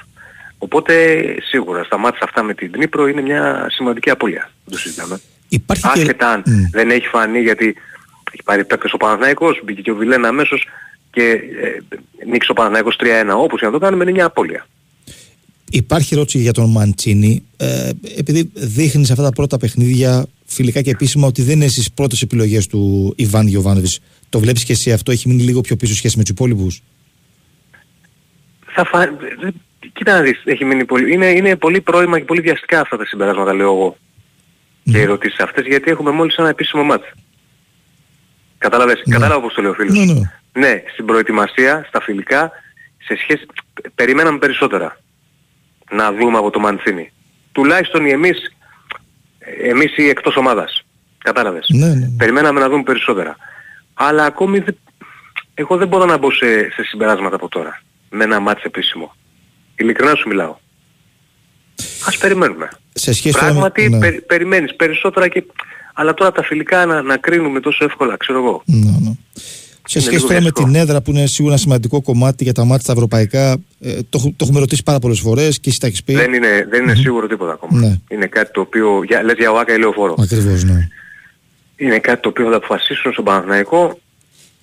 Οπότε σίγουρα στα μάτια αυτά με την Δνήπρο είναι μια σημαντική απώλεια. Δεν το συζητάμε. Υπάρχει Άσχετα αν δεν έχει φανεί γιατί έχει πάρει παίκτες ο Παναθηναϊκός, μπήκε και ο Βιλένα αμέσως και ε, νίξει ο Παναθηναϊκός 3-1 όπως και να το κάνουμε είναι μια απώλεια. Υπάρχει ερώτηση για τον Μαντσίνη. Ε, επειδή δείχνει σε αυτά τα πρώτα παιχνίδια φιλικά και επίσημα ότι δεν είναι στις πρώτες επιλογές του Ιβάν Γιοβάνοβιτ. Το βλέπεις και εσύ αυτό, έχει μείνει λίγο πιο πίσω σχέση με τους υπόλοιπους; Θα φα... δεν- Κοίτα να δεις, έχει μείνει πολύ... είναι, είναι πολύ πρόημα και πολύ βιαστικά αυτά τα συμπεράσματα λέω εγώ. Και οι ερωτήσεις αυτές γιατί έχουμε μόλις ένα επίσημο μάτς. Κατάλαβες, κατάλαβα πώς το λέει ο φίλος. Ναι, ναι. Ναι, στην προετοιμασία, στα φιλικά, σε σχέση... Περιμέναμε περισσότερα να δούμε από το Μαντσίνη. Τουλάχιστον οι εμείς, εμείς οι εκτός ομάδας. Κατάλαβες. Ναι, ναι. Περιμέναμε να δούμε περισσότερα. Αλλά ακόμη δεν... εγώ δεν μπορώ να μπω σε, σε συμπεράσματα από τώρα. Με ένα μάτς επίσημο. Ειλικρινά σου μιλάω. Ας περιμένουμε. Σε σχέση τώρα με- Πράγματι ναι. περι- περιμένεις περισσότερα και... Αλλά τώρα τα φιλικά να, να κρίνουμε τόσο εύκολα, ξέρω εγώ. Ναι, ναι. Σε Είναι σχέση λίγο τώρα με βιαστικό. την έδρα που είναι σίγουρα ένα σημαντικό κομμάτι για τα μάτια τα ευρωπαϊκά, ε, το, έχω- το έχουμε ρωτήσει πάρα πολλές φορές και εσύ τα έχεις πει. Δεν είναι, δεν είναι σίγουρο τίποτα ακόμα. Ναι. Είναι κάτι το οποίο, για, λες για ΟΑΚΑ ή λεωφόρο. Ακριβώς, ναι. Είναι κάτι το οποίο θα το αποφασίσουν στον Παναθηναϊκό.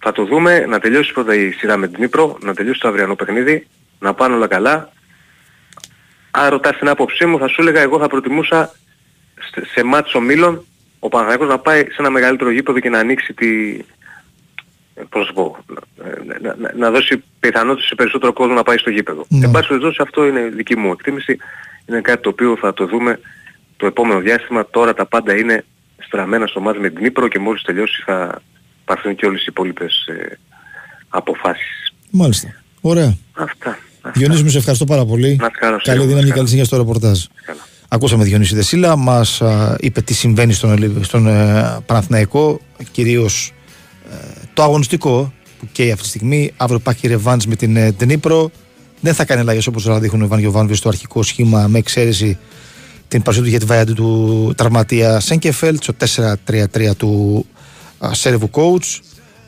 Θα το δούμε, να τελειώσει πρώτα η σειρά με την Νύπρο, να τελειώσει το αυριανό παιχνίδι, να πάνε όλα καλά. Αν ρωτάς την άποψή μου, θα σου έλεγα εγώ θα προτιμούσα σε- σε μάτς ομίλων ο Παναθηναϊκός να πάει σε ένα μεγαλύτερο γήπεδο και να ανοίξει τη... ε, Πώς να σου πω, να, να- να- να δώσει πιθανότητα σε περισσότερο κόσμο να πάει στο γήπεδο. Ναι. Εν πάση περιπτώσει αυτό είναι δική μου εκτίμηση. Είναι κάτι το οποίο θα το δούμε το επόμενο διάστημα. Τώρα τα πάντα είναι στραμμένα στο μάτς με την Νύπρο και μόλις τελειώσει θα πάρθουν και όλες οι υπόλοιπες ε, αποφάσεις. Μάλιστα. Ωραία. Αυτά. Διονύση, μου σε ευχαριστώ πάρα πολύ. Να είσαι καλά, Καλή Σίγουρα, δύναμη και καλά. καλή συνέχεια στο ρεπορτάζ. Ακούσαμε Διονύση Δεσίλα, μας είπε τι συμβαίνει στον, Ελλη- στον ε, Παναθηναϊκό, κυρίως το αγωνιστικό που καίει αυτή τη στιγμή. Αύριο υπάρχει ρεβάντς με την ε, Ντνίπρο. Δεν θα κάνει αλλαγές όπως δηλαδή δείχνουν ο Ιβάν Γιοβάνοβιτ στο αρχικό σχήμα, με εξαίρεση την παρουσία του για τη βαριά του τραυματία Σέγκεφελτ, στο 4-3-3 του α, Σέρβου coach.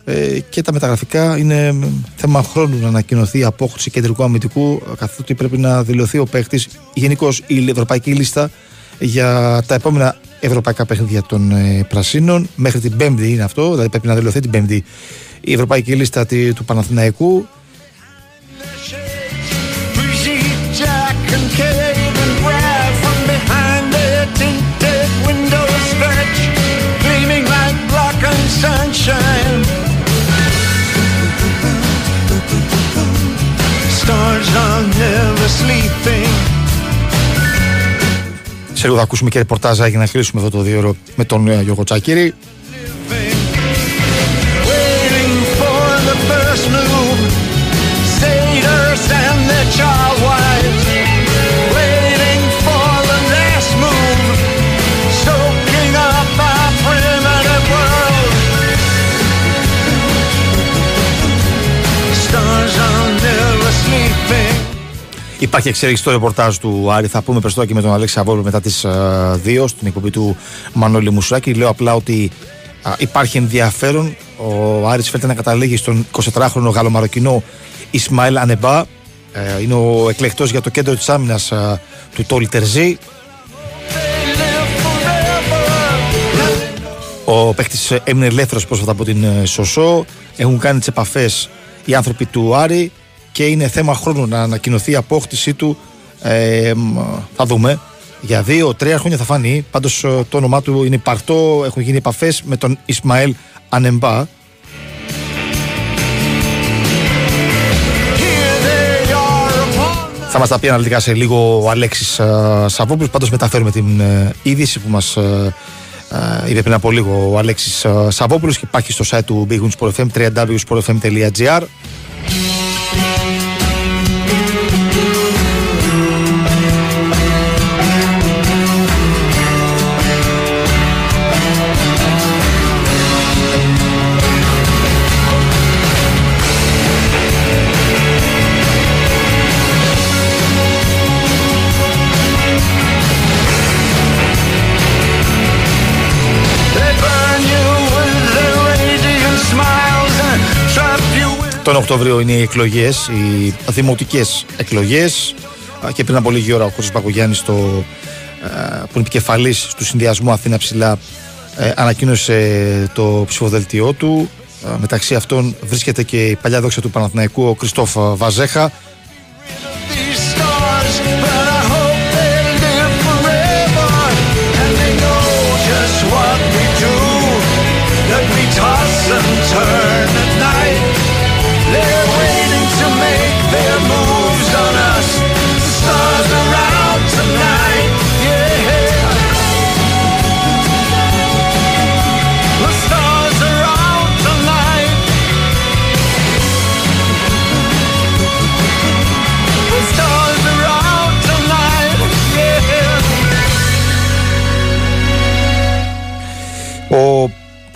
Ε, και τα μεταγραφικά είναι μ, θέμα χρόνου να ανακοινωθεί η απόκτηση κεντρικού αμυντικού, καθότι πρέπει να δηλωθεί ο παίχτη, γενικώ η ευρωπαϊκή λίστα για τα επόμενα ευρωπαϊκά παιχνίδια των ε, Πρασίνων. Μέχρι την Πέμπτη είναι αυτό, δηλαδή πρέπει να δηλωθεί την Πέμπτη η ευρωπαϊκή λίστα τη- του Παναθηναϊκού. Brigitte, Jack, and Cave Σε λίγο θα ακούσουμε και ρεπορτάζα για να κλείσουμε αυτό το δύο ώρο με τον ε, Γιώργο Τσάκηρη. Waiting for the first move. Satyrs and their child wives. Υπάρχει εξέλιξη στο ρεπορτάζ του Άρη. Θα πούμε περισσότερο και με τον Αλέξη Αβόλου μετά τις 2 στην εκπομπή του Μανώλη Μουσουράκη. Λέω απλά ότι α, υπάρχει ενδιαφέρον. Ο Άρης φαίνεται να καταλήγει στον 24χρονο Γαλλομαροκινό Ισμαήλ Ανεμπά. Ε, είναι ο εκλεκτός για το κέντρο της άμυνας α, του Τόλι Τερζή. Ο παίκτης έμεινε ελεύθερο πρόσφατα από την ε, Σωσό. Έχουν κάνει τις επαφές οι άνθρωποι του Άρη και είναι θέμα χρόνου να ανακοινωθεί η απόκτησή του. Ε, μ, θα δούμε. Για δύο-τρία χρόνια θα φανεί. Πάντως το όνομά του είναι υπαρκτό. Έχουν γίνει επαφές με τον Ισμαήλ Ανεμπά. Θα μας τα πει αναλυτικά σε λίγο ο Αλέξης Σαββόπουλος. Πάντως μεταφέρουμε την ε, είδηση που μας είπε πριν από λίγο ο Αλέξης Σαββόπουλος και υπάρχει στο site του Big Win Sport FM www.sportfm.gr. Τον Οκτώβριο είναι οι εκλογές, οι δημοτικές εκλογές. Και πριν από λίγη ώρα ο Κώστας Πακογιάννης, το, ε, που είναι επικεφαλής του συνδυασμού Αθήνα Ψηλά, ε, ανακοίνωσε το ψηφοδελτιό του. Ε, μεταξύ αυτών βρίσκεται και η παλιά δόξα του Παναθηναϊκού, ο Κριστόφ Βαζέχα.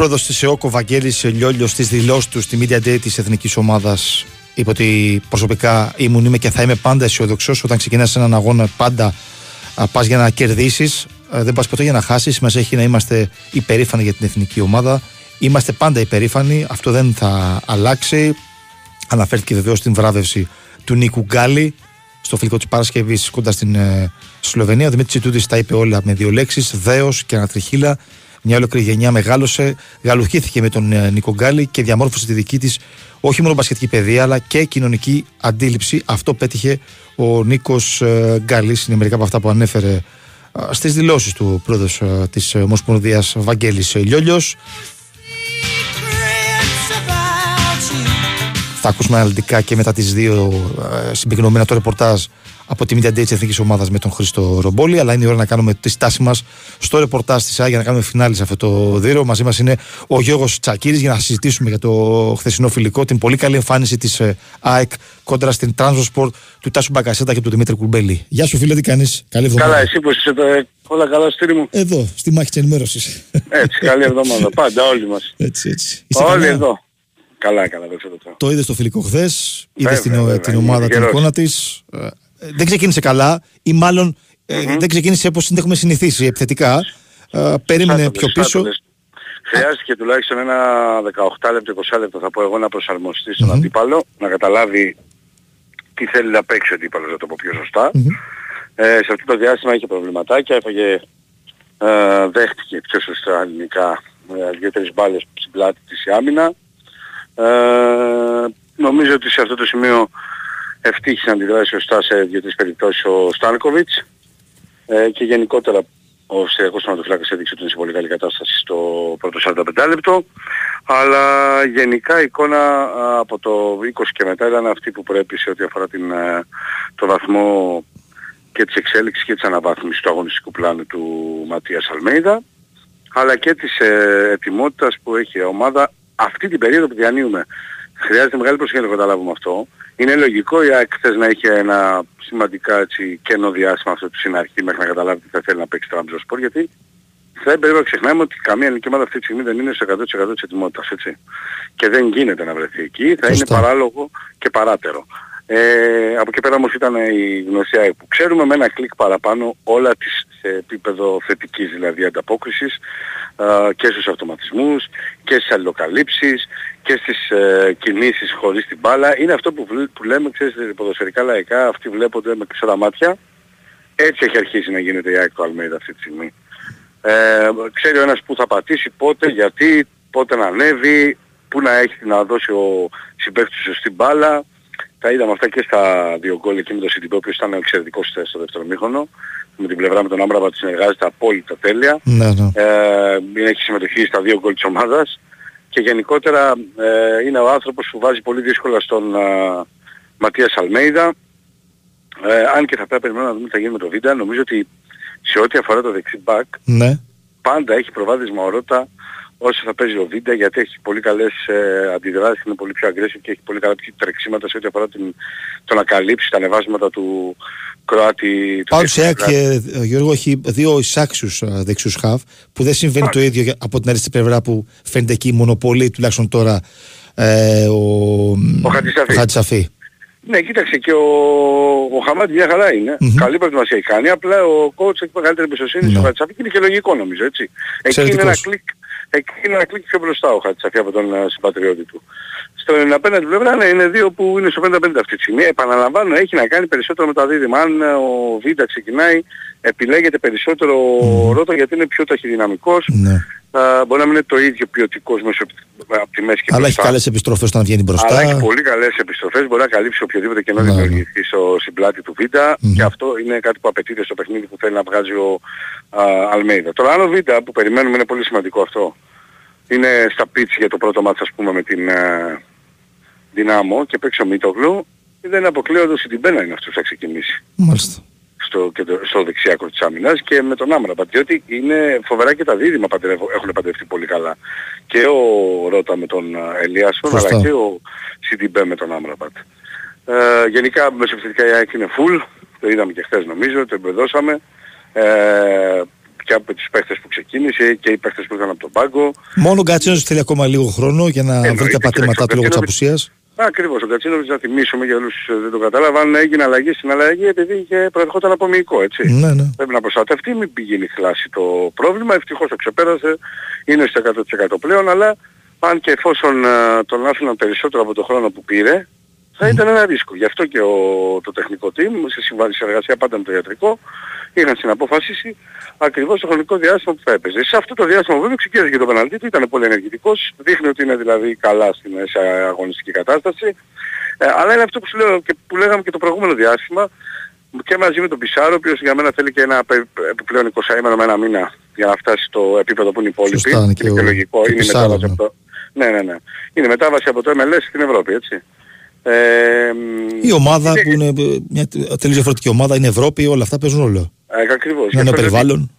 Πρόεδρος της ΕΟΚΟ, Βαγγέλης Λιόλιος, στι δηλώσεις του στη Media Day της εθνικής ομάδας, είπε ότι προσωπικά ήμουν, είμαι και θα είμαι πάντα αισιοδοξό. Όταν ξεκινάς έναν αγώνα, πάντα πας για να κερδίσεις. Δεν πας ποτέ για να χάσεις. Μας έχει να είμαστε υπερήφανοι για την εθνική ομάδα. Είμαστε πάντα υπερήφανοι. Αυτό δεν θα αλλάξει. Αναφέρθηκε βεβαίως στην βράβευση του Νίκου Γκάλη στο φιλικό της Παρασκευής κοντά στην ε, Σλοβενία. Ο Δημήτρης Τσιτούδη τα είπε όλα με δύο λέξεις: Δέος και ανατριχίλα. Μια ολόκληρη γενιά μεγάλωσε, γαλουχήθηκε με τον ε, Νίκο Γκάλη και διαμόρφωσε τη δική της όχι μόνο μπασκετική παιδεία αλλά και κοινωνική αντίληψη. Αυτό πέτυχε ο Νίκος Γκάλης. Είναι μερικά από αυτά που ανέφερε στις δηλώσεις του πρόεδρος της Ομοσπονδίας Βαγγέλης Λιόλιος. Θα ακούσουμε αναλυτικά και μετά τις δύο ε, συμπυκνωμένα το ρεπορτάζ από τη Media Day της Εθνικής Ομάδας με τον Χρήστο Ρομπόλη. Αλλά είναι η ώρα να κάνουμε τη στάση μας στο ρεπορτάζ της ΑΕ για να κάνουμε φινάλι σε αυτό το δίρο. Μαζί μας είναι ο Γιώργος Τσακύρης για να συζητήσουμε για το χθεσινό φιλικό, την πολύ καλή εμφάνιση της ΑΕΚ κόντρα στην Transport του Τάσου Μπακασέτα και του Δημήτρη Κουρμπέλη. Γεια σου, φίλε, τι κάνεις; Καλή εβδομάδα. Καλά, εσύ που είσαι εδώ, ε, όλα καλά στήρι μου. Εδώ, στη μάχη της ενημέρωσης. Έτσι, καλή εβδομάδα. Πάντα όλοι μας. Έτσι, έτσι. Είσαι Όλοι καλά; εδώ. Καλά, καλά, δεν ξέρω. Το είδες στο φιλικό χθες, είδες Βέβαια, την, βέβαια, την είμαι ομάδα, την τυχερός. εικόνα της. Δεν ξεκίνησε καλά, ή μάλλον ε, δεν ξεκίνησε όπως την έχουμε συνηθίσει, επιθετικά. Ε, περίμενε Σάτολες, πιο πίσω. σάτολες. Χρειάστηκε τουλάχιστον ένα 18 λεπτό, 20 λεπτό θα πω εγώ να προσαρμοστεί στον αντίπαλο, να καταλάβει τι θέλει να παίξει ο αντίπαλος, να το πω πιο σωστα Ε, σε αυτό το διάστημα είχε προβληματάκια, έφαγε, ε, δέχτηκε πιο σωστά ελληνικά ε, δύο-τρεις μπάλες στην πλάτη της η άμυνα. Ε, νομίζω ότι σε αυτό το σημείο ευτύχησε να αντιδράσει σωστά σε δύο-τρεις περιπτώσεις ο Στάνκοβιτς ε, και γενικότερα ο Αυστριακός τερματοφύλακας έδειξε ότι είναι σε πολύ καλή κατάσταση στο πρώτο 45 λεπτό αλλά γενικά η εικόνα α, από το 20 και μετά ήταν αυτή που πρέπει σε ό,τι αφορά την, ε, το βαθμό και της εξέλιξης και της αναβάθμισης του αγωνιστικού πλάνου του Ματίας Αλμέιδα αλλά και της ε, ετοιμότητας που έχει η ομάδα αυτή την περίοδο που διανύουμε. Χρειάζεται μεγάλη προσοχή να το καταλάβουμε αυτό. Είναι λογικό η ΑΕΚ χθες να είχε ένα σημαντικά έτσι, κενό διάστημα αυτό του συναρχή μέχρι να καταλάβει τι θα θέλει να παίξει το σπορ γιατί δεν πρέπει να ξεχνάμε ότι καμία ελληνική ομάδα αυτή τη στιγμή δεν είναι στο 100% της ετοιμότητας, έτσι. Και δεν γίνεται να βρεθεί εκεί, θα είναι Σωστά. παράλογο και παράτερο. Ε, από εκεί πέρα όμως ήταν η γνωσία που ξέρουμε με ένα κλικ παραπάνω όλα τις σε επίπεδο θετικής δηλαδή ανταπόκρισης ε, και στους αυτοματισμούς και στις αλληλοκαλύψεις και στις ε, κινήσεις χωρίς την μπάλα. Είναι αυτό που, βλέ- που λέμε, ξέρεις, ποδοσφαιρικά λαϊκά, αυτοί βλέπονται με ξέρα μάτια. Έτσι έχει αρχίσει να γίνεται η ΑΕΚ του Αλμέιδα αυτή τη στιγμή. Ε, ξέρει ο ένας που θα πατήσει, πότε, γιατί, πότε να ανέβει, πού να έχει να δώσει ο συμπαίκτης του στην μπάλα. Τα είδαμε αυτά και στα δύο γκολ εκεί με τον Σιντιμπέ, ο οποίος ήταν εξαιρετικός στο- στο δεύτερο μήχρονο. Με την πλευρά με τον Άμπραμπα του συνεργάζεται απόλυτα τέλεια. Ναι, ναι. Ε, έχει συμμετοχή στα δύο γκολ της ομάδας και γενικότερα ε, είναι ο άνθρωπος που βάζει πολύ δύσκολα στον ε, Ματίας Αλμέιδα. Ε, αν και θα πρέπει να περιμένουμε να δούμε τι θα γίνει με το Βίντα, νομίζω ότι σε ό,τι αφορά το δεξί μπακ Ναι. πάντα έχει προβάδισμα ο Ρώτα όσο θα παίζει ο Βίντα γιατί έχει πολύ καλές ε, αντιδράσεις, είναι πολύ πιο aggressive και έχει πολύ καλά τρεξίματα σε ό,τι αφορά την, το να καλύψει τα ανεβάσματα του Κροάτη. του Πάντως η ΑΕΚ, Κροάτη. ε, Γιώργο, έχει δύο εισάξιους ε, δεξιούς χαβ που δεν συμβαίνει το ίδιο για- από την αριστερή πλευρά που φαίνεται εκεί μονοπολεί τουλάχιστον τώρα ε, ο, Ο Χατζησαφή. ο Χατζησαφή. Ναι, κοίταξε και ο, ο Χαμάτ μια χαρά είναι. Καλή προετοιμασία έχει κάνει. Απλά ο coach έχει μεγαλύτερη εμπιστοσύνη στο Χατσαφή και είναι και λογικό νομίζω έτσι. Εκεί είναι, ένα Εξαιρετικός. κλικ, εκεί είναι ένα κλικ πιο μπροστά ο Χατσαφή από τον ε, συμπατριώτη του. Στον απέναντι πλευρά ναι, είναι δύο που είναι στο 50-50 αυτή τη στιγμή. Επαναλαμβάνω, έχει να κάνει περισσότερο με τα δίδυμα. Αν ε, ο Βίντα ξεκινάει, επιλέγεται περισσότερο ο Ρότο γιατί είναι πιο ταχυδυναμικός. Ναι. Α, μπορεί να μην είναι το ίδιο ποιοτικός μέσω από τη μέση και Αλλά έχει μπροστά. καλές επιστροφές όταν βγαίνει μπροστά. Αλλά έχει πολύ καλές επιστροφές, μπορεί να καλύψει οποιοδήποτε κενό Ναι, ναι. δημιουργηθεί στο συμπλάτη του Βίντα και αυτό είναι κάτι που απαιτείται στο παιχνίδι που θέλει να βγάζει ο α, Αλμέιδα. Τώρα αν ο Βίντα που περιμένουμε είναι πολύ σημαντικό αυτό. Είναι στα πίτς για το πρώτο μάτς ας πούμε με την ε, Δυνάμο και παίξει ο Μίτογλου δεν αποκλείω ότι την Πένα είναι αυτός που θα ξεκινήσει Μάλιστα. Στο, κέντρο- στο δεξιάκρο της άμυνας και με τον Άμραμπατ διότι είναι φοβερά και τα δίδυμα παντρεύω- έχουν παντρευτεί πολύ καλά και ο Ρώτα με τον ε, Ελίασον Σωστά. αλλά και ο Σιντιμπέ με τον Άμραμπατ. Ε, γενικά μεσοεπιθετικά η ΑΕΚ είναι full, το είδαμε και χθες νομίζω, το εμπεδώσαμε ε, και από τους παίχτες που ξεκίνησε και οι παίχτες που ήταν από τον πάγκο. Μόνο ο Γκατσίνος θέλει ακόμα λίγο χρόνο για να βρει τα Εννοείται, πατήματά του λόγω της Γκατσίνοβιτς- απουσίας. Ακριβώς, ο Κατσίνοβιτς να θυμίσουμε για όλους ε, δεν το κατάλαβαν, έγινε αλλαγή στην αλλαγή επειδή είχε προερχόταν από μυϊκό, έτσι. Ναι, ναι. Πρέπει να προστατευτεί, μην πηγαίνει χλάση το πρόβλημα, ευτυχώς το ξεπέρασε, είναι στο 100% πλέον, αλλά αν και εφόσον ε, τον άφηναν περισσότερο από το χρόνο που πήρε, θα ήταν ένα ρίσκο. Γι' αυτό και ο, το τεχνικό team, σε συμβα- συνεργασία πάντα με το ιατρικό, είχαν συναποφασίσει ακριβώς το χρονικό διάστημα που θα έπαιζε. Σε αυτό το διάστημα βέβαια ξεκίνησε και το πεναλτί του, ήταν πολύ ενεργητικός, δείχνει ότι είναι δηλαδή καλά στην σε αγωνιστική κατάσταση. Ε, αλλά είναι αυτό που σου λέω και που λέγαμε και το προηγούμενο διάστημα, και μαζί με τον Πισάρο, ο οποίος για μένα θέλει και ένα πε- επιπλέον 20 ήμερο με ένα μήνα για να φτάσει στο επίπεδο που είναι οι υπόλοιποι. Σωστά, είναι και είναι ο- λογικό, και είναι η Πισάρο, μετάβαση ναι. από το... Ναι, ναι, ναι. Είναι η μετάβαση από το MLS στην Ευρώπη, έτσι. Ε, Η ομάδα που είναι ε, μια τελείως διαφορετική ομάδα, είναι Ευρώπη, όλα αυτά παίζουν ρόλο. Ε, ακριβώς. Να Γι' είναι αυτό λέω ότι περιβάλλον.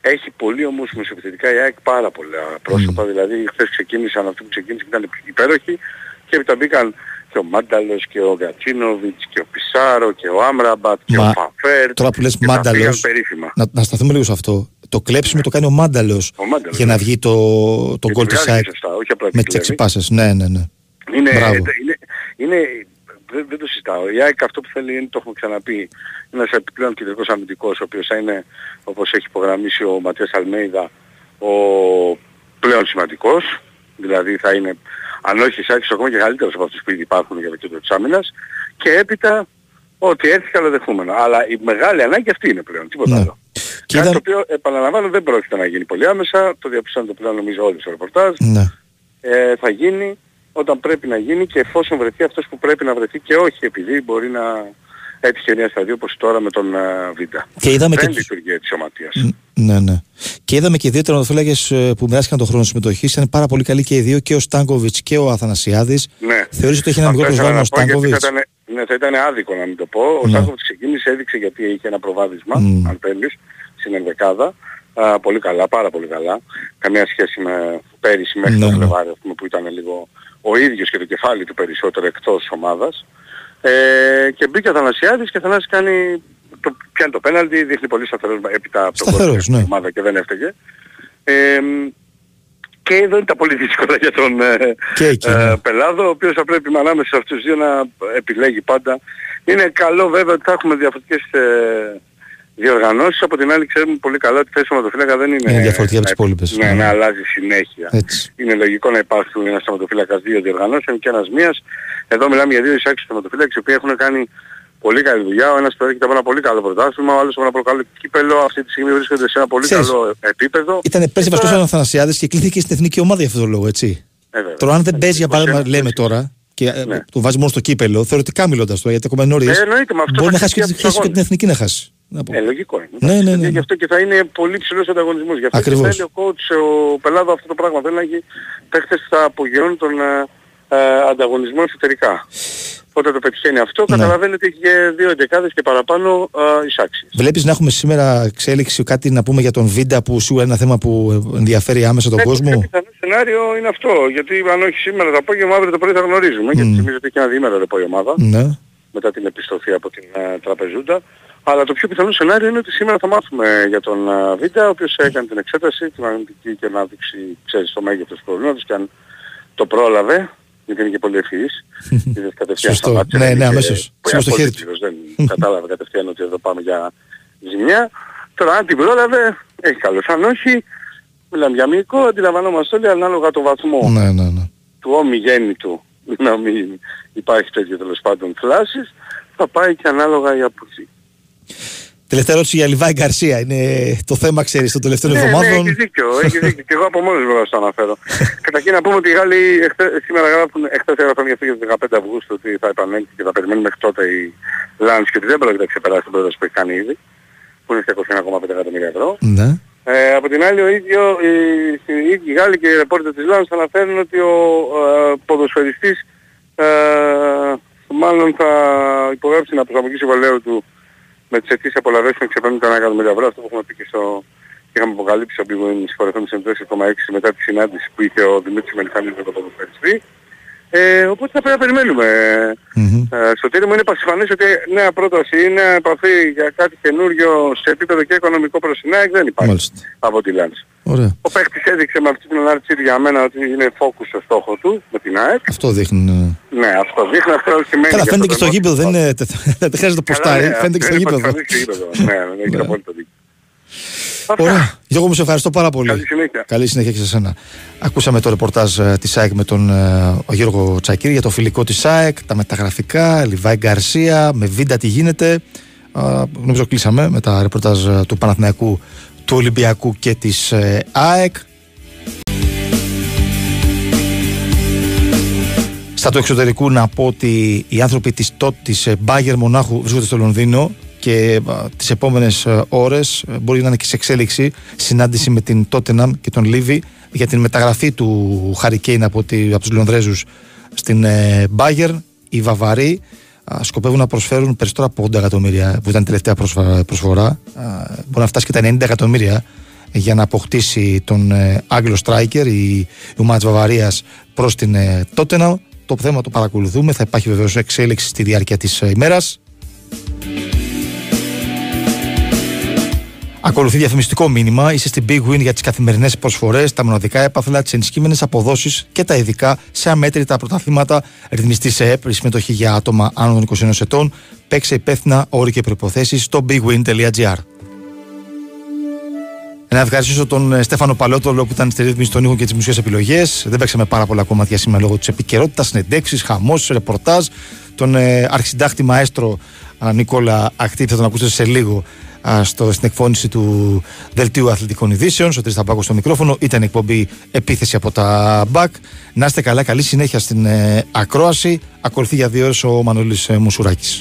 Έχει πολύ όμως μεσοπιθετικά η ΑΕΚ πάρα πολλά πρόσωπα. Δηλαδή χθες ξεκίνησαν αυτοί που ξεκίνησαν ήταν υπέροχοι και έπειτα μπήκαν και ο Μάνταλος και ο Γκατσίνοβιτς και ο Πισάρο και ο Άμραμπατ και Μα ο Φαφέρ. Τώρα που λες και τα πήγαν Μάνταλος, περίφημα. να, να σταθούμε λίγο σε αυτό. Το κλέψιμο το κάνει ο Μάνταλος Ο Μάνταλος, για να ναι. βγει το, το Και γκολ το της βγάζει ΑΕΚ σωστά, όχι απλά με την τις έξι κλέβει. πάσες. Ναι, ναι, ναι. Είναι, Μπράβο. είναι, είναι, δεν, δεν το συζητάω. Η ΑΕΚ αυτό που θέλει είναι, το έχουμε ξαναπεί, είναι ένας επιπλέον κεντρικός αμυντικός, ο οποίος θα είναι, όπως έχει υπογραμμίσει ο Ματίας Αλμέιδα, ο πλέον σημαντικός. Δηλαδή θα είναι, αν όχι εισάξεις ακόμα και καλύτερος από αυτούς που ήδη υπάρχουν για το κέντρο της άμυνας. Και έπειτα, ό,τι έρθει καλοδεχούμενο. Αλλά η μεγάλη ανάγκη αυτή είναι πλέον, τίποτα Ναι. άλλο. Και Κάτι είδα- το οποίο επαναλαμβάνω δεν πρόκειται να γίνει πολύ άμεσα, το διαπιστώνετε πλέον νομίζω όλοι στο ρεπορτάζ Ναι. ε, θα γίνει όταν πρέπει να γίνει και εφόσον βρεθεί αυτός που πρέπει να βρεθεί και όχι επειδή μπορεί να έτυχε μια σταδία όπως τώρα με τον uh, Βίντα. Και είδαμε Δεν και- λειτουργεί έτσι ο Ματίας. Ναι, ναι. Και είδαμε και οι δύο τερματοφύλακες ε, που μοιράστηκαν τον χρόνο συμμετοχής. Ήταν πάρα πολύ καλοί και οι δύο, και ο Στάνκοβιτς και ο Αθανασιάδης. Ναι. Θεωρείς ότι έχει ένα Αυτό μικρό ήθελα προσβάλλον ο να πω, γιατί Στάνκοβιτς; Θα ήταν, ναι, θα ήταν άδικο να μην το πω. Ο Ναι. Στάνκοβιτς ξεκίνησε, έδειξε γιατί είχε ένα προβάδισμα, Μμ. αν θέλεις, στην ενδεκάδα. Α, πολύ καλά, πάρα πολύ καλά. Καμία σχέση με πέρυσι μέχρι Ναι, το ναι. Φλεβάρι, ας πούμε, που ήταν λίγο ο ίδιος και το κεφάλι του περισσότερο εκτός ομάδας. Ε, και μπήκε ο Αθανασιάδης και ο Αθανάσης κάνει, το, πιάνει το πέναλτι, δείχνει πολύ σταθερός έπειτα από τον Σταθερός, κόσμο ναι. ομάδα και δεν έφταιγε. Ε, Και εδώ είναι τα πολύ δύσκολα για τον ε, Και εκεί, ναι. ε, Πελάδο, ο οποίος θα πρέπει ανάμεσα σε αυτούς τους δύο να επιλέγει πάντα. Είναι καλό βέβαια ότι θα έχουμε διαφορετικές ε, διοργανώσεις. Από την άλλη ξέρουμε πολύ καλά ότι η θέση του σωματοφύλακα δεν είναι... Είναι διαφορετική από τις να- υπόλοιπες. Ναι, Ναι. να αλλάζει συνέχεια. Έτσι. Είναι λογικό να υπάρχουν ένας σωματοφύλακας δύο διοργανώσεων και ένας μίας. Εδώ μιλάμε για δύο εισάξιους σωματοφύλακες οι οποίοι έχουν κάνει πολύ καλή δουλειά. Ο ένας προέρχεται από ένα πολύ καλό πρωτάθλημα, ο άλλος από ένα πολύ καλό κύπελο. Αυτή τη στιγμή βρίσκονται σε ένα πολύ Ξέρεις, καλό επίπεδο. Ήταν πέρσι Και βασικό τώρα- ο Αθανασιάδης και κλείθηκε στην εθνική ομάδα για αυτόν τον λόγο, έτσι. Ε, βέβαια. Τώρα, αν δεν παίζει, για παράδειγμα, λέμε τώρα, και ε, Ναι. το βάζει μόνο στο κύπελο, θεωρητικά μιλώντας τώρα, γιατί ακόμα είναι νωρί, Ε, εννοείται, με αυτό μπορεί θα να χάσει και χάσει τη και από θέση και τους την εθνική να χάσει. Να πω. Ε, λογικό είναι. Ναι, ναι, ναι. Γι' αυτό και θα είναι πολύ ψηλός ανταγωνισμός. Γι' αυτό και Ακριβώς. θέλει ο coach, ο Πελάδο αυτό το πράγμα. Θέλει να έχει παίχτες που θα απογειώνουν τον ε, ε, ανταγωνισμό εσωτερικά. Όταν το πετυχαίνει αυτό, Ναι. καταλαβαίνει ότι έχει και δύο εντεκάδες και παραπάνω ε, εισάξιες. Βλέπεις να έχουμε σήμερα εξέλιξη κάτι να πούμε για τον Βίντα που σίγουρα είναι ένα θέμα που ενδιαφέρει άμεσα τον Ε, Το κόσμο; πιο πιθανό σενάριο είναι αυτό. Γιατί αν όχι σήμερα το απόγευμα, αύριο το πρωί θα γνωρίζουμε. Γιατί θυμίζω ότι έχει ένα διήμερο ρεπό η ομάδα. Ναι. μετά την επιστροφή από την ε, τραπεζούντα. Αλλά το πιο πιθανό σενάριο είναι ότι σήμερα θα μάθουμε για τον ε, Βίντα, ο οποίος έκανε την εξέταση, την αναλυτική και ανάδειξη, ξέρεις, το μέγεθος του προβλήματος και αν το πρόλαβε, γιατί είναι και πολύ ευφυής, είδες κατευθείαν Σωστό. σταμάτησε, Ναι, δεν ναι, είχε- αμέσως. που Σήμα στο είναι χέρι απολύτως, Δεν κατάλαβε κατευθείαν ότι εδώ πάμε για ζημιά. Τώρα αν την πρόλαβε, έχει καλώς. Αν όχι, μιλάμε για μυϊκό, αντιλαμβανόμαστε όλοι ανάλογα το βαθμό Ναι, ναι, ναι. του ομιγέννητου να μην υπάρχει τέτοιο τέλος πάντων θλάσσης, θα πάει και ανάλογα η απουσία. Τελευταία ερώτηση για Λιβάη Γκαρσία. Είναι το θέμα, ξέρεις, των τελευταίων Ναι, ναι, εβδομάδων. έχεις δίκιο, έχεις δίκιο. και εγώ από μόνος μου θα το αναφέρω. Καταρχήν να πούμε ότι οι Γάλλοι εχθέ- σήμερα γράφουν, εχθές έγραφαν για αυτό για τις 15 Αυγούστου ότι θα επανέλθει και θα περιμένουν μέχρι τότε η Λάνς και ότι δεν πρόκειται να ξεπεράσει την πρόταση που έχει κάνει ήδη, που είναι στα 21,5 εκατομμύρια ευρώ. Ναι. Ε, από την άλλη, ο ίδιο, οι, οι ίδιοι Γάλλοι και οι ρεπόρτερ της Λάνς αναφέρουν ότι ο ε, ποδοσφαιριστής ε, μάλλον θα υπογράψει την προσωπική συμβολέου του με τις αιτήσεις απολαβές που ξεπερνούν τα 1 εκατομμύρια ευρώ, αυτό που έχουμε πει και στο... είχαμε αποκαλύψει από την συγχωρεθούν σε 4,6 μετά τη συνάντηση που είχε ο Δημήτρης Μελιχανής με τον ποδοσφαιριστή. Ε, οπότε θα πρέπει να περιμένουμε. Ε, στο τέλος μου είναι πασιφανές ότι νέα πρόταση ή νέα επαφή για κάτι καινούριο σε επίπεδο και οικονομικό προς την ΑΕΚ δεν υπάρχει Μάλιστα. από τη Λάνς. Ωραία. Ο παίκτης έδειξε με αυτή την ανάρτηση για μένα ότι είναι focus στο στόχο του με την ΑΕΚ. Αυτό δείχνει. ναι. Ναι, αυτό δείχνει αυτό σημαίνει. Καλά, για φαίνεται και αυτό στο το γήπεδο, δεν, είναι, δεν χρειάζεται το Καλά, ποστάρι. ναι, Φαίνεται και στο είναι γήπεδο. πασιφανές στο γήπεδο. Ναι, ναι, έχεις απόλυτο δίκιο. Ωραία. Γιώργο μου, σε ευχαριστώ πάρα πολύ. Καλή συνέχεια. Καλή συνέχεια και σε σένα. Ακούσαμε το ρεπορτάζ ε, της ΑΕΚ με τον ε, ο Γιώργο Τσακίρη για το φιλικό της ΑΕΚ, τα μεταγραφικά, Λιβάη Γκαρσία, με βίντα τι γίνεται. Α, νομίζω κλείσαμε με τα ρεπορτάζ ε, του Παναθηναϊκού, του Ολυμπιακού και της ε, ΑΕΚ. Στα του εξωτερικού να πω ότι οι άνθρωποι της, το, της ε, Bayern Μονάχου βρίσκονται στο Λονδίνο και α, τις επόμενες ε, ώρες ε, μπορεί να είναι και σε εξέλιξη συνάντηση με την Tottenham και τον Λίβι για την μεταγραφή του Harry Kane από, τη, από τους Λονδρέζους στην ε, Bayern. Οι Βαβαροί α, σκοπεύουν να προσφέρουν περισσότερα από 80 εκατομμύρια που ήταν η τελευταία προσφα- προσφορά. Α, μπορεί να φτάσει και τα 90 εκατομμύρια για να αποκτήσει τον ε, Άγγλο Striker η, η ομάδα της Βαβαρίας προς την ε, Tottenham. Το θέμα το παρακολουθούμε, θα υπάρχει βεβαίως εξέλιξη στη διάρκεια της ε, ημέρας. Ακολουθεί διαφημιστικό μήνυμα. Είσαι στην Big Win για τις καθημερινές προσφορές, τα μοναδικά έπαθλα, τις ενισχύμενες αποδόσεις και τα ειδικά σε αμέτρητα πρωταθλήματα. Ρυθμιστή σε ΕΠ, η συμμετοχή για άτομα άνω των 21 ετών. Παίξε υπεύθυνα όροι και προποθέσει στο bigwin.gr. Να ευχαριστήσω τον ε, Στέφανο Παλότολο που ήταν στη ρύθμιση των ήχων και τις μουσικές επιλογές. Δεν παίξαμε πάρα πολλά κομμάτια σήμερα λόγω της επικαιρότητας, συνεντεύξεις, χαμός, ρεπορτάζ. Τον ε, αρχισυντάκτη μαέστρο α, Νικόλα Ακτή, θα τον ακούσετε σε λίγο α, στο, στην εκφώνηση του Δελτίου Αθλητικών Ειδήσεων. Στο Τρισταμπάκο στο μικρόφωνο. Ήταν εκπομπή επίθεση από τα μπακ. Να είστε καλά, καλή συνέχεια στην ε, ακρόαση. Ακολουθεί για δύο ώρες ο Μανώλης ε, Μουσουράκης.